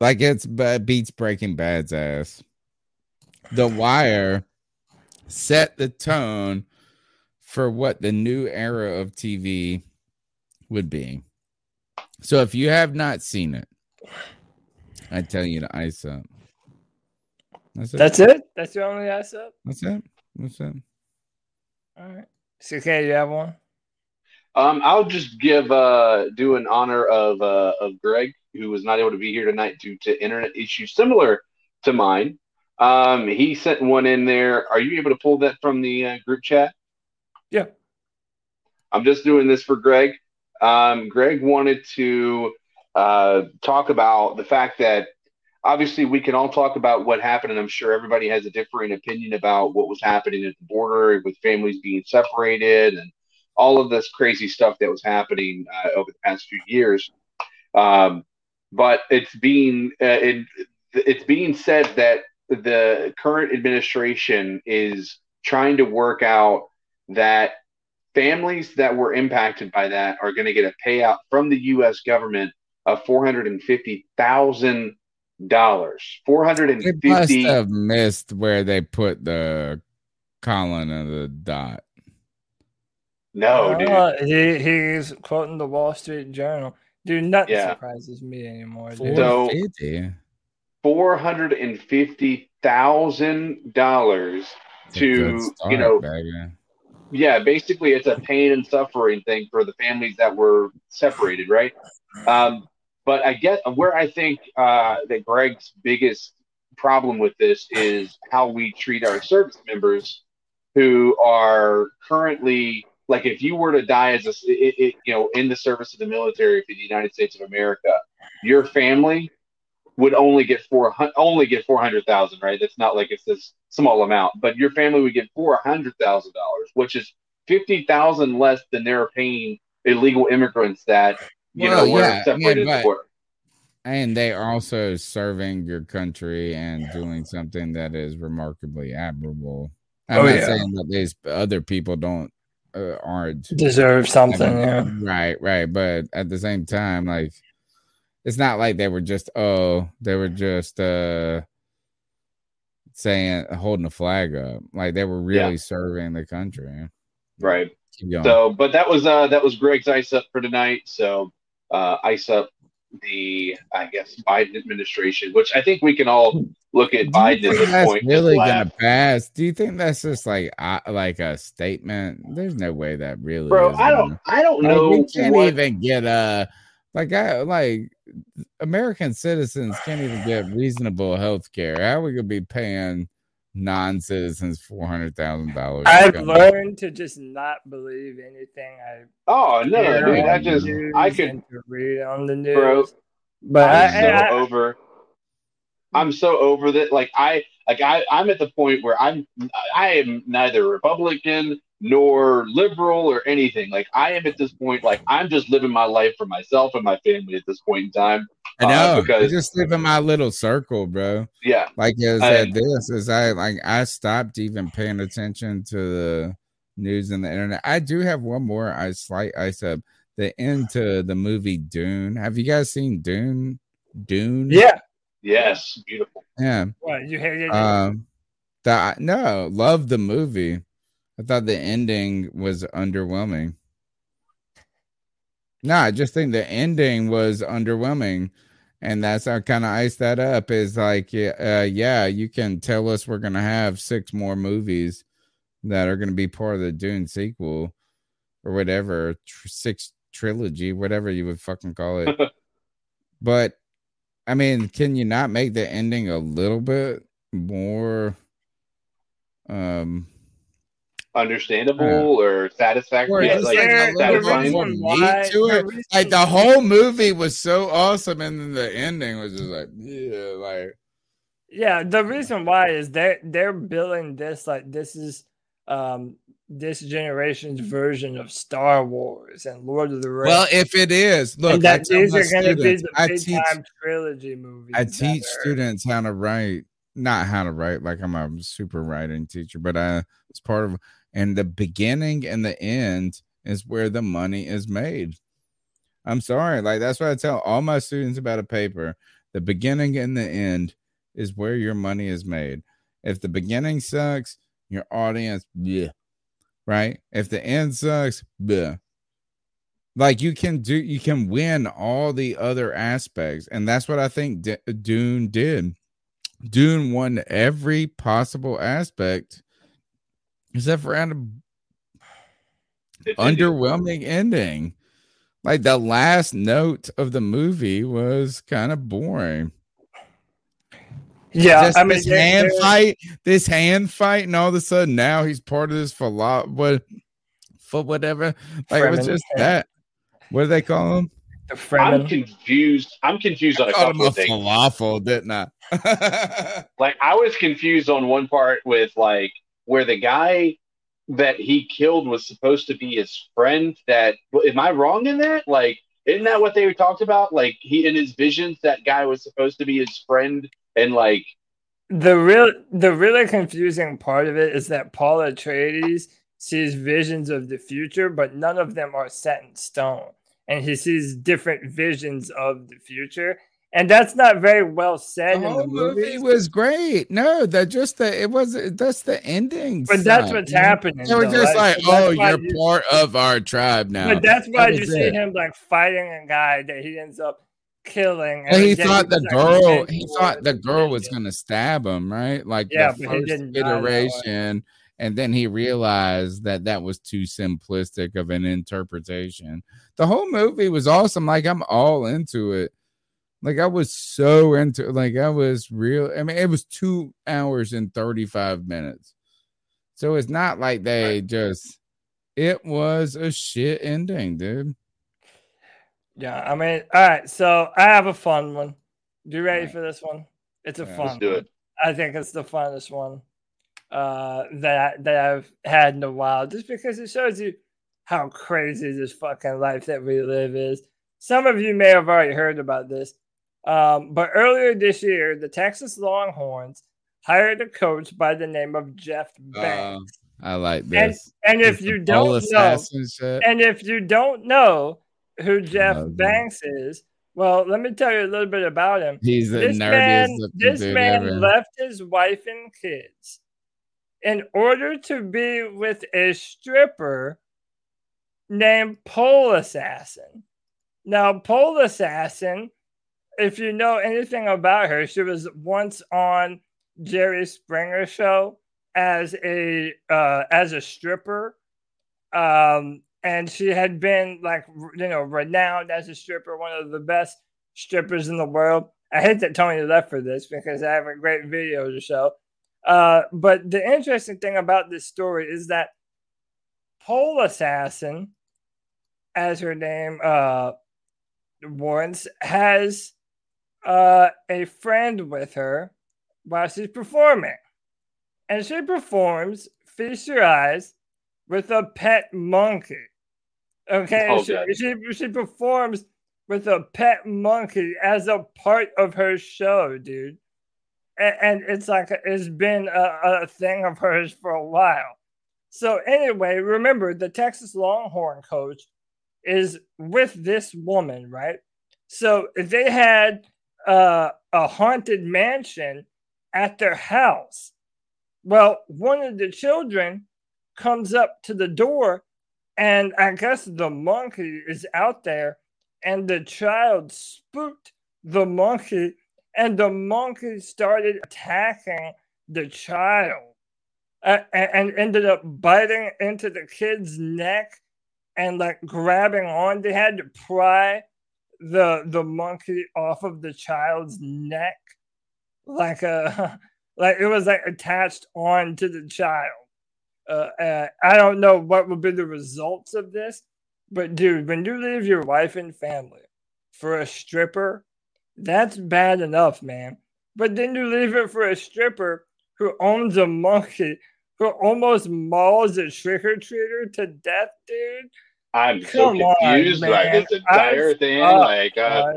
Like it's beats Breaking Bad's ass. The Wire set the tone for what the new era of TV would be. So if you have not seen it, I tell you to ice up. That's it. That's it. That's your only ice up. That's it. That's it. All right. CK, you have one? Um, I'll just give uh do an honor of uh of Greg, who was not able to be here tonight due to internet issues similar to mine. Um, he sent one in there. Are you able to pull that from the uh, group chat? Yeah. I'm just doing this for Greg. Um, Greg wanted to uh, talk about the fact that obviously we can all talk about what happened, and I'm sure everybody has a differing opinion about what was happening at the border with families being separated and all of this crazy stuff that was happening uh, over the past few years. Um, but it's being uh, it, it's being said that the current administration is trying to work out that families that were impacted by that are going to get a payout from the U.S. government of four hundred and fifty thousand dollars. Four hundred and They must have missed where they put the colon of the dot. No, dude. Uh, he, he's quoting the Wall Street Journal. Dude, nothing Yeah. surprises me anymore. So- Dude. 450. four hundred and fifty thousand dollars to good start, you know baby. Yeah basically it's a pain and suffering thing for the families that were separated right? Um, but i get where i think uh, that greg's biggest problem with this is how we treat our service members who are currently like if you were to die as a it, it, you know in the service of the military for the united states of america your family would only get four hundred only get four hundred thousand, right? That's not like it's this small amount, but your family would get four hundred thousand dollars, which is fifty thousand less than they're paying illegal immigrants that you Well, know were yeah, separated yeah, at the border. And they are also serving your country and doing something that is remarkably admirable. I'm Oh, not yeah. saying that these other people don't uh, aren't Deserve something, I yeah. Right, right. But at the same time, like it's not like they were just oh, they were just uh saying holding a flag up. Like they were really Yeah. serving the country. Right. So, but that was uh that was Greg's ice up for tonight. So, uh, ice up the I guess Biden administration, which I think we can all look at Biden at this that's point. really gonna pass? Do you think that's just like uh, like a statement? There's no way that really, Bro, I don't gonna- I don't Like, know We can't what- even get a like I like American citizens can't even get reasonable health care. How are we gonna be paying non-citizens four hundred thousand dollars? I've learned to just not believe anything I Oh no, dude! I just I news could and read on the news. bro. But I'm I, so I- over. I'm so over that. Like I, like I, I'm at the point where I'm, I am neither Republican nor liberal or anything. Like I am at this point, like I'm just living my life for myself and my family at this point in time. I uh, know. I because just live in my little circle, bro. yeah, Like as I- at this is I like I stopped even paying attention to the news and the internet. I do have one more I slight ice up the end to the movie Dune. Have you guys seen Dune? Dune? yeah. yes, beautiful. Yeah. What you hear? you- Um the no, love the movie. I thought the ending was underwhelming. No, I just think the ending was underwhelming. And that's how kind of ice that up is like, yeah, uh, yeah, you can tell us we're going to have six more movies that are going to be part of the Dune sequel or whatever, tr- six trilogy, whatever you would fucking call it. but I mean, can you not make the ending a little bit more um Understandable or satisfactory? or like, like satisfying? bit more reason meat why- to the it. Like the whole movie was so awesome, and then the ending was just like, yeah, like Yeah, the reason why is they're they're billing this like this is um this generation's version of Star Wars and Lord of the Rings. well, if it is, look, and that I tell these are going to be the I big teach, time trilogy movies. I teach are- students how to write, not how to write, like I'm a super writing teacher, but I it's part of, and the beginning and the end is where the money is made. I'm sorry, like that's what I tell all my students about a paper. The beginning and the end is where your money is made. If the beginning sucks, your audience, yeah, right? If the end sucks, yeah. Like you can do, you can win all the other aspects, and that's what I think D- Dune did. Dune won every possible aspect, except for an underwhelming ending. Like the last note of the movie was kind of boring. Yeah, Just I mean, this there- hand there- fight, this hand fight, and all of a sudden now he's part of this philo- what for whatever. Like it was just that. What do they call him? The friend, I'm confused. I'm confused on I a called him couple a of things. falafel, didn't I? like I was confused on one part with like where the guy that he killed was supposed to be his friend. That am I wrong in that? Like, isn't that what they talked about? Like he in his visions, that guy was supposed to be his friend, and like the real the really confusing part of it is that Paul Atreides sees visions of the future, but none of them are set in stone. And he sees different visions of the future. And that's not very well said The in whole the movie movie. was great. No, that just the it was that's the ending. But that's what's happening, They were though, just like, "Oh, you're you- part of our tribe now." But that's why That you see it. him like fighting a guy that he ends up killing. And he thought the girl, he thought the girl was gonna stab him, right? Like Yeah, the first iteration, and then he realized that that was too simplistic of an interpretation. The whole movie was awesome. Like I'm all into it. Like I was so into. Like I was real. I mean, it was two hours and thirty five minutes. So it's not like they just. It was a shit ending, dude. Yeah, I mean, all right. So I have a fun one. You ready for this one? It's a Yeah. fun. Let's do one. it. I think it's the funnest one uh, that that I've had in a while, just because it shows you how crazy this fucking life that we live is. Some of you may have already heard about this, um, but earlier this year, the Texas Longhorns hired a coach by the name of Jeff Banks. Uh, I like and, this. and if you don't know, and if you don't know who Jeff. Banks is, well, let me tell you a little bit about him. He's the this nerdiest man, this man ever. left his wife and kids in order to be with a stripper named Pole Assassin. Now, Pole Assassin, if you know anything about her, she was once on Jerry Springer show as a uh, as a stripper, um, and she had been like you know renowned as a stripper, one of the best strippers in the world. I hate that Tony left for this because I have a great video to show. Uh, but the interesting thing about this story is that Pole Assassin, as her name uh, warrants, has uh, a friend with her while she's performing. And she performs, feast your eyes, with a pet monkey. Okay, Oh, she, she, she performs with a pet monkey as a part of her show, dude. And, and it's like it's been a, a thing of hers for a while. So anyway, remember the Texas Longhorn coach is with this woman, right? So they had uh, a haunted mansion at their house. Well, one of the children comes up to the door, and I guess the monkey is out there, and the child spooked the monkey, and the monkey started attacking the child uh, and, and ended up biting into the kid's neck and like grabbing on. They had to pry the the monkey off of the child's neck, like a like it was like attached on to the child. Uh, uh, I don't know what would be the results of this, but dude, when you leave your wife and family for a stripper, that's bad enough, man. But then you leave it for a stripper who owns a monkey who almost mauls a trick or treater to death, dude. I'm so Come on, confused by man. this entire I'm thing. fucked, Like, uh,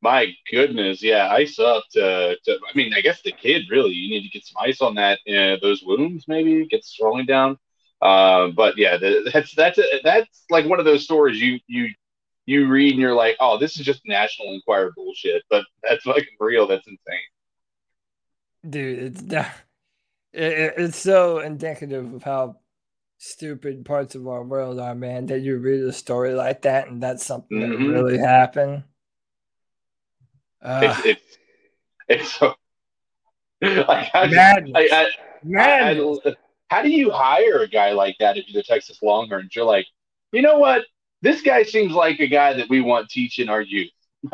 my goodness, yeah, ice up to, to. I mean, I guess the kid really. You need to get some ice on that. Uh, those wounds, maybe get swelling down. Uh, but yeah, the, that's that's that's like one of those stories you you you read and you're like, oh, this is just National Enquirer bullshit. But that's fucking real. That's insane. dude it's it, it- it's so indicative of how stupid parts of our world are man that you read a story like that and that's something that Mhm. really happened It's uh, it's it's so. Like, how, Madness. I, I, I, Madness. I, how do you hire a guy like that if you're the Texas Longhorns? You're like, you know what? This guy seems like a guy that we want teaching our youth.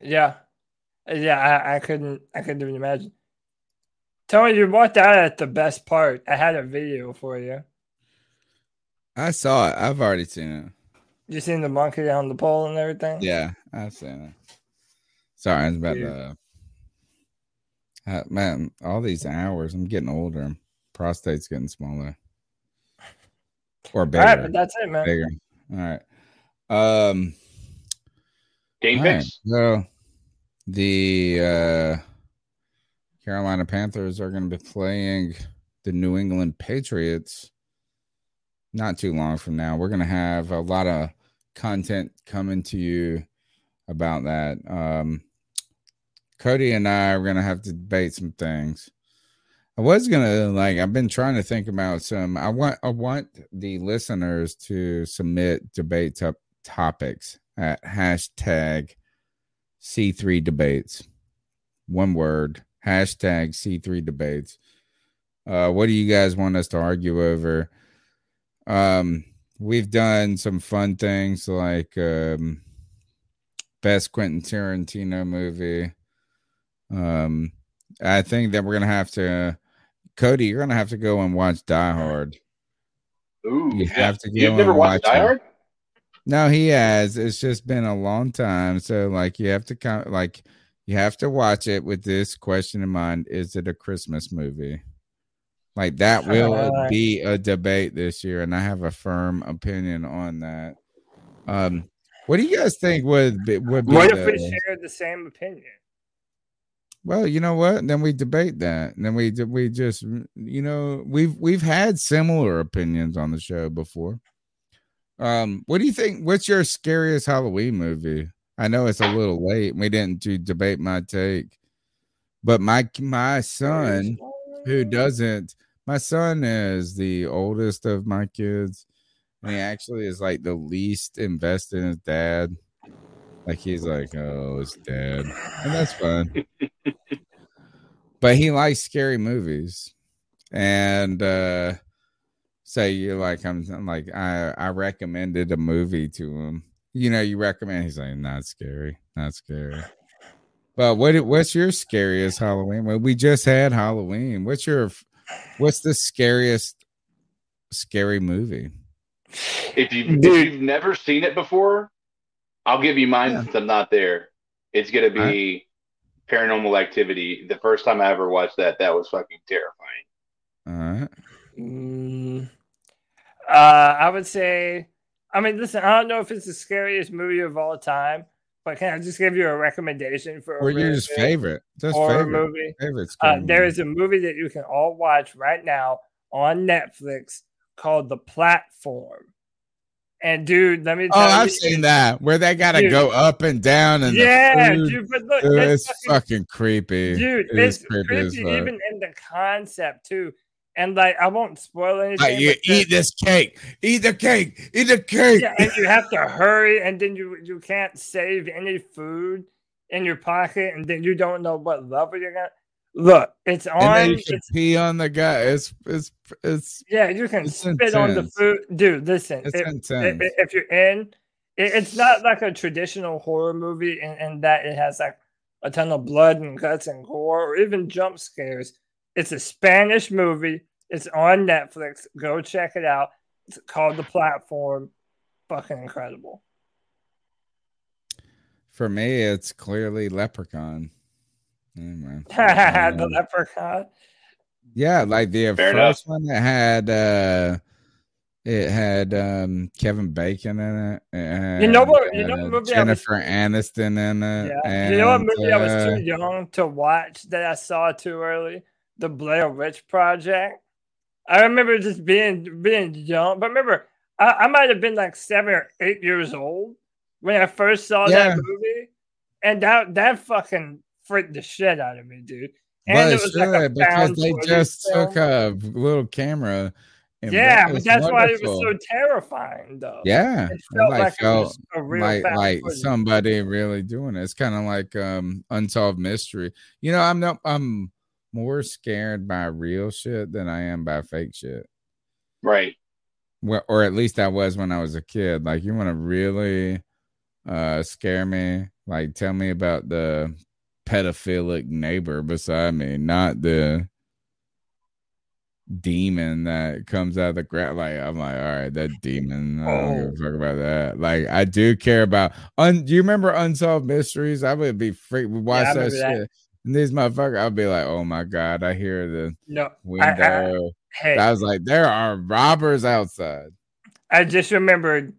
yeah yeah I, I couldn't i couldn't even imagine tony you walked out at the best part i had a video for you I saw it. I've already seen it. you seen the monkey on the pole and everything Yeah, I've seen it. Sorry, I was about Dude. to. Uh, man, all these hours, I'm getting older. Prostate's getting smaller. Or all bigger. right but that's it man bigger. All right. Um. Game all right, picks. So the uh, Carolina Panthers are going to be playing the New England Patriots not too long from now. We're going to have a lot of content coming to you about that. Um, Cody and I are gonna have to debate some things. I was gonna like I've been trying to think about some. I want I want the listeners to submit debate top topics at hashtag C3 debates. One word hashtag C3 debates. Uh, what do you guys want us to argue over? Um, we've done some fun things like um, best Quentin Tarantino movie. Um, I think that we're gonna have to, Cody. You're gonna have to go and watch Die Hard. Ooh, You yeah. have to go You've never and watched watch Die. Hard? No, he has. It's just been a long time. So like you have to count like you have to watch it with this question in mind. Is it a Christmas movie? Like that will Uh, be a debate this year, and I have a firm opinion on that. Um what do you guys think would be would be What if we shared the same opinion? well, you know what? Then we debate that. And then we we just you know we've we've had similar opinions on the show before. Um, what do you think? What's your scariest Halloween movie? I know it's a little late. We didn't do debate my take, but my my son, who doesn't, my son is the oldest of my kids, and he actually is like the least invested in his dad. Like he's like, oh, his dad, and that's fine. but he likes scary movies, and uh say you like I'm, I'm like I I recommended a movie to him. You know, you recommend. He's like, not scary, not scary. But what what's your scariest Halloween? Well, we just had Halloween. What's your what's the scariest scary movie? If you if you've never seen it before, I'll give you mine since I'm not there. It's gonna be Paranormal Activity. The first time I ever watched that, that was fucking terrifying. All right. Mm, uh, I would say, I mean, listen, I don't know if it's the scariest movie of all time, but can I just give you a recommendation for a yours favorite? Just horror favorite. movie? Favorite Uh, there is a movie that you can all watch right now on Netflix called The Platform. And dude, let me Oh, tell you, Oh, I've seen that where they gotta Dude. go up and down and the Yeah, food- dude, but look, Dude, it's it's fucking creepy. dude, It it's creepy creepy, even in the concept too. And like, I won't spoil anything. Like, you eat this cake, eat the cake, eat the cake. yeah, and you have to hurry, and then you you can't save any food in your pocket, and then you don't know what level you're gonna. Look, it's and on. It's, pee on the guy. It's it's it's yeah, you can spit on the food, dude. Listen, It's if, intense. if, you're in, it's not like a traditional horror movie, in, in that it has like a ton of blood and guts and gore, or even jump scares. It's a Spanish movie. It's on Netflix. Go check it out. It's called The Platform. Fucking incredible. For me, it's clearly Leprechaun. Anyway, the um, leprechaun. yeah, like the Fair first one that had uh it had um Kevin Bacon in it. it You know had, what- you know what uh, movie I was- Jennifer Aniston in it. Yeah. you know what and, movie I was uh, too young to watch that I saw too early? The Blair Witch Project. I remember just being being young, but remember I, I might have been like seven or eight years old when I first saw Yeah. that movie, and that that fucking freaked the shit out of me, dude. And Well, it was like a because they just film. took a little camera. and Yeah, but that's why it was so terrifying, though. Yeah, it felt like like it felt was a real like like somebody really doing it. It's kind of like um unsolved mystery. You know, I'm not. I'm more scared by real shit than I am by fake shit. Right. Well, or at least I was when I was a kid. Like, you want to really uh scare me? Like, tell me about the pedophilic neighbor beside me, not the demon that comes out of the ground. Like, I'm like, all right, that demon. I don't give a fuck about that. Like, I do care about. Un- do you remember Unsolved Mysteries? I would be freaked. Watch I that shit. that. And these motherfuckers, I'll be like, oh my God, I hear the No, I- I- window. hey. I was like, there are robbers outside. I just remembered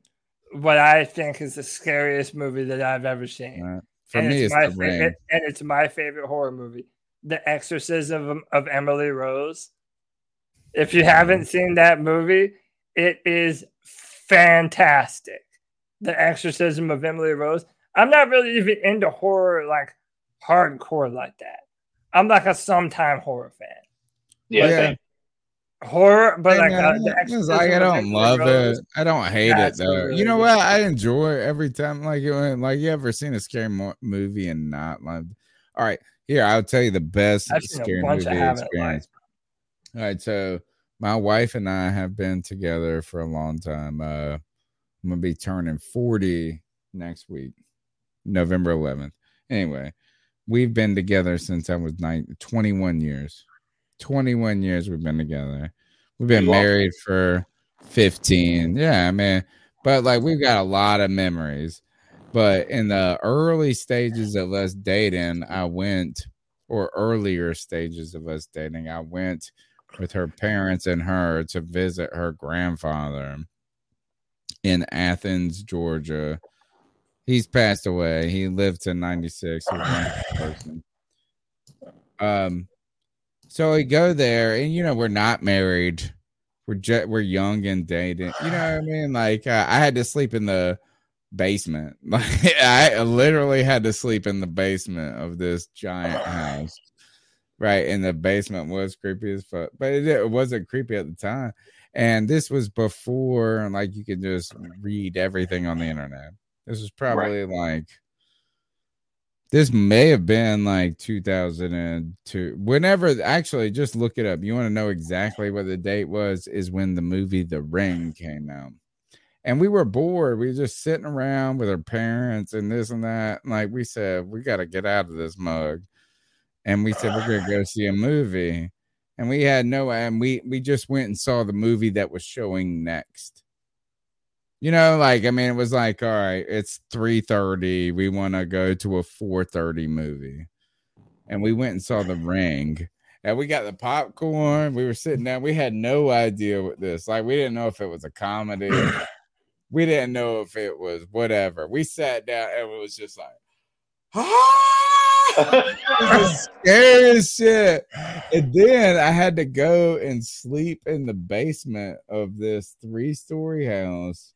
what I think is the scariest movie that I've ever seen. Uh, for and me, it's, my The fa- Ring. and it's my favorite horror movie, The Exorcism of, of Emily Rose. If you haven't seen that movie, it is fantastic. The Exorcism of Emily Rose. I'm not really even into horror like hardcore like that. I'm like a sometime horror fan. Yeah, Yeah. Horror, but like, Yeah, uh, the it's like I don't Emily love Rose, it. I don't hate That's it though. really you know good what? I enjoy it every time. Like, when- like you ever seen a scary mo- movie and not love? All right, here I'll tell you the best I've seen a scary bunch movie experience. All right, so my wife and I have been together for a long time. Uh, I'm gonna be turning 40 next week, November 11th. Anyway, we've been together since I was nine, 21 years. 21 years we've been together. We've been married for 15. Yeah, man. But like we've got a lot of memories. But in the early stages of us dating, I went, or earlier stages of us dating, I went with her parents and her to visit her grandfather in Athens, Georgia. He's passed away. He lived to 96. He was a wonderful person. Um, so we go there, and you know we're not married. We're just we're young and dating. You know what I mean? Like uh, I had to sleep in the basement. Like I literally had to sleep in the basement of this giant house. Right, and the basement was creepy as fuck, but it, it wasn't creepy at the time. And this was before, like, you could just read everything on the internet. This was probably like this may have been like 2002 whenever actually just look it up. You want to know exactly what the date was is when the movie the ring came out. And we were bored. We were just sitting around with our parents and this and that. And like we said we got to get out of this mug. And we said we're gonna go see a movie. And we had no and we we just went and saw the movie that was showing next you know, like I mean, it was like, all right, it's three thirty. We want to go to a four thirty movie, and we went and saw The Ring. And we got the popcorn. We were sitting down. We had no idea what this. Like, we didn't know if it was a comedy. we didn't know if it was whatever. We sat down and it was just like, ah! was scary shit. And then I had to go and sleep in the basement of this three story house.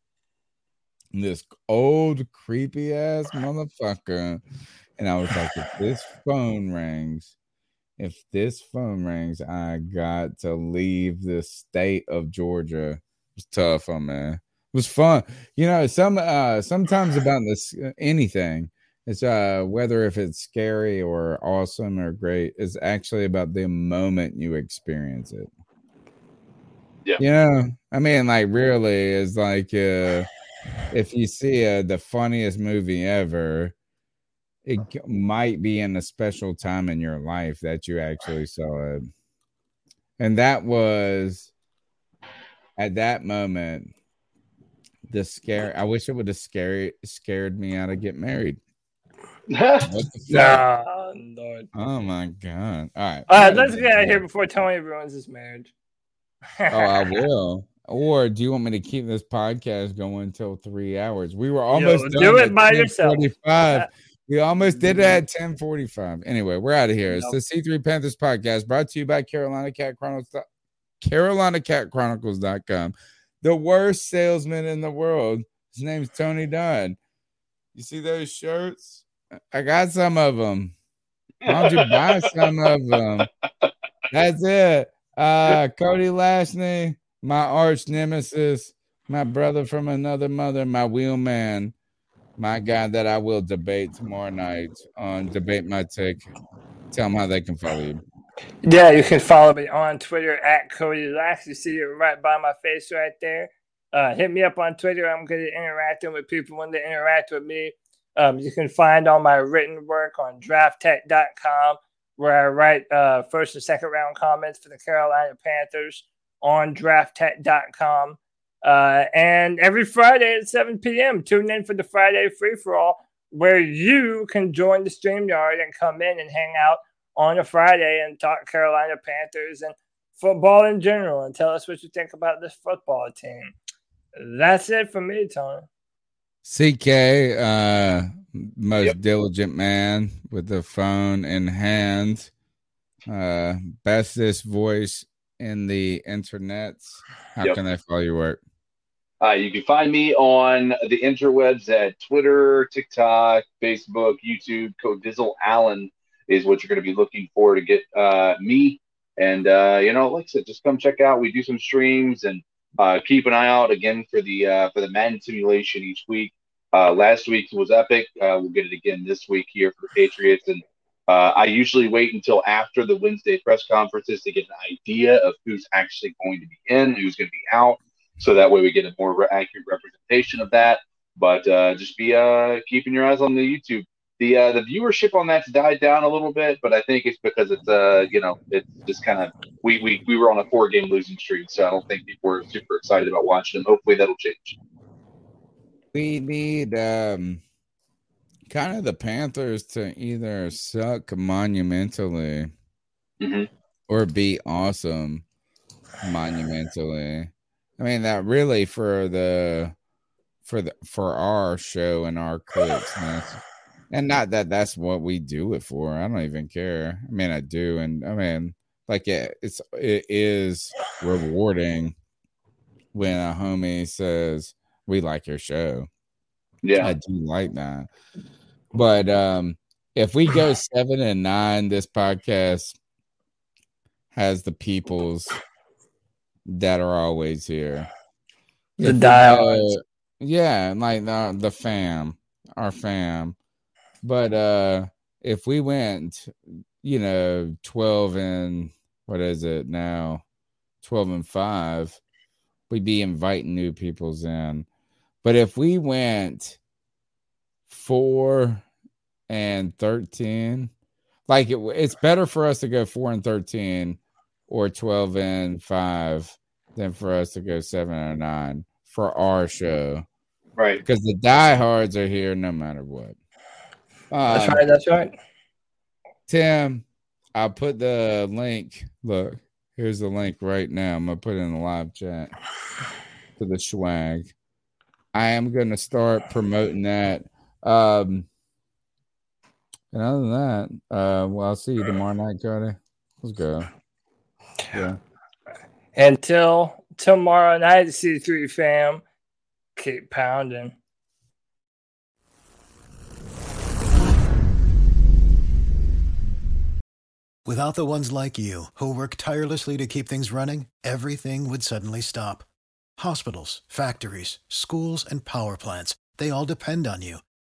This old creepy ass motherfucker. And I was like, if this phone rings, if this phone rings, I got to leave the state of Georgia. It was tough on man. It was fun. You know, some uh sometimes about this anything. It's uh whether if it's scary or awesome or great, it's actually about the moment you experience it. Yeah. You know, I mean, like really is like uh if you see uh, the funniest movie ever, it g- might be in a special time in your life that you actually saw it. And that was at that moment the scare. I wish it would have scared scared me out of get married. Nah, Lord. Oh my god! All right, All right, let's get out of here before Tony ruins his marriage. oh, I will. Or do you want me to keep this podcast going until three hours? We were almost Yo, do it by yourself. 10:45. We almost did it at 1045. Anyway, we're out of here. It's the C3 Panthers podcast brought to you by Carolina Cat Chronicles. Carolina Cat Chronicles.com. The worst salesman in the world. His name's Tony Dunn. You see those shirts? I got some of them. Why don't you buy some of them? That's it. Uh, Cody Lashney, my arch nemesis, my brother from another mother, my wheelman, my guy that I will debate tomorrow night on Debate My Take. Tell them how they can follow you. Yeah, you can follow me on Twitter at Cody Lax. You see it right by my face right there. Uh, hit me up on Twitter. I'm good at interacting with people when they interact with me. Um, you can find all my written work on drafttek.com, where I write uh, first and second round comments for the Carolina Panthers on drafttek.com. Uh, and every Friday at 7 p.m., tune in for the Friday free for all, where you can join the stream yard and come in and hang out on a Friday and talk Carolina Panthers and football in general and tell us what you think about this football team. That's it for me, Tony. CK, uh, most diligent man with the phone in hand, uh, bestest voice in the internets. How Yep. can they follow your work? Uh, you can find me on the interwebs at Twitter, TikTok, Facebook, YouTube. Code Dizzle Allen is what you're going to be looking for to get uh, me. And uh, you know, like I said, just come check out. We do some streams and uh, keep an eye out again for the uh, for the Madden simulation each week. Uh, last week was epic. Uh, we'll get it again this week here for the Patriots. And uh, I usually wait until after the Wednesday press conferences to get an idea of who's actually going to be in, who's going to be out, so that way we get a more re- accurate representation of that. But uh, just be uh, keeping your eyes on the YouTube. The uh, the viewership on that's died down a little bit, but I think it's because it's uh you know it's just kind of we, we we were on a four game losing streak, so I don't think people were super excited about watching them. Hopefully that'll change. We need um kind of the Panthers to either suck monumentally mm-hmm. or be awesome monumentally. I mean that really for the for the for our show and our clips, and, and not that that's what we do it for. I don't even care. I mean I do, and I mean like it, it's it is rewarding when a homie says we like your show. Yeah. I do like that. But um if we go seven and nine, this podcast has the peoples that are always here. The If we diehards. yeah, like the, the fam, our fam. But uh if we went, you know, 12 and what is it now? 12 and 5, we'd be inviting new peoples in. But if we went 4 and 13, like it, it's better for us to go 4 and 13 or 12 and 5 than for us to go 7 and 9 for our show. Right. Because the diehards are here no matter what. That's Um, right. That's right. Tim, I'll put the link. Look, here's the link right now. I'm gonna put it in the live chat to the swag. I am gonna start promoting that. Um, and other than that, uh, well, I'll see you tomorrow night, Cody. Let's go. Yeah. Until tomorrow night, C3 fam, keep pounding. Without the ones like you, who work tirelessly to keep things running, everything would suddenly stop. Hospitals, factories, schools, and power plants, they all depend on you.